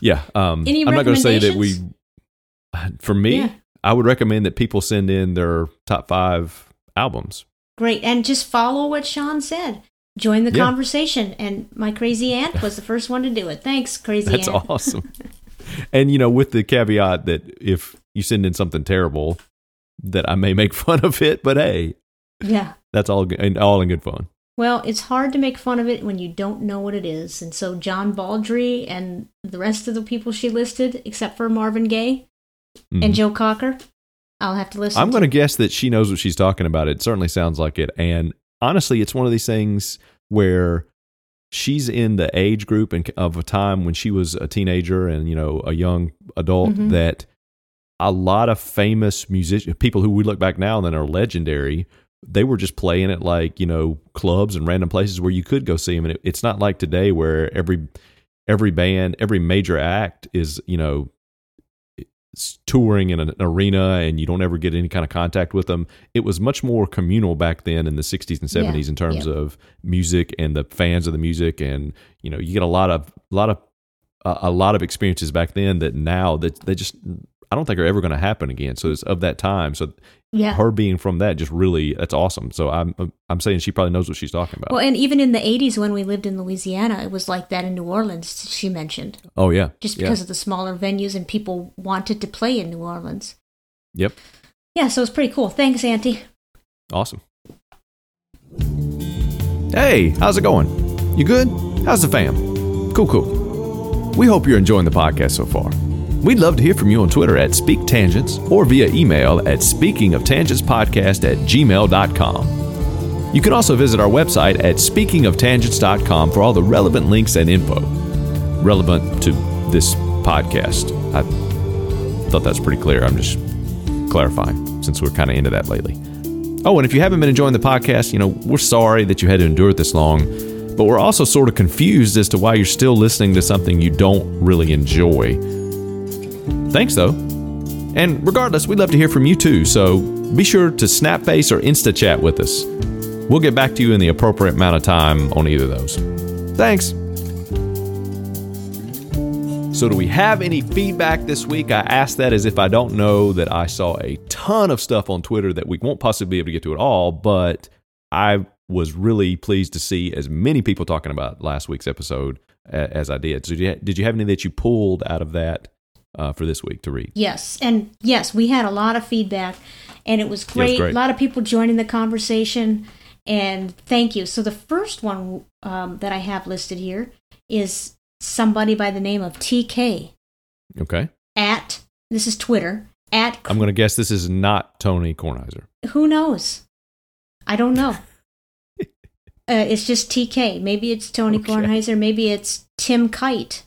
yeah. Um, Any I'm not going to say that we. [SIGHS] For me, Yeah. I would recommend that people send in their top five albums. Great. And just follow what Sean said. Join the Yeah. conversation. And my crazy aunt was the first one to do it. Thanks, crazy That's aunt. awesome. [LAUGHS] and you know, with the caveat that if you send in something terrible, that I may make [LAUGHS] fun of it, but hey, Yeah. that's all good, and all in good fun. Well, it's hard to make fun of it when you don't know what it is. And so John Baldry and the rest of the people she listed, except for Marvin Gaye Mhm. and Joe Cocker, I'll have to listen I'm going to guess that she knows what she's talking about. It certainly sounds like it. And honestly, it's one of these things where she's in the age group and of a time when she was a teenager and you know a young adult Mhm. that a lot of famous musicians, people who we look back now and then are legendary, they were just playing at like you know clubs and random places where you could go see them. And it, it's not like today where every every band, every major act is you know touring in an arena and you don't ever get any kind of contact with them. It was much more communal back then in the 60s and 70s in terms yeah. of music and the fans of the music and you know you get a lot of a lot of a lot of experiences back then that now that they just I don't think are ever going to happen again. So it's of that time. So yeah. her being from that just really that's awesome. So I'm I'm saying she probably knows what she's talking about. Well, and even in the 80s when we lived in Louisiana, it was like that in New Orleans, she mentioned, oh yeah, just Yeah. because of the smaller venues and people wanted to play in New Orleans. Yep, Yeah, so it's pretty cool. Thanks, Auntie. awesome. Hey, how's it going? You good? How's the fam? Cool, cool. We hope you're enjoying the podcast so far. We'd love to hear from you on Twitter at Speak Tangents or via email at speakingoftangentspodcast at gmail.com. You can also visit our website at speakingoftangents.com for all the relevant links and info relevant to this podcast. I thought that's pretty clear. I'm just clarifying since we're kind of into that lately. Oh, and if you haven't been enjoying the podcast, you know, we're sorry that you had to endure it this long, but we're also sort of confused as to why you're still listening to something you don't really enjoy. Thanks, though. And regardless, we'd love to hear from you too, so be sure to Snapface or Insta chat with us. We'll get back to you in the appropriate amount of time on either of those. Thanks. So, do we have any feedback this week? I ask that as if I don't know that I saw a ton of stuff on Twitter that we won't possibly be able to get to at all, but I was really pleased to see as many people talking about last week's episode as I did. So, did you have any that you pulled out of that uh, for this week to read? Yes, and yes, we had a lot of feedback, and it was great. great. A lot of people joining the conversation, and thank you. So the first one um, that I have listed here is somebody by the name of TK Okay. at this is Twitter at I'm going to guess this is not Tony Kornheiser. who knows? I don't know. [LAUGHS] uh, it's just TK. Maybe it's Tony Okay. Kornheiser. Maybe it's Tim Kite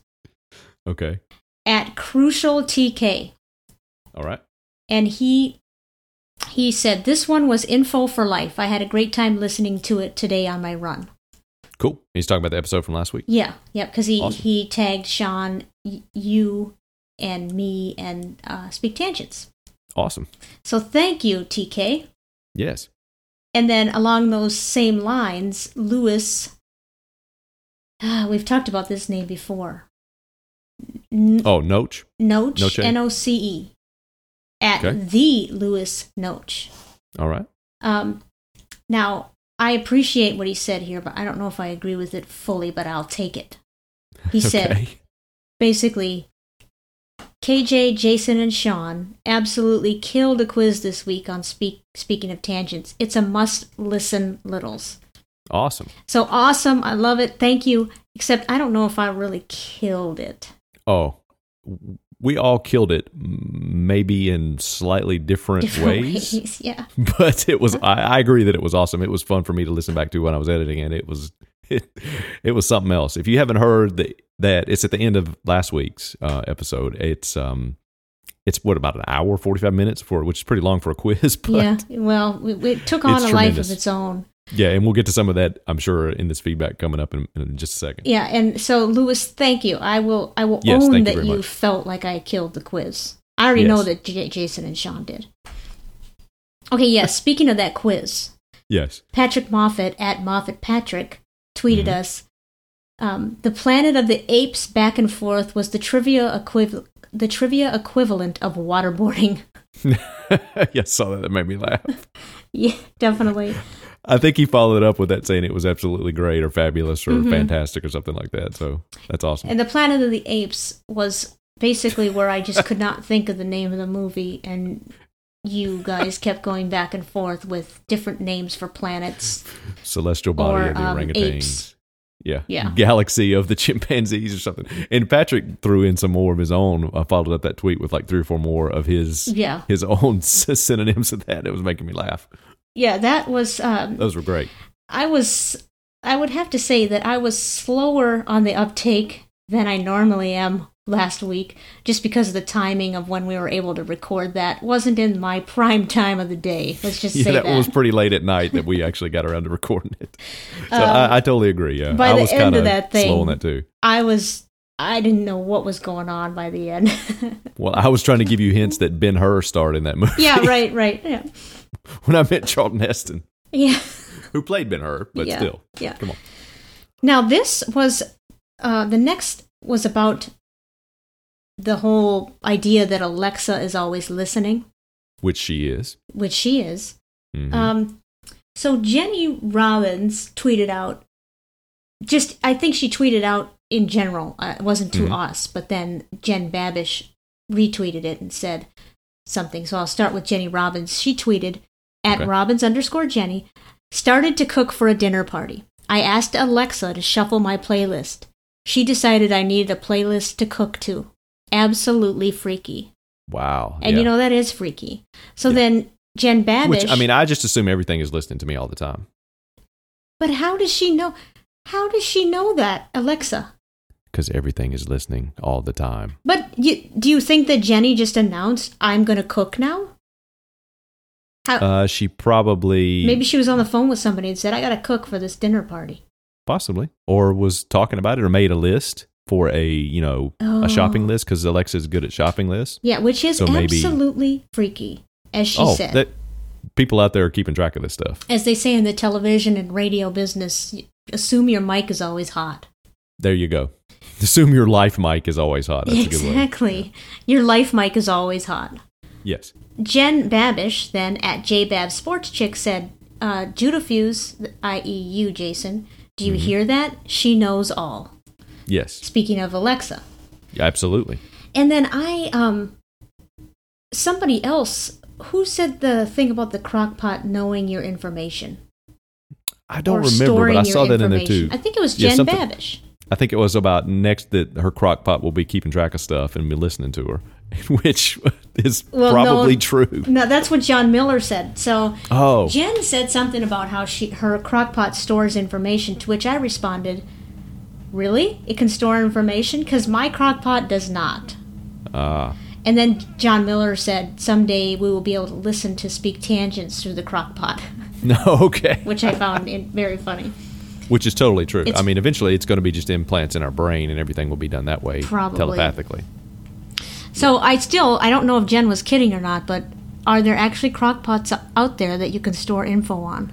Okay. At Crucial TK. All right. and he he said this one was info for life i had a great time listening to it today on my run Cool. He's talking about the episode from last week. yeah yeah because he Awesome. he tagged sean y- you and me and uh, speak tangents Awesome. so thank you tk Yes. and then along those same lines lewis ah, [SIGHS] we've talked about this name before N- Oh, Noach. noche Noche. n-o-c-e at Okay. the lewis noche All right. Um, now, I appreciate what he said here, but I don't know if I agree with it fully, but I'll take it. He [LAUGHS] said, Okay. basically, KJ, Jason, and Sean absolutely killed a quiz this week on speak, Speaking of Tangents. It's a must listen, littles. Awesome. So awesome. I love it. Thank you. Except I don't know if I really killed it. Oh, we all killed it, maybe in slightly different, Different ways. ways. [LAUGHS] Yeah. [LAUGHS] But it was. I, I agree that it was awesome. It was fun for me to listen back to when I was editing, and it was [LAUGHS] it, it was something else. If you haven't heard that, that it's at the end of last week's uh, episode. It's um, it's what about an hour, forty five minutes for which is pretty long for a quiz. But yeah. Well, it, it took on a life of its own. Yeah, and we'll get to some of that. I'm sure in this feedback coming up in, in just a second. Yeah, and so Lewis, thank you. I will I will Yes, own thank you that you felt like I killed the quiz. I already know that J- Jason and Sean did. Okay, yes. [LAUGHS] speaking of that quiz, Yes. Patrick Moffat at Moffat Patrick tweeted Mm-hmm. us. Um, the planet of the apes back and forth was the trivia equiv- the trivia equivalent of waterboarding. [LAUGHS] yeah, saw that. That made me laugh. [LAUGHS] yeah, definitely. I think he followed up with that saying it was absolutely great or fabulous or Mhm. fantastic or something like that. So that's awesome. And the Planet of the Apes was basically where I just could not think of the name of the movie, and you guys kept going back and forth with different names for planets. Celestial body or, of the um, orangutans. apes. Yeah. Yeah. Galaxy of the [LAUGHS] chimpanzees or something. And Patrick threw in some more of his own. I followed up that tweet with like three or four more of his Yeah, his own [LAUGHS] synonyms of that. It was making me laugh. Yeah, that was. Um, Those were great. I was. I would have to say that I was slower on the uptake than I normally am last week, just because of the timing of when we were able to record that wasn't in my prime time of the day. Let's just Yeah, say that, that. was pretty late at night that we actually got around to recording it. So I, I totally agree. Yeah, Um, by I the was end of that thing- slow on that too. I was. I didn't know what was going on by the end. [LAUGHS] Well, I was trying to give you hints that Ben Hur starred in that movie. yeah, right, [LAUGHS] right. Yeah. [LAUGHS] when I met Charlton Heston, Yeah. who played Ben Hur, but yeah. still, Yeah. come on. Now this was uh the next was about the whole idea that Alexa is always listening, Which she is. which she is. Mhm. Um so Jenny Robbins tweeted out just I think she tweeted out in general. Uh, it wasn't to Mhm. us, but then Jen Babish retweeted it and said something. So I'll start with Jenny Robbins. She tweeted at Okay. Robbins underscore Jenny, started to cook for a dinner party. I asked Alexa to shuffle my playlist. She decided I needed a playlist to cook to. Absolutely freaky. wow. And yeah. you know that is freaky. So Yeah. then Jen Babish Which I mean, I just assume everything is listening to me all the time But how does she know how does she know that, Alexa? because everything is listening all the time. But you, do you think that Jenny just announced I'm going to cook now? How, Uh, she probably maybe she was on the phone with somebody and said I got to cook for this dinner party. possibly or was talking about it or made a list for a you know Oh. a shopping list because Alexa's good at shopping lists. Yeah, which is So maybe- absolutely freaky, as she oh, said. that people out there are keeping track of this stuff. As they say in the television and radio business, assume your mic is always hot. There you go. [LAUGHS] Assume your life mic is always hot. That's a good way. exactly. Your life mic is always hot. Yes. Jen Babish, then at JBab Sports Chick, said, uh, Judafuse, i.e., you, Jason, do Mm-hmm. you hear that? She knows all. Yes. Speaking of Alexa. Absolutely. And then I, um, somebody else, who said the thing about the crock pot knowing your information? I don't remember, but I saw that in there too. I think it was Jen something- Babish. I think it was about next that her crock pot will be keeping track of stuff and be listening to her, [LAUGHS] which is Well, no- probably true. No, that's what John Miller said. So Oh, Jen said something about how she her crockpot stores information, to which I responded, "Really? It can store information? Because my crockpot does not." ah, And then John Miller said, "Someday we will be able to listen to speak tangents through the crockpot," [LAUGHS] no, okay. [LAUGHS] which I found in, very funny. Which is totally true. It's- I mean, eventually it's going to be just implants in our brain, and everything will be done that way, Probably. telepathically. So I still I don't know if Jen was kidding or not, but are there actually crockpots out there that you can store info on?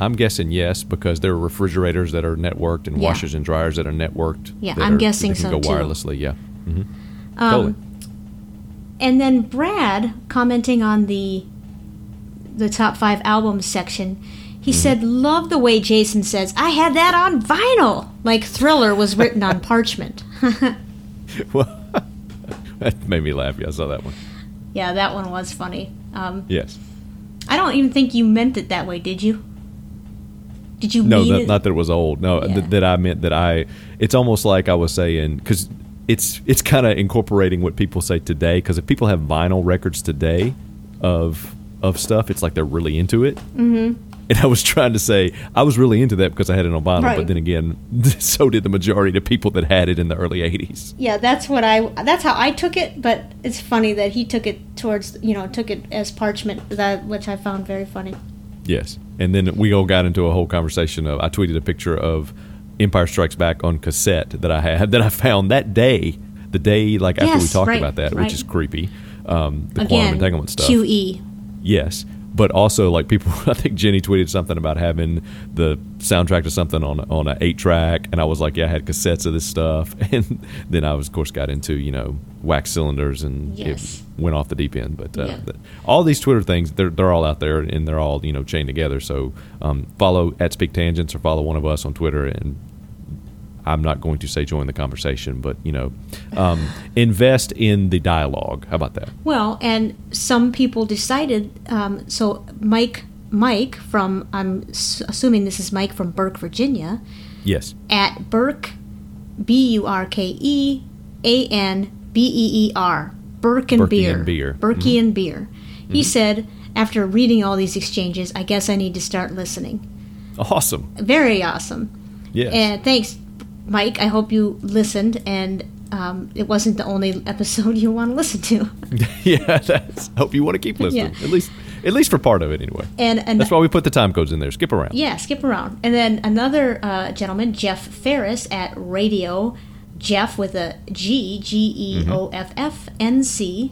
I'm guessing yes, because there are refrigerators that are networked and Yeah. washers and dryers that are networked. Yeah, I'm are- guessing that can so, go too. wirelessly. Yeah, hmm Um, totally. And then Brad commenting on the the top five albums section, he Mm-hmm. said, "Love the way Jason says I had that on vinyl, like Thriller was written on [LAUGHS] parchment." [LAUGHS] Well, [LAUGHS] that made me laugh. Yeah, I saw that one. yeah, that one was funny. Um, Yes. I don't even think you meant it that way, did you? Did you No, mean that, it? not that it was old. No, Yeah. th- that I meant that I. It's almost like I was saying because it's it's kind of incorporating what people say today. Because if people have vinyl records today of of stuff, it's like they're really into it. Mm-hmm. And I was trying to say I was really into that because I had it on vinyl, Right. but then again, [LAUGHS] so did the majority of people that had it in the early '80s. Yeah, that's what I. That's how I took it. But it's funny that he took it towards, you know, took it as parchment, that which I found very funny. Yes, and then we all got into a whole conversation of I tweeted a picture of Empire Strikes Back on cassette that I had [LAUGHS] that I found that day, the day like after we talked right, about that, right. which is creepy. Um, the quantum Again, entanglement stuff. QE. Yes, but also like people. [LAUGHS] I think Jenny tweeted something about having the soundtrack to something on on an eight track, and I was like, yeah, I had cassettes of this stuff, [LAUGHS] and then I was of course got into you know wax cylinders and Yes. it went off the deep end. But uh, Yeah. all these Twitter things, they're they're all out there and they're all you know chained together. So um, follow at Speak Tangents or follow one of us on Twitter and. I'm not going to say join the conversation, but you know, um, invest in the dialogue. How about that? Well, and some people decided. Um, so Mike, Mike from I'm assuming this is Mike from Burke, Virginia, Yes. at Burke, B U R K E A N B E E R, Burke and Beer, and Beer. Burke and Beer. He said after reading all these exchanges, I guess I need to start listening. Awesome. Very awesome. Yes. And thanks, Mike. I hope you listened and. Um, it wasn't the only episode [LAUGHS] you want to listen to. [LAUGHS] yeah, that's. Hope you want to keep listening. Yeah. At least, at least for part of it, anyway. And, and That's why we put the time codes in there. Skip around. Yeah, skip around. And then another uh, gentleman, Geoff Ferris at Radio, Jeff with a G, G E O F F N C,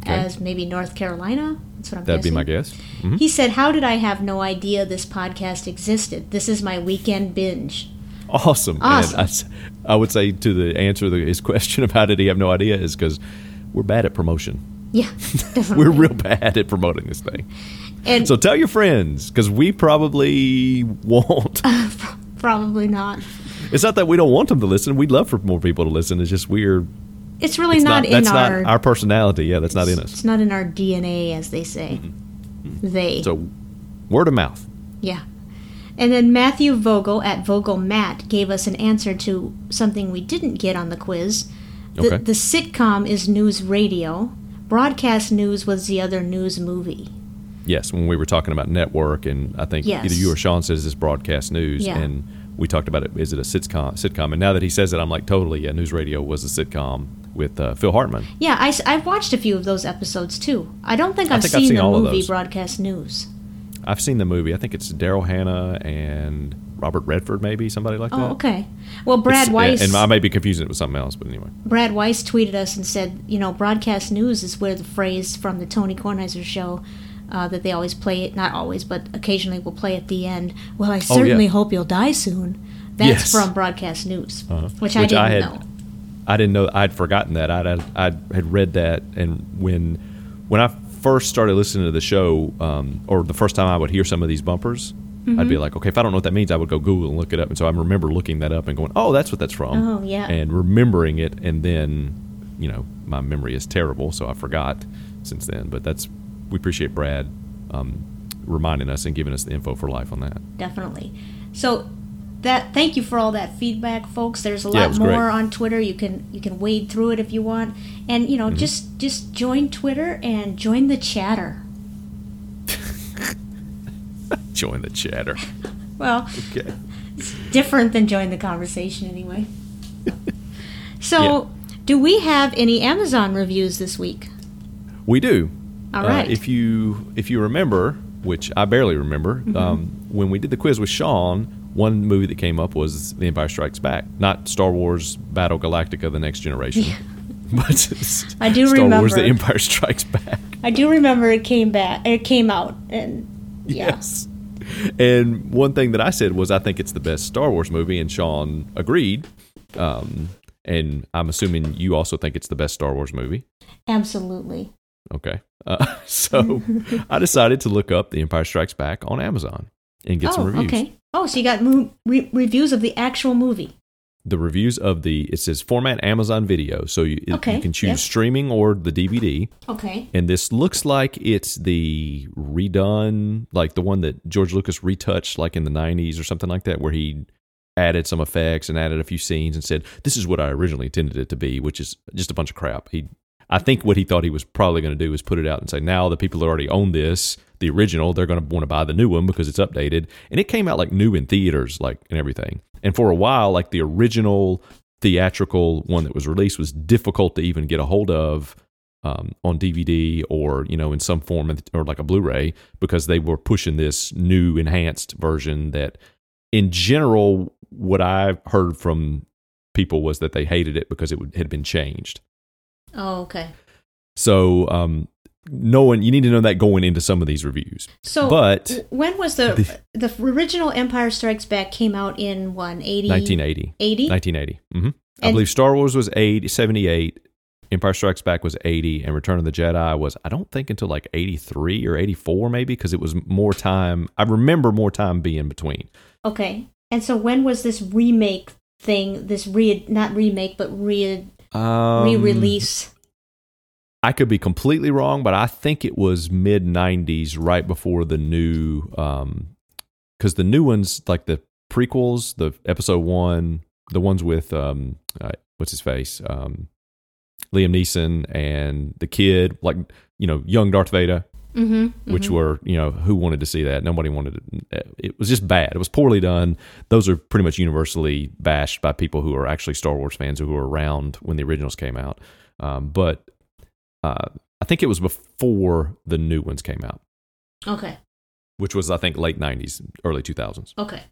Okay. as maybe North Carolina. That's what I'm thinking. That'd be my guess. Mhm. He said, How did I have no idea this podcast existed? This is my weekend binge. Awesome. Awesome. And I, I would say to the answer to his [LAUGHS] question of how did he have no idea is because we're bad at promotion. Yeah, [LAUGHS] definitely. We're real bad at promoting this thing. and So tell your friends because we probably won't. [LAUGHS] Uh, probably not. it's not that we don't want them to listen. We'd love for more people to listen. It's just we're. It's really It's not, not, in that's our, not our personality. Yeah, that's not in us. It's not in our DNA, as they say. Mm-hmm. They. So word of mouth. Yeah. And then Matthew Vogel at Vogel Matt gave us an answer to something we didn't get on the quiz. The, Okay. the sitcom is news radio. Broadcast news was the other news movie. Yes, when we were talking about network, and I think Yes. either you or Sean says this broadcast news, Yeah. and we talked about it. Is it a sitcom? Sitcom, and now that he says it, I'm like, totally. Yeah, news radio was a sitcom with uh, Phil Hartman. Yeah, I, have watched a few of those episodes too. I don't think I I've think I've seen, seen the movie. Broadcast News. I've seen the movie. I think it's Daryl Hannah and Robert Redford, maybe somebody like that. Oh, okay. Well, Brad It's- Weiss. and I may be confusing it with something else, but anyway. Brad Weiss tweeted us and said, you know, broadcast news is where the phrase from the Tony Kornheiser show uh, that they always play it, not always, but occasionally will play at the end. Well, I certainly hope you'll die soon. That's Oh, Yes. from broadcast news, Uh-huh. which, I didn't had, know. I didn't know. I'd forgotten that. I'd, I'd, I had read that, and when when I first started listening to the show, um, or the first time I would hear some of these bumpers, I'd be like, okay, if I don't know what that means, I would go Google and look it up. And so I remember looking that up and going, oh, that's what that's from. Oh, yeah. And remembering it, and then, you know, my memory is terrible, so I forgot since then. But that's we appreciate Brad um, reminding us and giving us the info for life on that. Definitely. So that thank you for all that feedback, folks. There's a Yeah, lot more great. on Twitter. You can you can wade through it if you want, and you know Mm-hmm. just just join Twitter and join the chatter. [LAUGHS] Join the chatter. [LAUGHS] Well, Okay. it's different than join the conversation anyway. [LAUGHS] So, Yeah. do we have any Amazon reviews this week? We do. all right Uh, if you if you remember, which I barely remember, Mm-hmm. um, when we did the quiz with Sean, one movie that came up was The Empire Strikes Back, not Star Wars Battle Galactica: The Next Generation, [LAUGHS] but I do Star Wars: The. Empire Strikes Back. I do remember it came back. It came out, and yeah, Yes. And one thing that I said was I think it's the best Star Wars movie, and Sean agreed. Um, and I'm assuming you also think it's the best Star Wars movie. absolutely. Okay. Uh, [LAUGHS] so [LAUGHS] I decided to look up The Empire Strikes Back on Amazon and get oh, some reviews. okay. Oh, so you got mo- re- reviews of the actual movie. The reviews of the it says format Amazon Video, so you, it- Okay, you can choose streaming or the DVD. Okay. And this looks like it's the redone, like the one that George Lucas retouched, like in the '90s or something like that, where he added some effects and added a few scenes and said, "This is what I originally intended it to be," which is just a bunch of crap. He, I think what he thought he was probably going to do is put it out and say, now the people that already own this, the original, they're going to want to buy the new one because it's updated. And it came out like new in theaters, like and everything. And for a while, like the original theatrical one that was released was difficult to even get a hold of um, on DVD or you know in some form or like a Blu-ray because they were pushing this new enhanced version that, in general, what I've heard from people was that they hated it because it would, had been changed. Oh, okay. So, um, knowing you need to know that going into some of these reviews. So, but when was the the original Empire Strikes Back came out in one eighty 1980. 80? 1980. hmm I believe Star Wars was 80, 78. Empire Strikes Back was 80 and Return of the Jedi was I don't think until like 83 or 84 maybe because it was more time I remember more time being between. Okay. And so when was this remake thing? This re not remake but re Um, re-release. I could be completely wrong, but I think it was mid 90s right before the new um cuz the new ones like the prequels, the episode 1, the ones with um uh, what's his face? Um Liam Neeson and the kid like you know, young Darth Vader. Mm-hmm. which were you know who wanted to see that nobody wanted to it was just bad it was poorly done those are pretty much universally bashed by people who are actually star wars fans who were around when the originals came out um, but uh, i think it was before the new ones came out Okay. which was i think late 90s early 2000s Okay.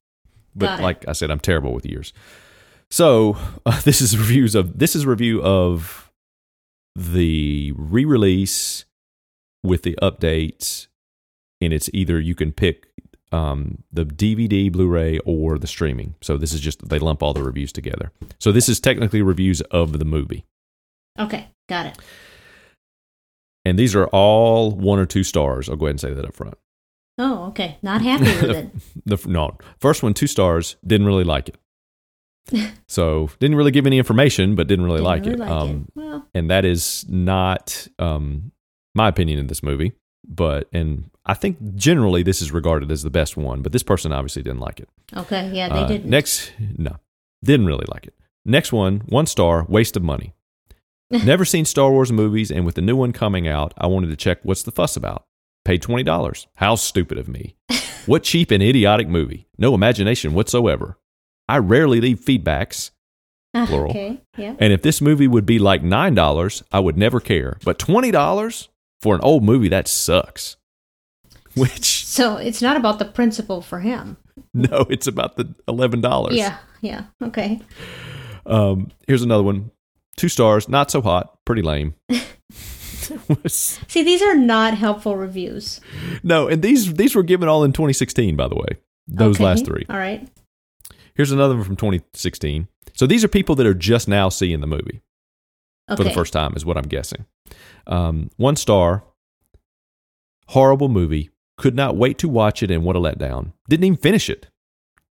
but Got it. like i said i'm terrible with years so uh, [LAUGHS] this is reviews of this is a review of the re-release with the updates and it's either you can pick um, the dvd blu-ray or the streaming so this is just they lump all the reviews together so this is technically reviews of the movie Okay. Got it. and these are all one or two stars i'll go ahead and say that up front Oh, okay. Not happy with [LAUGHS] it. the no first one two stars didn't really like it [LAUGHS] so didn't really give any information but didn't really Didn't like really it like um it. Well, and that is not um my opinion in this movie but and i think generally this is regarded as the best one but this person obviously didn't like it okay. Yeah, they Uh, didn't. next no didn't really like it next one one star waste of money [LAUGHS] never seen star wars movies and with the new one coming out i wanted to check what's the fuss about paid $20 how stupid of me [LAUGHS] what cheap and idiotic movie no imagination whatsoever i rarely leave feedbacks Ah, plural. Okay. Yeah. and if this movie would be like $9 i would never care but $20 for an old movie that sucks [LAUGHS] which So it's not about the principle for him. no it's about the $11 Yeah. Yeah. Okay. Um, here's another one. Two stars, not so hot, pretty lame. [LAUGHS] See, these are not helpful reviews. no, and these these were given all in 2016, by the way. Those Okay. last three. All right. Here's another one from 2016. So these are people that are just now seeing the movie Okay. for the first time, is what I'm guessing. Um, one star, horrible movie. Could not wait to watch it, and what a letdown. Didn't even finish it.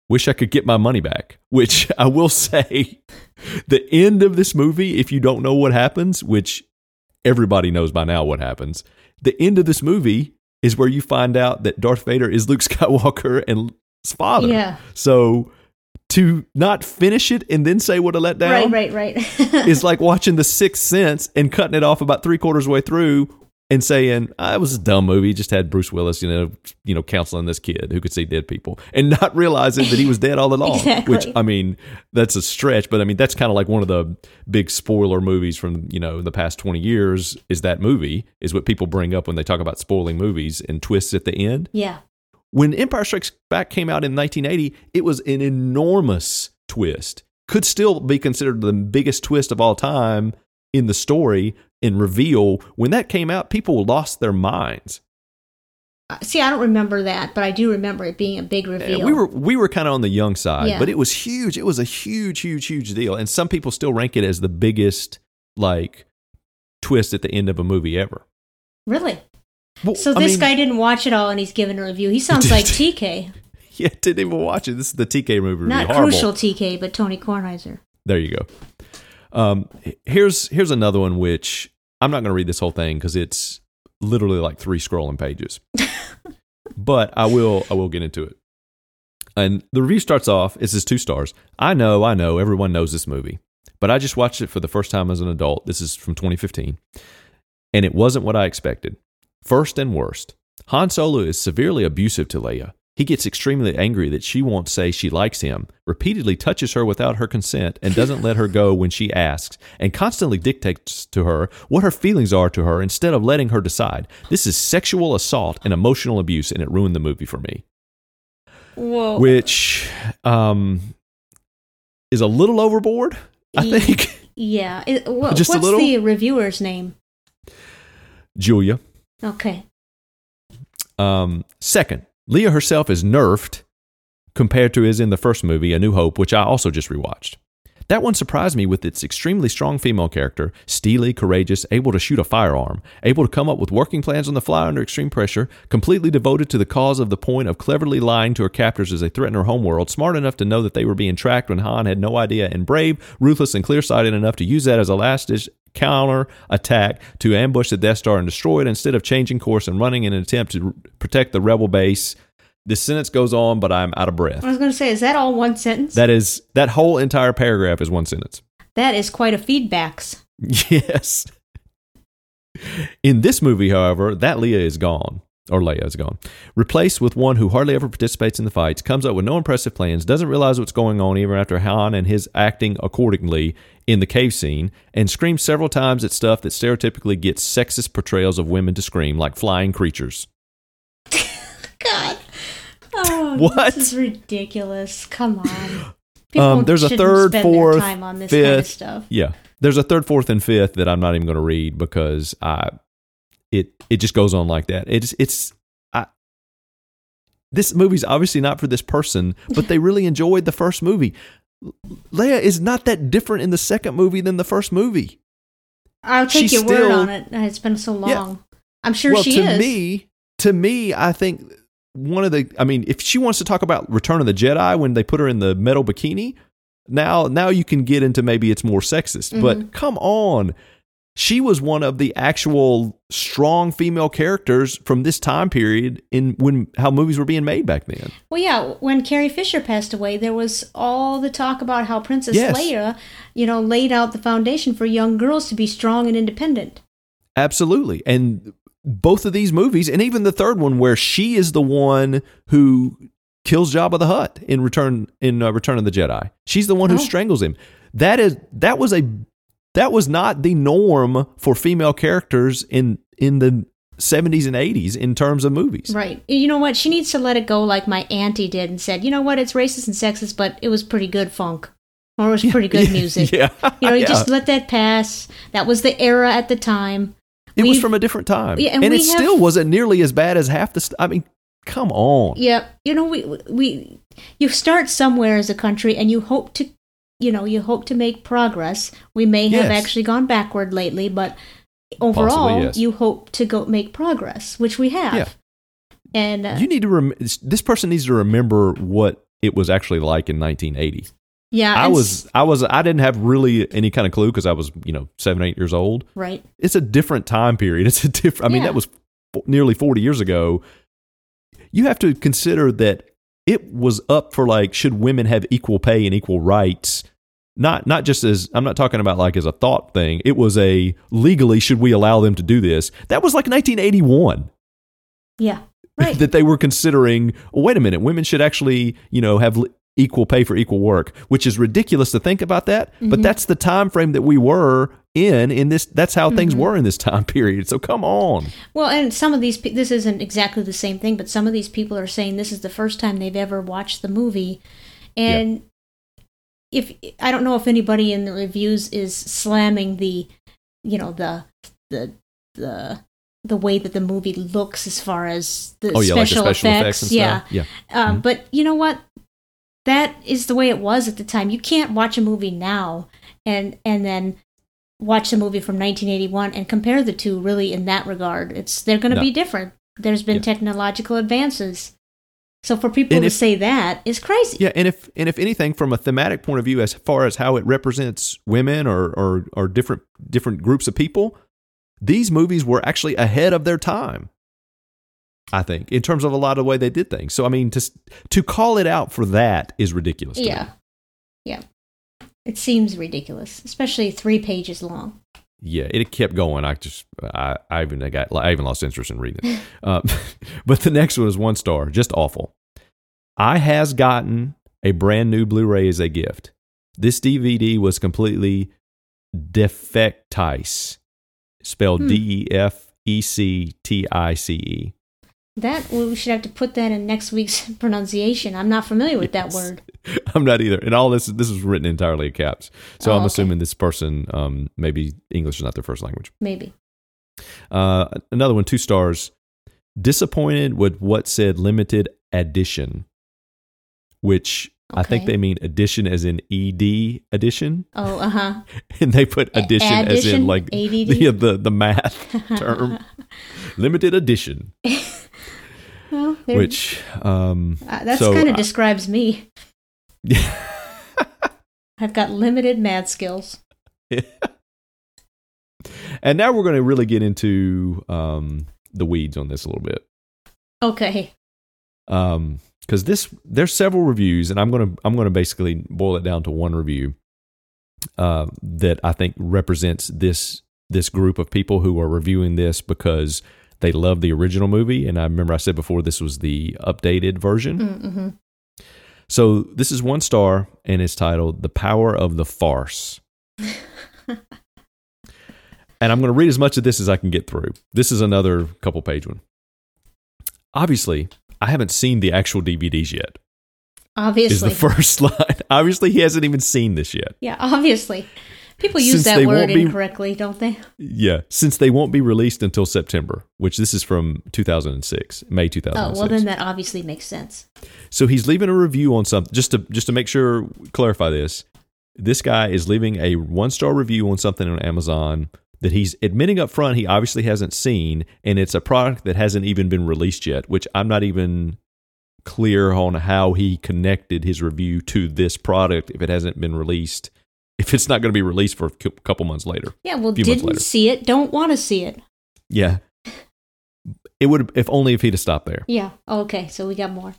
Wish I could get my money back. [LAUGHS] Which I will say, [LAUGHS] the end of this movie, if you don't know what happens, which everybody knows by now what happens, the end of this movie is where you find out that Darth Vader is Luke [LAUGHS] Skywalker and his father. Yeah. So to not finish it and then say what a letdown Right. Right. Right. [LAUGHS] is like watching The Sixth Sense and cutting it off about three quarters way through and saying, ah, "It was a dumb movie. Just had Bruce Willis, you know, you know, counseling this kid who could see dead people, and not realizing that he was dead all [LAUGHS] along." Exactly. Which I mean, that's a stretch, but I mean, that's kind of like one of the big spoiler movies from you know the past twenty years. Is that movie is what people bring up when they talk about spoiling movies and twists at the end yeah. When Empire Strikes Back came out in 1980, it was an enormous twist. Could still be considered the biggest twist of all time in the story and reveal. When that came out, people lost their minds. Uh, See, I don't remember that, but I do remember it being a big reveal. And we were we were kind of on the young side, Yeah. but it was huge. It was a huge, huge, huge deal, and some people still rank it as the biggest like twist at the end of a movie ever. really. Well, So I this mean, guy didn't watch it all, and he's giving a review. He sounds like TK, [LAUGHS] yeah, didn't even watch it. This is the TK movie. not. Horrible. crucial TK, but Tony Kornheiser. There you go. Um, here's here's another one which I'm not going to read this whole thing because it's literally like three scrolling pages, [LAUGHS] but I will I will get into it. And the review starts off. It says two stars. I know, I know. Everyone knows this movie. but I just watched it for the first time as an adult. This is from 2015, and it wasn't what I expected. First and worst, Han Solo is severely abusive to Leia. He gets extremely angry that she won't say she likes him, repeatedly touches her without her consent, and doesn't let her go when she asks, and constantly dictates to her what her feelings are to her instead of letting her decide. This is sexual assault and emotional abuse, and it ruined the movie for me. Whoa. Which um, is a little overboard, I think. Yeah. It, wha- Just a what's little? the reviewer's name? Julia. Okay. Um, second, Leah herself is nerfed compared to as in the first movie, A New Hope, which I also just rewatched. That one surprised me with its extremely strong female character, steely, courageous, able to shoot a firearm, able to come up with working plans on the fly under extreme pressure, completely devoted to the cause of the point of cleverly lying to her captors as they threaten her homeworld, smart enough to know that they were being tracked when Han had no idea, and brave, ruthless, and clear sighted enough to use that as a last ditch counter attack to ambush the Death Star and destroy it instead of changing course and running in an attempt to protect the rebel base. This sentence goes on, but I'm out of breath. I was going to say, is that all one sentence? That is that whole entire paragraph is one sentence. that is quite a feedbacks. [LAUGHS] Yes. In this movie, however, that Leah is gone. Or Leia is gone. Replaced with one who hardly ever participates in the fights, comes up with no impressive plans, doesn't realize what's going on even after Han and his acting accordingly in the cave scene, and screams several times at stuff that stereotypically gets sexist portrayals of women to scream, like flying creatures. [LAUGHS] Oh, What? This is ridiculous. Come on. [GASPS] People Um, there's a third, spend fourth, time on this kind of stuff. Yeah. There's a third, fourth, and fifth that I'm not even going to read because I it it just goes on like that. It's it's I this movie's obviously not for this person, but they [LAUGHS] really enjoyed the first movie. Leia is not that different in the second movie than the first movie. I'll take She's your word still- on it. It's been so long. Yeah. I'm sure well, she to is. me, to me, I think one of the I mean, if she wants to talk about Return of the Jedi when they put her in the metal bikini, now now you can get into maybe it's more sexist. Mm-hmm. But come on. She was one of the actual strong female characters from this time period in when how movies were being made back then. Well, yeah, when Carrie Fisher passed away, there was all the talk about how Princess Yes. Leia, you know, laid out the foundation for young girls to be strong and independent. Absolutely. And both of these movies, and even the third one, where she is the one who kills Jabba the Hutt in Return in uh, Return of the Jedi. She's the one who Oh. strangles him. That is that was a that was not the norm for female characters in in the 70s and 80s in terms of movies. Right. You know what? She needs to let it go like my auntie did and said, you know what? It's racist and sexist, but it was pretty good funk. Or it was pretty good [LAUGHS] music. Yeah. You know, you Yeah. just let that pass. That was the era at the time. It was from a different time. Yeah, and and it have- still wasn't nearly as bad as half the st- I mean, come on. Yeah, you know, we we you start somewhere as a country, and you hope to, you know, you hope to make progress. We may have Yes. actually gone backward lately, but overall, Possibly, yes. you hope to go make progress, which we have. Yeah. And uh, You need to rem- this person needs to remember what it was actually like in 1980. Yeah, I was, I was, I didn't have really any kind of clue because I was, you know, seven, eight years old. right. It's a different time period. [LAUGHS] It's a different. I mean, Yeah. that was f- nearly forty years ago. You have to consider that it was up for like, should women have equal pay and equal rights? Not, not just as I'm not talking about like as a thought thing. It was a legally should we allow them to do this? That was like 1981 Yeah, [LAUGHS] right. that they were considering. Well, wait a minute, women should actually, you know, have equal pay for equal work, which is ridiculous to think about that. But mm-hmm. that's the time frame that we were in. In this, that's how things mm-hmm. were in this time [LAUGHS] period. So come on, well, and some of these, this isn't exactly the same thing, but some of these people are saying this is the first time they've ever watched the movie, and if I don't know if anybody in the reviews is slamming the, you know, the the the the way that the movie looks as far as the oh yeah, like the special, special effects, and yeah. stuff. Yeah, Um, mm-hmm. But you know what? That is the way it was at the time. You can't watch a movie now and and then watch a movie from 1981 and compare the two. Really, in that regard, it's they're going to No. be different. There's been Yeah. technological advances. So for people And to if- say that is crazy. yeah. And if and if anything, from a thematic point of view, as far as how it represents women or or or different different groups of people, these movies were actually ahead of their time. I think in terms of a lot of the way they did things. So I mean, to to call it out for that is ridiculous. To me. Yeah. Yeah. It seems ridiculous, especially three pages long. yeah, it kept going. I just, I, I even I got, I even lost interest in reading it. [LAUGHS] uh, [LAUGHS] but the next one is one star, just awful. I has gotten a brand new Blu-ray as a gift. This DVD was completely defectice, spelled Hmm. D E F E C T I C E. That we should have to put that in next week's [LAUGHS] pronunciation. I'm not familiar with that word. [LAUGHS] I'm not either. And all this, this is written entirely in caps. So Oh, I'm okay. assuming this person, um, maybe English is not their first language. Maybe. Uh, another one, two stars. Disappointed with what said limited edition, which I think they mean edition as in ed edition, Oh, uh huh. [LAUGHS] and they put addition as in like ADD? the the, the math term. limited edition, Well, which um, uh, that so kind of I- describes me. [LAUGHS] I've got limited math skills. [LAUGHS] and now we're going to really get into um, the weeds on this a little bit. Okay. um because this there's several reviews and i'm gonna i'm gonna basically boil it down to one review uh, that i think represents this this group of people who are reviewing this because they love the original movie and i remember i said before this was the updated version Mm-hmm. so this is one star and it's titled the power of the farce [LAUGHS] and i'm going to read as much of this as i can get through this is another couple page one obviously i haven't seen the actual dvds yet Obviously. is the [LAUGHS] first line. Obviously, he hasn't even seen this yet. yeah, obviously. People use that word be- incorrectly, don't they? Yeah, since they won't be released until September, which this is from 2006, May 2006. Oh, 2006. well, then that obviously makes sense. so he's leaving a review on something just to just to make sure clarify this. This guy is leaving a one star review on something on Amazon that he's admitting up front he obviously hasn't seen, and it's a product that hasn't even been released yet. Which I'm not even clear on how he connected his review to this product if it hasn't been released. If it's not going to be released for a couple months later. Yeah, well, didn't see it, don't want to see it. Yeah. It would if only if he'd have stopped there. Yeah. Oh, okay, so we got more.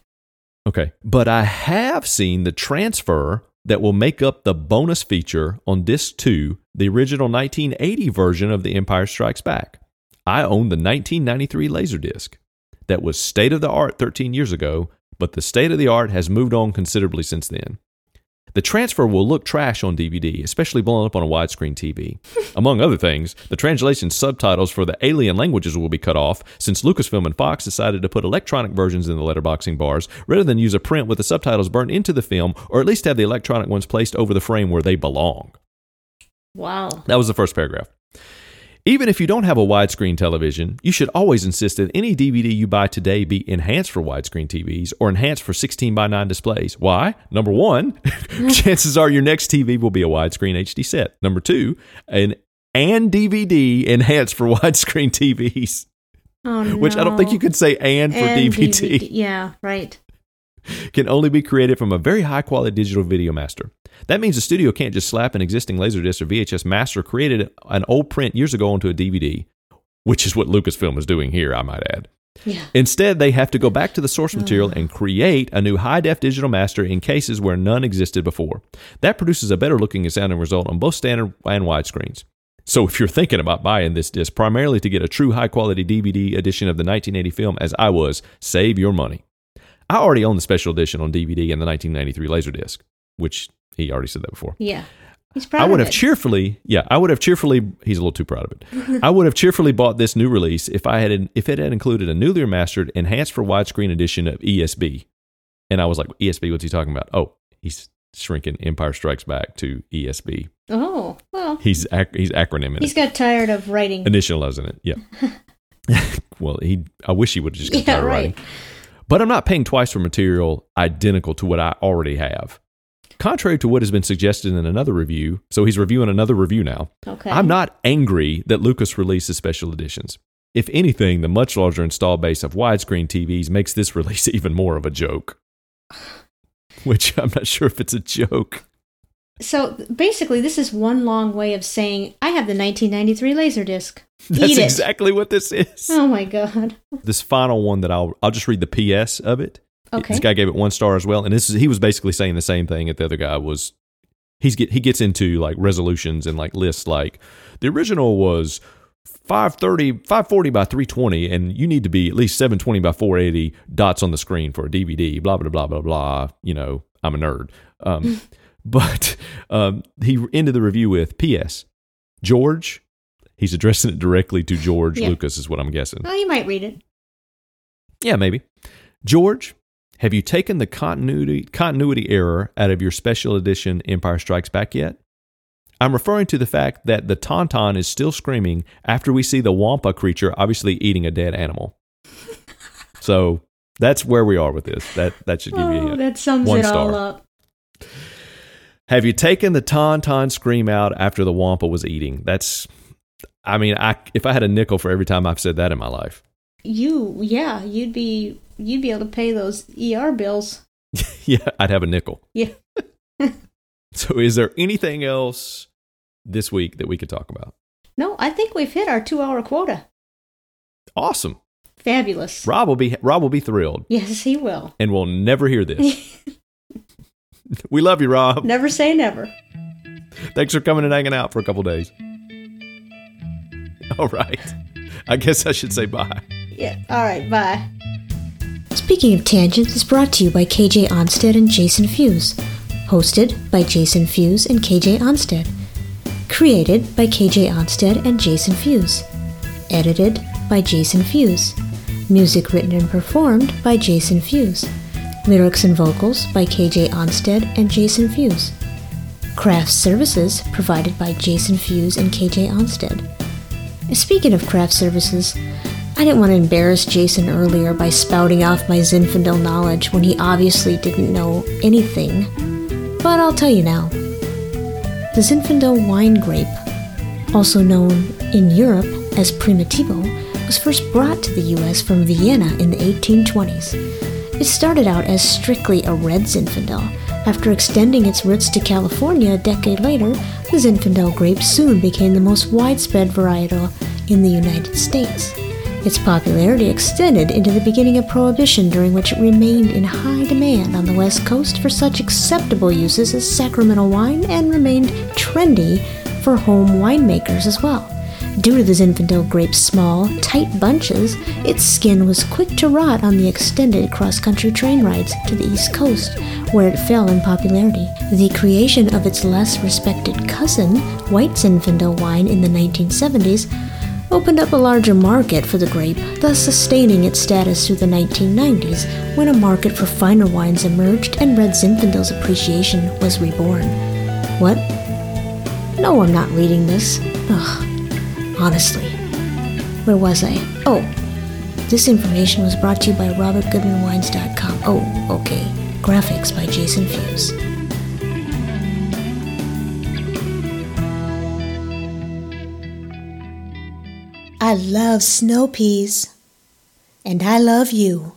Okay. But I have seen the transfer that will make up the bonus feature on disc 2, the original 1980 version of The Empire Strikes Back. I own the 1993 Laserdisc that was state of the art 13 years ago, but the state of the art has moved on considerably since then. The transfer will look trash on DVD, especially blown up on a widescreen TV. [LAUGHS] Among other things, the translation subtitles for the alien languages will be cut off since Lucasfilm and Fox decided to put electronic versions in the letterboxing bars rather than use a print with the subtitles burned into the film or at least have the electronic ones placed over the frame where they belong. Wow. That was the first paragraph. Even if you don't have a widescreen television, you should always insist that any DVD you buy today be enhanced for widescreen TVs or enhanced for 16 by 9 displays. Why? Number one, [LAUGHS] chances are your next TV will be a widescreen HD set. Number two, an and DVD enhanced for [LAUGHS] widescreen TVs, Oh, no. which I don't think you could say and for And DVD Yeah, right. Can only be created from a very high quality digital video master. That means the studio can't just slap an existing Laserdisc or VHS master created an old print years ago onto a DVD, which is what Lucasfilm is doing here, I might add. Yeah. Instead, they have to go back to the source material and create a new high def digital master in cases where none existed before. That produces a better looking and sounding result on both standard and widescreens. So, if you're thinking about buying this disc primarily to get a true high quality DVD edition of the 1980 film, as I was, save your money. I already own the special edition on DVD and the 1993 Laserdisc, which he already said that before. Yeah. He's proud I would have cheerfully, yeah, I would have cheerfully. He's a little too proud of it. [LAUGHS] I would have cheerfully bought this new release if I had, if it had included a newly remastered, enhanced for widescreen edition of ESB. And I was like, ESB, what's he talking about? Oh, he's shrinking Empire Strikes Back to ESB. Oh, well, He's ac- he's acronyming he's it, He's got tired of writing. initializing it. Yeah. [LAUGHS] [LAUGHS] well, he. I wish he would have just got Yeah, tired of right. writing. But I'm not paying twice for material identical to what I already have. Contrary to what has been suggested in another review, so he's reviewing another review now. Okay. I'm not angry that Lucas releases special editions. If anything, the much larger install base of widescreen TVs makes this [LAUGHS] release even more of a joke. [SIGHS] Which I'm not sure if it's a joke. So basically, this is one long way of saying I have the 1993 Laserdisc. [LAUGHS] That's Eat it. exactly what this is. Oh my god. [LAUGHS] This final one that I'll I'll just read the PS of it. Okay. This guy gave it one star as well, and this is he was basically saying the same thing that the other guy was he's get he gets into like resolutions and like lists like the original was 530 540 by 320 and you need to be at least 720 by 480 dots on the screen for a dvd blah blah blah blah blah you know i'm a nerd um, [LAUGHS] but um, he ended the review with ps george he's addressing it directly to george Yeah. lucas is what i'm guessing Well, you might read it. yeah maybe george have you taken the continuity continuity error out of your special edition empire strikes back yet I'm referring to the fact that the Tauntaun is still screaming after we see the Wampa creature obviously eating a dead animal. [LAUGHS] so that's where we are with this. That that should give you a Oh, hint. that sums One it all star. up. Have you taken the Tauntaun scream out after the Wampa was eating? That's I mean, I if I had a nickel for every time I've said that in my life. You, yeah, you'd be you'd be able to pay those ER bills. [LAUGHS] yeah, I'd have a nickel. Yeah. [LAUGHS] So is there anything else this week that we could talk about? No, I think we've hit our two-hour quota. Awesome. Fabulous. Rob will be Rob will be thrilled Yes, he will. and we'll never hear this. [LAUGHS] [LAUGHS] we love you, Rob. Never say never. Thanks for coming and hanging out for a couple days. All right. I guess I should say bye. Yeah. All right. Bye. Speaking of tangents is brought to you by KJ Onstead and Jason Fuse. Hosted by Jason Fuse and KJ Onstead. Created by KJ Onstead and Jason Fuse. Edited by Jason Fuse. Music written and performed by Jason Fuse. Lyrics and vocals by KJ Onstead and Jason Fuse. Craft services provided by Jason Fuse and KJ Onstead. Speaking of craft services, I didn't want to embarrass Jason earlier by spouting off my Zinfandel knowledge when he obviously didn't know anything. But I'll tell you now. The Zinfandel wine grape, also known in Europe as Primitivo, was first brought to the US from Vienna in the 1820s. It started out as strictly a red Zinfandel. After extending its roots to California a decade later, the Zinfandel grape soon became the most widespread varietal in the United States. Its popularity extended into the beginning of Prohibition, during which it remained in high demand on the West Coast for such acceptable uses as sacramental wine and remained trendy for home winemakers as well. Due to the Zinfandel grape's small, tight bunches, its skin was quick to rot on the extended cross country train rides to the East Coast, where it fell in popularity. The creation of its less respected cousin, white Zinfandel wine, in the 1970s opened up a larger market for the grape, thus sustaining its status through the 1990s, when a market for finer wines emerged and red Zinfandel's appreciation was reborn. What? No, I'm not reading this. Ugh. Honestly. Where was I? Oh. This information was brought to you by RobertGoodmanWines.com. Oh, okay. Graphics by Jason Fuse. I love snow peas. And I love you.